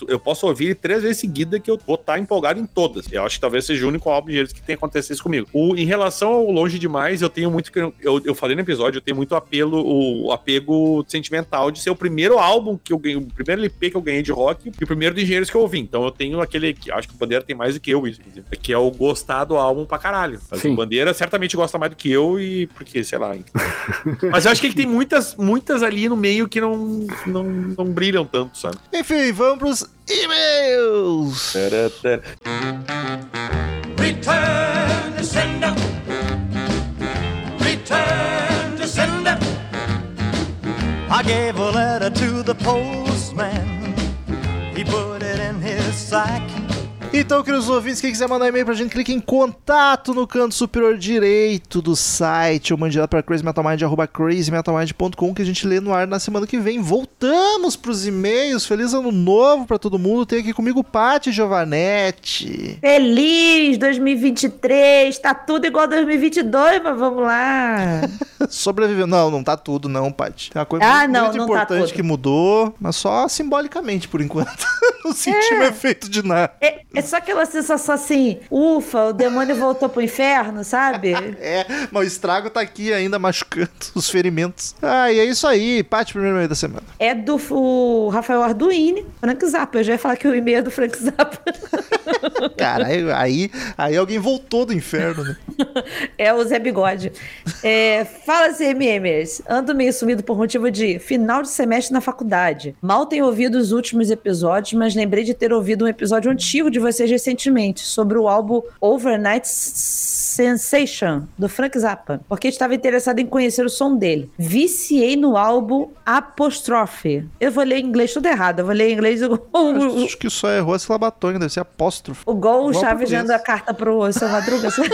Eu posso ouvir ele três vezes seguida que eu vou estar empolgado em todas. Eu acho que talvez seja o único álbum de Engenheiros que tenha acontecido isso comigo. O, em relação ao Longe Demais, eu tenho muito... que Eu, eu, eu falei no episódio, eu tenho muito apelo, o, apego sentimental de ser o primeiro álbum que eu ganhei, o primeiro LP que eu ganhei de rock e o primeiro de Engenheiros que eu ouvi. Então eu tenho aquele... que Acho que o Bandeira tem mais do que eu, isso, inclusive, que é o gostar do álbum pra caralho. Mas Sim. o Bandeira certamente gosta mais do que eu e... Porque, sei lá... Mas eu acho que ele tem muitas, muitas ali no meio que não, não, não brilham tanto, sabe? Enfim, vamos pros e-mails. Return to sender. Return. I gave a letter to the postman. He put it in his sack. Então, queridos ouvintes, quem quiser mandar e-mail pra gente, clique em contato no canto superior direito do site ou mande direto pra crazymetalmind, arroba crazymetalmind.com que a gente lê no ar na semana que vem. Voltamos pros e-mails. Feliz ano novo pra todo mundo. Tem aqui comigo o Paty Giovanetti. Feliz 2023, tá tudo igual 2022, mas vamos lá. Sobrevivendo. Não, não tá tudo, não, Paty. Tem uma coisa Ah, muito, não, muito não tá importante tudo. que mudou, mas só simbolicamente por enquanto. não sentimos efeito de nada. É, é só aquela sensação assim, ufa, o demônio voltou pro inferno, sabe? É, mas o estrago tá aqui ainda machucando os ferimentos. Ah, e é isso aí. Paty, primeiro e-mail da semana. É do o Rafael Arduini, Frank Zappa. Eu já ia falar que o e-mail é do Frank Zappa. Cara, aí, aí, aí alguém voltou do inferno, né? É o Zé Bigode. É, fala, CMMers. Ando meio sumido por motivo de final de semestre na faculdade. Mal tenho ouvido os últimos episódios, mas lembrei de ter ouvido um episódio antigo de vocês recentemente, sobre o álbum Overnight Sensation, do Frank Zappa, porque estava interessado em conhecer o som dele. Viciei no álbum Apostrophe. Eu vou ler em inglês tudo errado, eu vou ler em inglês o, o, Acho que só errou essa labatonha, deve ser apóstrofo. o Gol Igual Chaves dando a carta pro seu Madruga.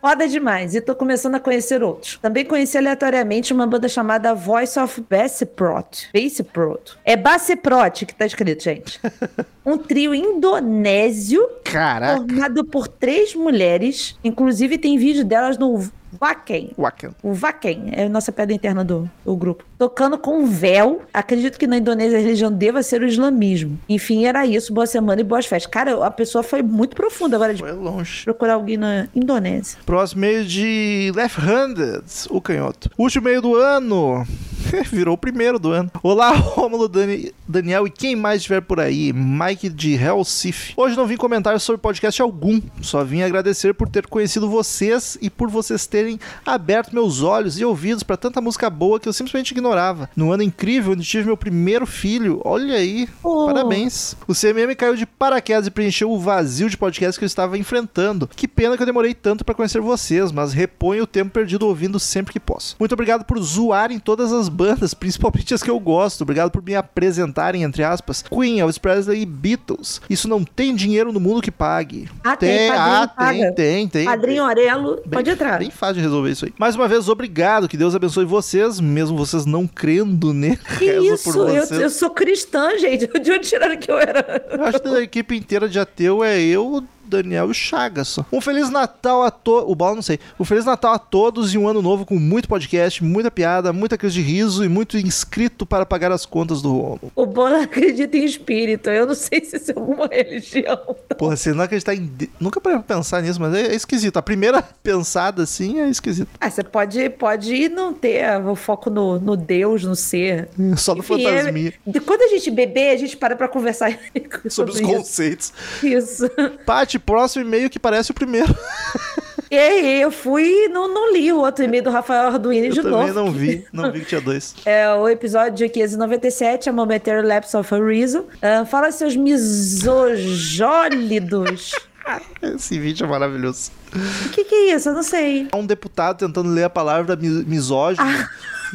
Foda demais, e tô começando a conhecer outros. Também conheci aleatoriamente uma banda chamada Voice of Bassiprot. Bassiprot. É Bassiprot que tá escrito, gente. Um trio indonésio Caraca. formado por três mulheres. Inclusive tem vídeo delas no Wacken. Wacken. O Vaken é a nossa pedra interna do, do grupo. Tocando com véu. Acredito que na Indonésia a religião deva ser o islamismo. Enfim, era isso. Boa semana e boas festas. Cara, a pessoa foi muito profunda agora de Foi longe. procurar alguém na Indonésia. Próximo meio de Left Handed, o canhoto. Último meio do ano. Virou o primeiro do ano. Olá, Rômulo, Dani, Daniel e quem mais estiver por aí. Mike de Hellsif. Hoje não vim comentar sobre podcast algum. Só vim agradecer por ter conhecido vocês e por vocês terem aberto meus olhos e ouvidos para tanta música boa que eu simplesmente ignorava. No ano incrível onde tive meu primeiro filho. Olha aí. Oh. Parabéns. O CMM caiu de paraquedas e preencheu o vazio de podcast que eu estava enfrentando. Que pena que eu demorei tanto para conhecer vocês, mas reponho o tempo perdido ouvindo sempre que posso. Muito obrigado por zoarem todas as bandas, principalmente as que eu gosto. Obrigado por me apresentarem, entre aspas, Queen, Elvis Presley e Beatles. Isso não tem dinheiro no mundo que pague. Ah, tem, padrinho ah, tem, paga. tem, tem. Padrinho Aurelo, Bem- pode entrar. Bem fácil de resolver isso aí. Mais uma vez, obrigado. Que Deus abençoe vocês, mesmo vocês não crendo nele. Que isso? Eu, eu sou cristã, gente. De onde tiraram que eu era? Eu acho que da equipe inteira de ateu é eu, Daniel e o Chagas. Um Feliz Natal a todos. O Bala não sei. Um Feliz Natal a todos e um ano novo com muito podcast, muita piada, muita crise de riso e muito inscrito para pagar as contas do Romulo. O Bola acredita em espírito. Eu não sei se isso é alguma religião. Porra, você não acreditar em. de- Nunca parei pra pensar nisso, mas é, é esquisito. A primeira pensada assim é esquisito. Ah, você pode, pode não ter o foco no, no Deus, no ser. Só no Enfim, é- fantasminha. de quando a gente beber, a gente para pra conversar Sobre os isso. conceitos. Isso. Paty, próximo e-mail que parece o primeiro. E aí, eu fui e não, não li o outro e-mail do Rafael Arduino de Eu também novo. não vi. Não vi que tinha dois. É o episódio 597, a Momentary Lapse of a Reason. Ah, fala seus misojólidos. Esse vídeo é maravilhoso. o que, que é isso? Eu não sei. Há um deputado tentando ler a palavra mi- misógino Ah.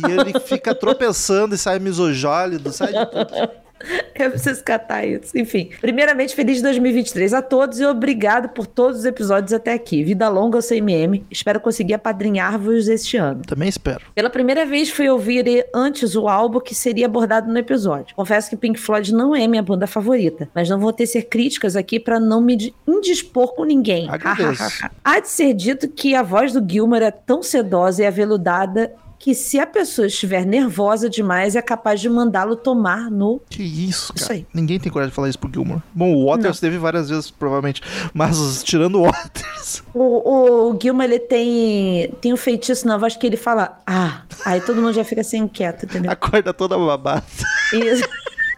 e ele fica tropeçando e sai misojólido, sai de tudo. Eu preciso catar isso. Enfim, primeiramente, feliz 2023 a todos e obrigado por todos os episódios até aqui. Vida longa ao CMM. Espero conseguir apadrinhar-vos este ano. Também espero. Pela primeira vez fui ouvir antes o álbum que seria abordado no episódio. Confesso que Pink Floyd não é minha banda favorita, mas não vou tecer críticas aqui pra não me di- indispor com ninguém. Há de ser dito que a voz do Gilmore é tão sedosa e aveludada que se a pessoa estiver nervosa demais é capaz de mandá-lo tomar no Que isso, Isso cara. aí. Ninguém tem coragem de falar isso pro Gilmore. Bom, o Waters teve várias vezes, provavelmente. Mas tirando o Waters. O, o Gilmore, ele tem, tem um feitiço na voz que ele fala, ah, aí todo mundo já fica assim inquieto, entendeu? Acorda toda babada. Isso.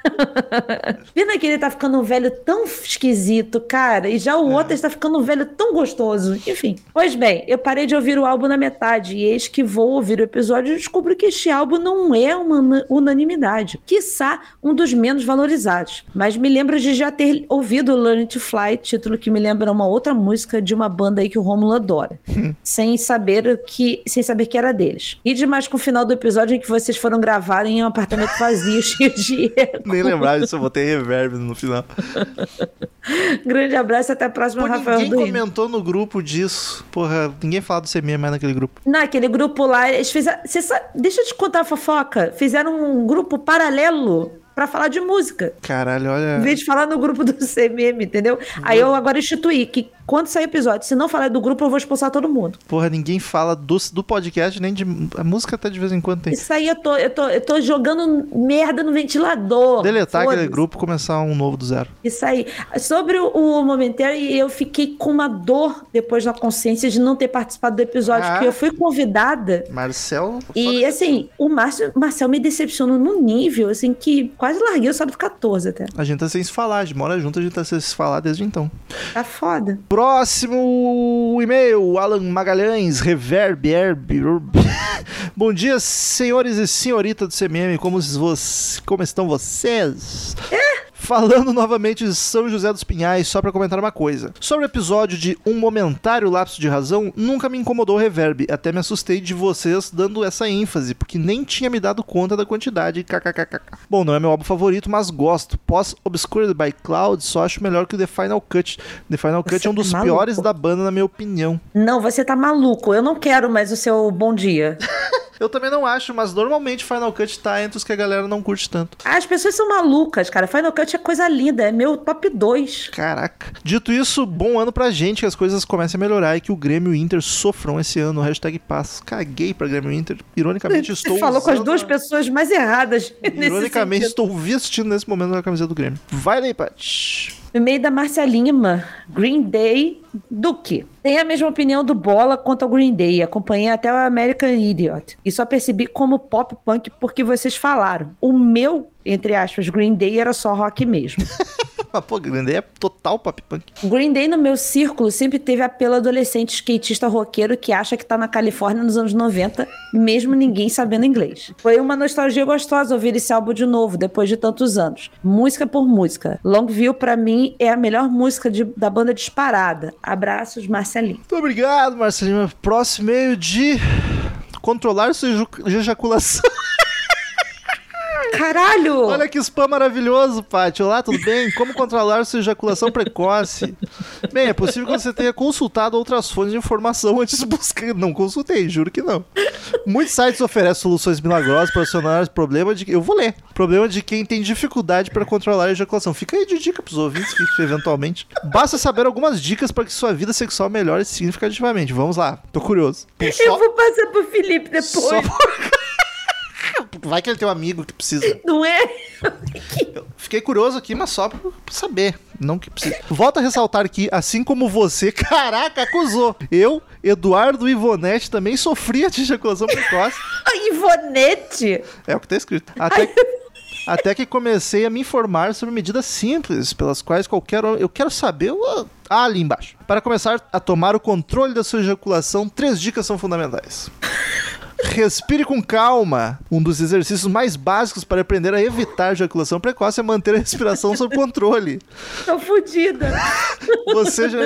Pena que ele tá ficando um velho tão esquisito, cara, e já o outro está ficando um velho tão gostoso. Enfim. Pois bem, eu parei de ouvir o álbum na metade, e eis que vou ouvir o episódio e descubro que este álbum não é uma una- unanimidade. Quiçá um dos menos valorizados. Mas me lembro de já ter ouvido Learn to Fly, título que me lembra uma outra música de uma banda aí que o Romulo adora. sem saber que sem saber que era deles. E demais com o final do episódio em que vocês foram gravar em um apartamento vazio, cheio de eco. Nem lembrava disso, eu botei reverb no final. Grande abraço, até a próxima, Pô, Rafael ninguém comentou no grupo disso. Porra, ninguém fala do CMM mais naquele grupo. Naquele grupo lá, eles fizeram. sabe- deixa eu te contar a fofoca. Fizeram um grupo paralelo pra falar de música. Caralho, olha. Em vez de falar no grupo do CMM, entendeu? Aí eu agora instituí que quando sair episódio, se não falar do grupo, eu vou expulsar todo mundo. Porra, ninguém fala do, do podcast, nem de. A música até de vez em quando tem. Isso aí eu tô, eu tô, eu tô jogando merda no ventilador. Deletar aquele grupo e começar um novo do zero. Isso aí. Sobre o, o Momentary, eu fiquei com uma dor depois na consciência de não ter participado do episódio, Ah. porque eu fui convidada. Marcel. E assim, o Márcio, Marcel me decepcionou num nível assim que quase larguei o sábado 14 até. A gente tá sem se falar, a gente mora junto, a gente tá sem se falar desde então. Tá foda. Próximo e-mail, Alan Magalhães, Reverb, Herb. Bom dia, senhores e senhorita do CMM, como, como estão vocês? Falando novamente de São José dos Pinhais, só pra comentar uma coisa. Sobre o episódio de Um Momentário Lapso de Razão, nunca me incomodou o reverb. Até me assustei de vocês dando essa ênfase, porque nem tinha me dado conta da quantidade. kkkk. Bom, não é meu álbum favorito, mas gosto. Pós Obscured by Cloud, só acho melhor que o The Final Cut. The Final Cut Você é um dos tá piores maluco? da banda, na minha opinião. Não, você tá maluco. Eu não quero mais o seu bom dia. Eu também não acho, mas normalmente Final Cut tá entre os que a galera não curte tanto. As pessoas são malucas, cara. Final Cut é coisa linda. É meu top 2. Caraca. Dito isso, bom ano pra gente, que as coisas comecem a melhorar e que o Grêmio e o Inter sofram esse ano. Hashtag paz. Caguei pra Grêmio e Inter. Ironicamente, estou Você falou com as duas pessoas mais erradas. nesse Ironicamente, estou vestindo nesse momento a camiseta do Grêmio. Vai daí, Paty. No meio da Marcia Lima, Green Day, Duque. Tem a mesma opinião do Bola quanto ao Green Day. Acompanhei até o American Idiot. E só percebi como pop punk porque vocês falaram. O meu, entre aspas, Green Day era só rock mesmo. Mas, pô, Green Day é total pop punk. Green Day no meu círculo sempre teve apelo adolescente skatista roqueiro que acha que tá na Califórnia nos anos 90, mesmo ninguém sabendo inglês. Foi uma nostalgia gostosa ouvir esse álbum de novo, depois de tantos anos. Música por música. Longview, pra mim, é a melhor música de- da banda disparada. Abraços, Marcelinho. Muito obrigado, Marcelinho. Próximo e-mail de controlar sua ejaculação. Caralho! Olha que spam maravilhoso, Paty. Olá, tudo bem? Como controlar sua ejaculação precoce? Bem, é possível que você tenha consultado outras fontes de informação antes de buscar. Não consultei, juro que não. Muitos sites oferecem soluções milagrosas para solucionar o problema de. Eu vou ler. Problema de quem tem dificuldade para controlar a ejaculação. Fica aí de dica pros ouvintes que eventualmente. Basta saber algumas dicas para que sua vida sexual melhore significativamente. Vamos lá, tô curioso. Pô, Eu só- vou passar pro Felipe depois. só- Vai que ele tem um amigo que precisa. Não é? Fiquei curioso aqui, mas só pra saber. Não que precisa. Volto a ressaltar que, assim como você, caraca, acusou. Eu, Eduardo Ivonete, também sofria de ejaculação precoce. A Ivonete! É o que tá escrito. Até, até que comecei a me informar sobre medidas simples pelas quais qualquer homem. Eu quero saber. o- Ah, ali embaixo. Para começar a tomar o controle da sua ejaculação, três dicas são fundamentais. Respire com calma. Um dos exercícios mais básicos para aprender a evitar ejaculação precoce é manter a respiração sob controle. Tô fodida. Você já,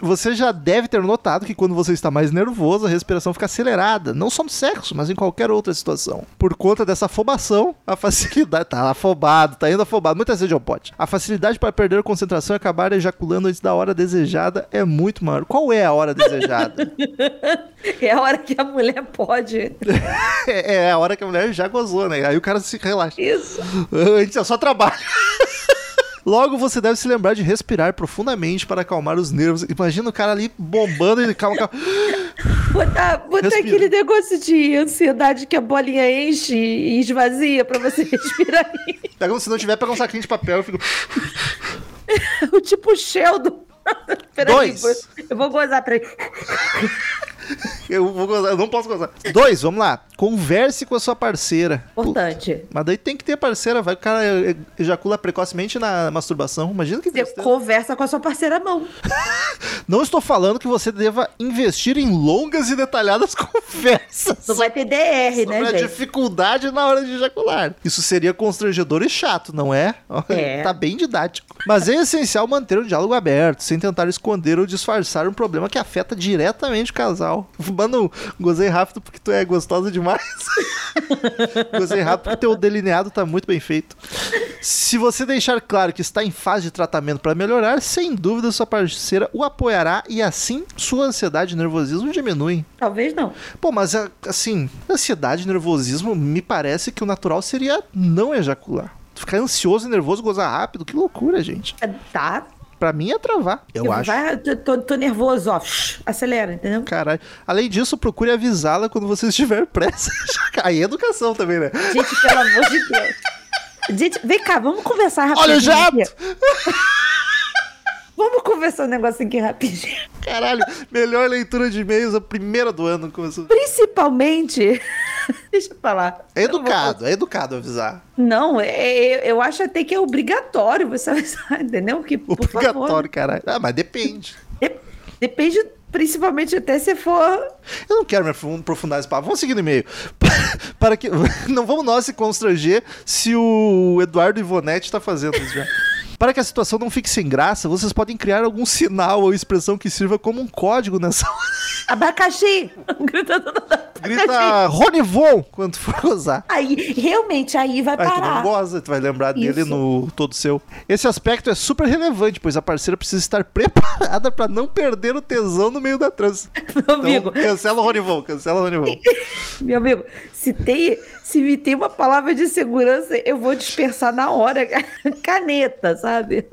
você já deve ter notado que quando você está mais nervoso, a respiração fica acelerada. Não só no sexo, mas em qualquer outra situação. Por conta dessa afobação, a facilidade. Tá afobado, tá indo afobado. Muitas vezes ao pote. A facilidade para perder a concentração e acabar ejaculando antes da hora desejada é muito maior. Qual é a hora desejada? É a hora que a mulher pode. é, é a hora que a mulher já gozou, né? Aí o cara se relaxa. Isso. Antes é só trabalho. Logo, você deve se lembrar de respirar profundamente para acalmar os nervos. Imagina o cara ali bombando e calma, calma. Botar, aquele negócio de ansiedade que a bolinha enche e esvazia pra você respirar. Pega um, se não tiver, pega um saquinho de papel e fica. o tipo Sheldon. Peraí, Dois. eu vou gozar, peraí. Eu vou gozar, eu não posso gozar. Dois, vamos lá. Converse com a sua parceira. Importante. Mas daí tem que ter parceira, vai o cara ejacula precocemente na masturbação. Imagina que Você tristeza. conversa com a sua parceira à mão. Não estou falando que você deva investir em longas e detalhadas conversas. Não vai ter DR, sobre né, a gente? dificuldade na hora de ejacular. Isso seria constrangedor e chato, não é? É. tá bem didático. Mas é essencial manter o diálogo aberto, sem tentar esconder ou disfarçar um problema que afeta diretamente o casal. Mano, gozei rápido porque tu é gostosa demais. gozei rápido porque teu delineado tá muito bem feito. Se você deixar claro que está em fase de tratamento para melhorar, sem dúvida sua parceira o apoiará e assim sua ansiedade e nervosismo diminuem. Talvez não. Pô, mas a- assim, ansiedade e nervosismo, me parece que o natural seria não ejacular. Ficar ansioso e nervoso, gozar rápido, que loucura, gente. Tá. Pra mim é travar, eu Tipo, acho. Vai, tô, tô- tô nervoso, ó. Shhh, acelera, entendeu? Caralho. Além disso, procure avisá-la quando você estiver pressa. Aí é educação também, né? Gente, pelo amor de Deus. Gente, vem cá, vamos conversar rapidinho. Olha o jato! Vamos conversar um negocinho aqui rapidinho. Caralho, melhor leitura de e-mails, a primeira do ano. Começou. Principalmente. Deixa eu falar. É educado, é educado avisar. Não, é- é- eu acho até que é obrigatório você avisar, entendeu? Que, Obrigatório, favor, caralho. Ah, mas depende. de- depende, principalmente até se for. Eu não quero me aprofun- aprofundar nesse papo. Vamos seguir no e-mail. Para que... Não vamos nós se constranger se o Eduardo Ivonetti tá fazendo isso já. Para que a situação não fique sem graça, vocês podem criar algum sinal ou expressão que sirva como um código nessa hora. Abacaxi! Gritando Grita Rony Von quando for gozar. Aí, realmente, aí vai Aí tu não parar. goza, tu vai lembrar dele Isso. no todo seu. Esse aspecto é super relevante, pois a parceira precisa estar preparada pra não perder o tesão no meio da trança. Meu amigo, Então, cancela o Rony Von, cancela o Rony Von. meu amigo, se tem, se me tem uma palavra de segurança, eu vou dispersar na hora. Caneta, sabe?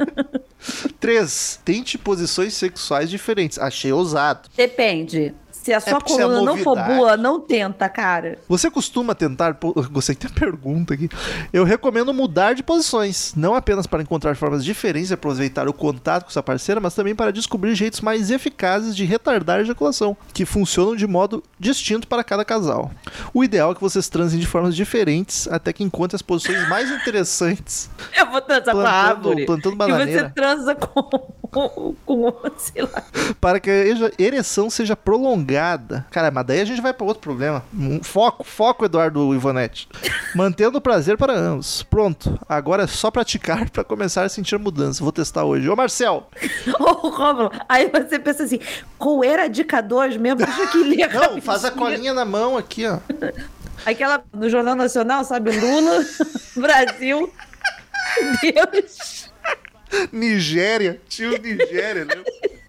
3. Tente posições sexuais diferentes. Achei ousado. Depende. Se a sua porque isso é coluna não for boa, não tenta, cara. Você costuma tentar. Gostei que tem pergunta aqui. Eu recomendo mudar de posições, não apenas para encontrar formas diferentes de aproveitar o contato com sua parceira, mas também para descobrir jeitos mais eficazes de retardar a ejaculação, que funcionam de modo distinto para cada casal. O ideal é que vocês transem de formas diferentes até que encontrem as posições mais interessantes. Eu vou transar com a Plantando- árvore. plantando E bananeira. você transa com, com, com, sei lá. para que a ereção seja prolongada. Cara, mas daí a gente vai para outro problema. Foco, foco, Eduardo Ivonetti. Mantendo o prazer para ambos. Pronto, agora é só praticar para começar a sentir mudança. Vou testar hoje. Ô, Marcel! Ô, Rômulo, aí você pensa assim, qual era a dica 2 mesmo? Deixa que ler Não, faz a colinha na mão aqui, ó. Aquela no Jornal Nacional, sabe? Lula, Brasil, Deus. Nigéria, tio Nigéria, né?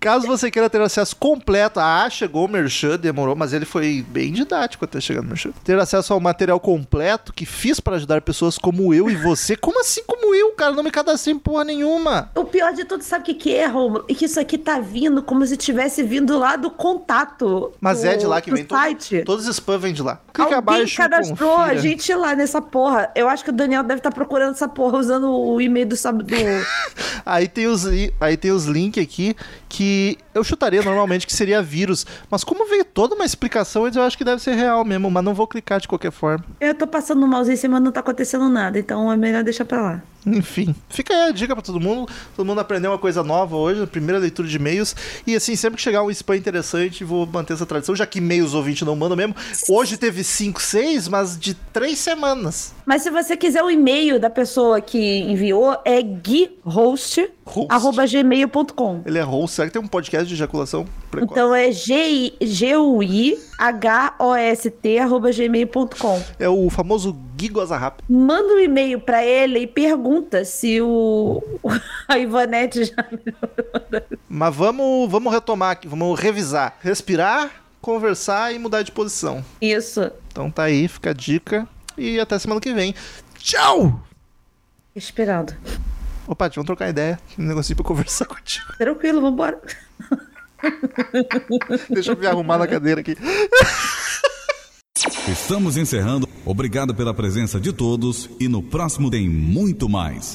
Caso você queira ter acesso completo, ah, chegou o Merchan, demorou, mas ele foi bem didático até chegar no Merchan. Ter acesso ao material completo que fiz para ajudar pessoas como eu e você. Como assim como eu, cara? Não me cadastrei em porra nenhuma. O pior de tudo, sabe o que, que é, Rômulo? É que isso aqui tá vindo como se tivesse vindo lá do contato. Mas do, é de lá que vem todo- site. todos os spam vem de lá. Clica Alguém abaixo cadastrou a confira. gente lá nessa porra. Eu acho que o Daniel deve estar procurando essa porra usando o e-mail do, do Aí tem os, aí tem os links aqui que eu chutaria normalmente que seria vírus, mas como veio toda uma explicação, eu acho que deve ser real mesmo, mas não vou clicar de qualquer forma. Eu tô passando mouse em cima, não tá acontecendo nada, então é melhor deixar pra lá. Enfim, fica aí a dica pra todo mundo. Todo mundo aprendeu uma coisa nova hoje, a primeira leitura de e-mails. E assim, sempre que chegar um spam interessante, vou manter essa tradição, já que e-mails ouvinte não mandam mesmo. Hoje teve 5, 6, mas de 3 semanas. Mas se você quiser o e-mail da pessoa que enviou, é guihost, Host. arroba gmail.com. Ele é host, será que tem um podcast de ejaculação precoce? Então é G-U-I-H-O-S-T, arroba gmail.com. É o famoso Gui Goza Rápido. Manda um e-mail pra ele e pergunta se o a Ivonete já Mas vamos, vamos retomar aqui, vamos revisar. Respirar, conversar e mudar de posição. Isso. Então tá aí, fica a dica. E até semana que vem. Tchau! Esperando. Ô, Paty, vamos trocar ideia. Um negocinho pra conversar contigo. Tranquilo, vambora. Deixa eu me arrumar na cadeira aqui. Estamos encerrando. Obrigado pela presença de todos e no próximo tem muito mais.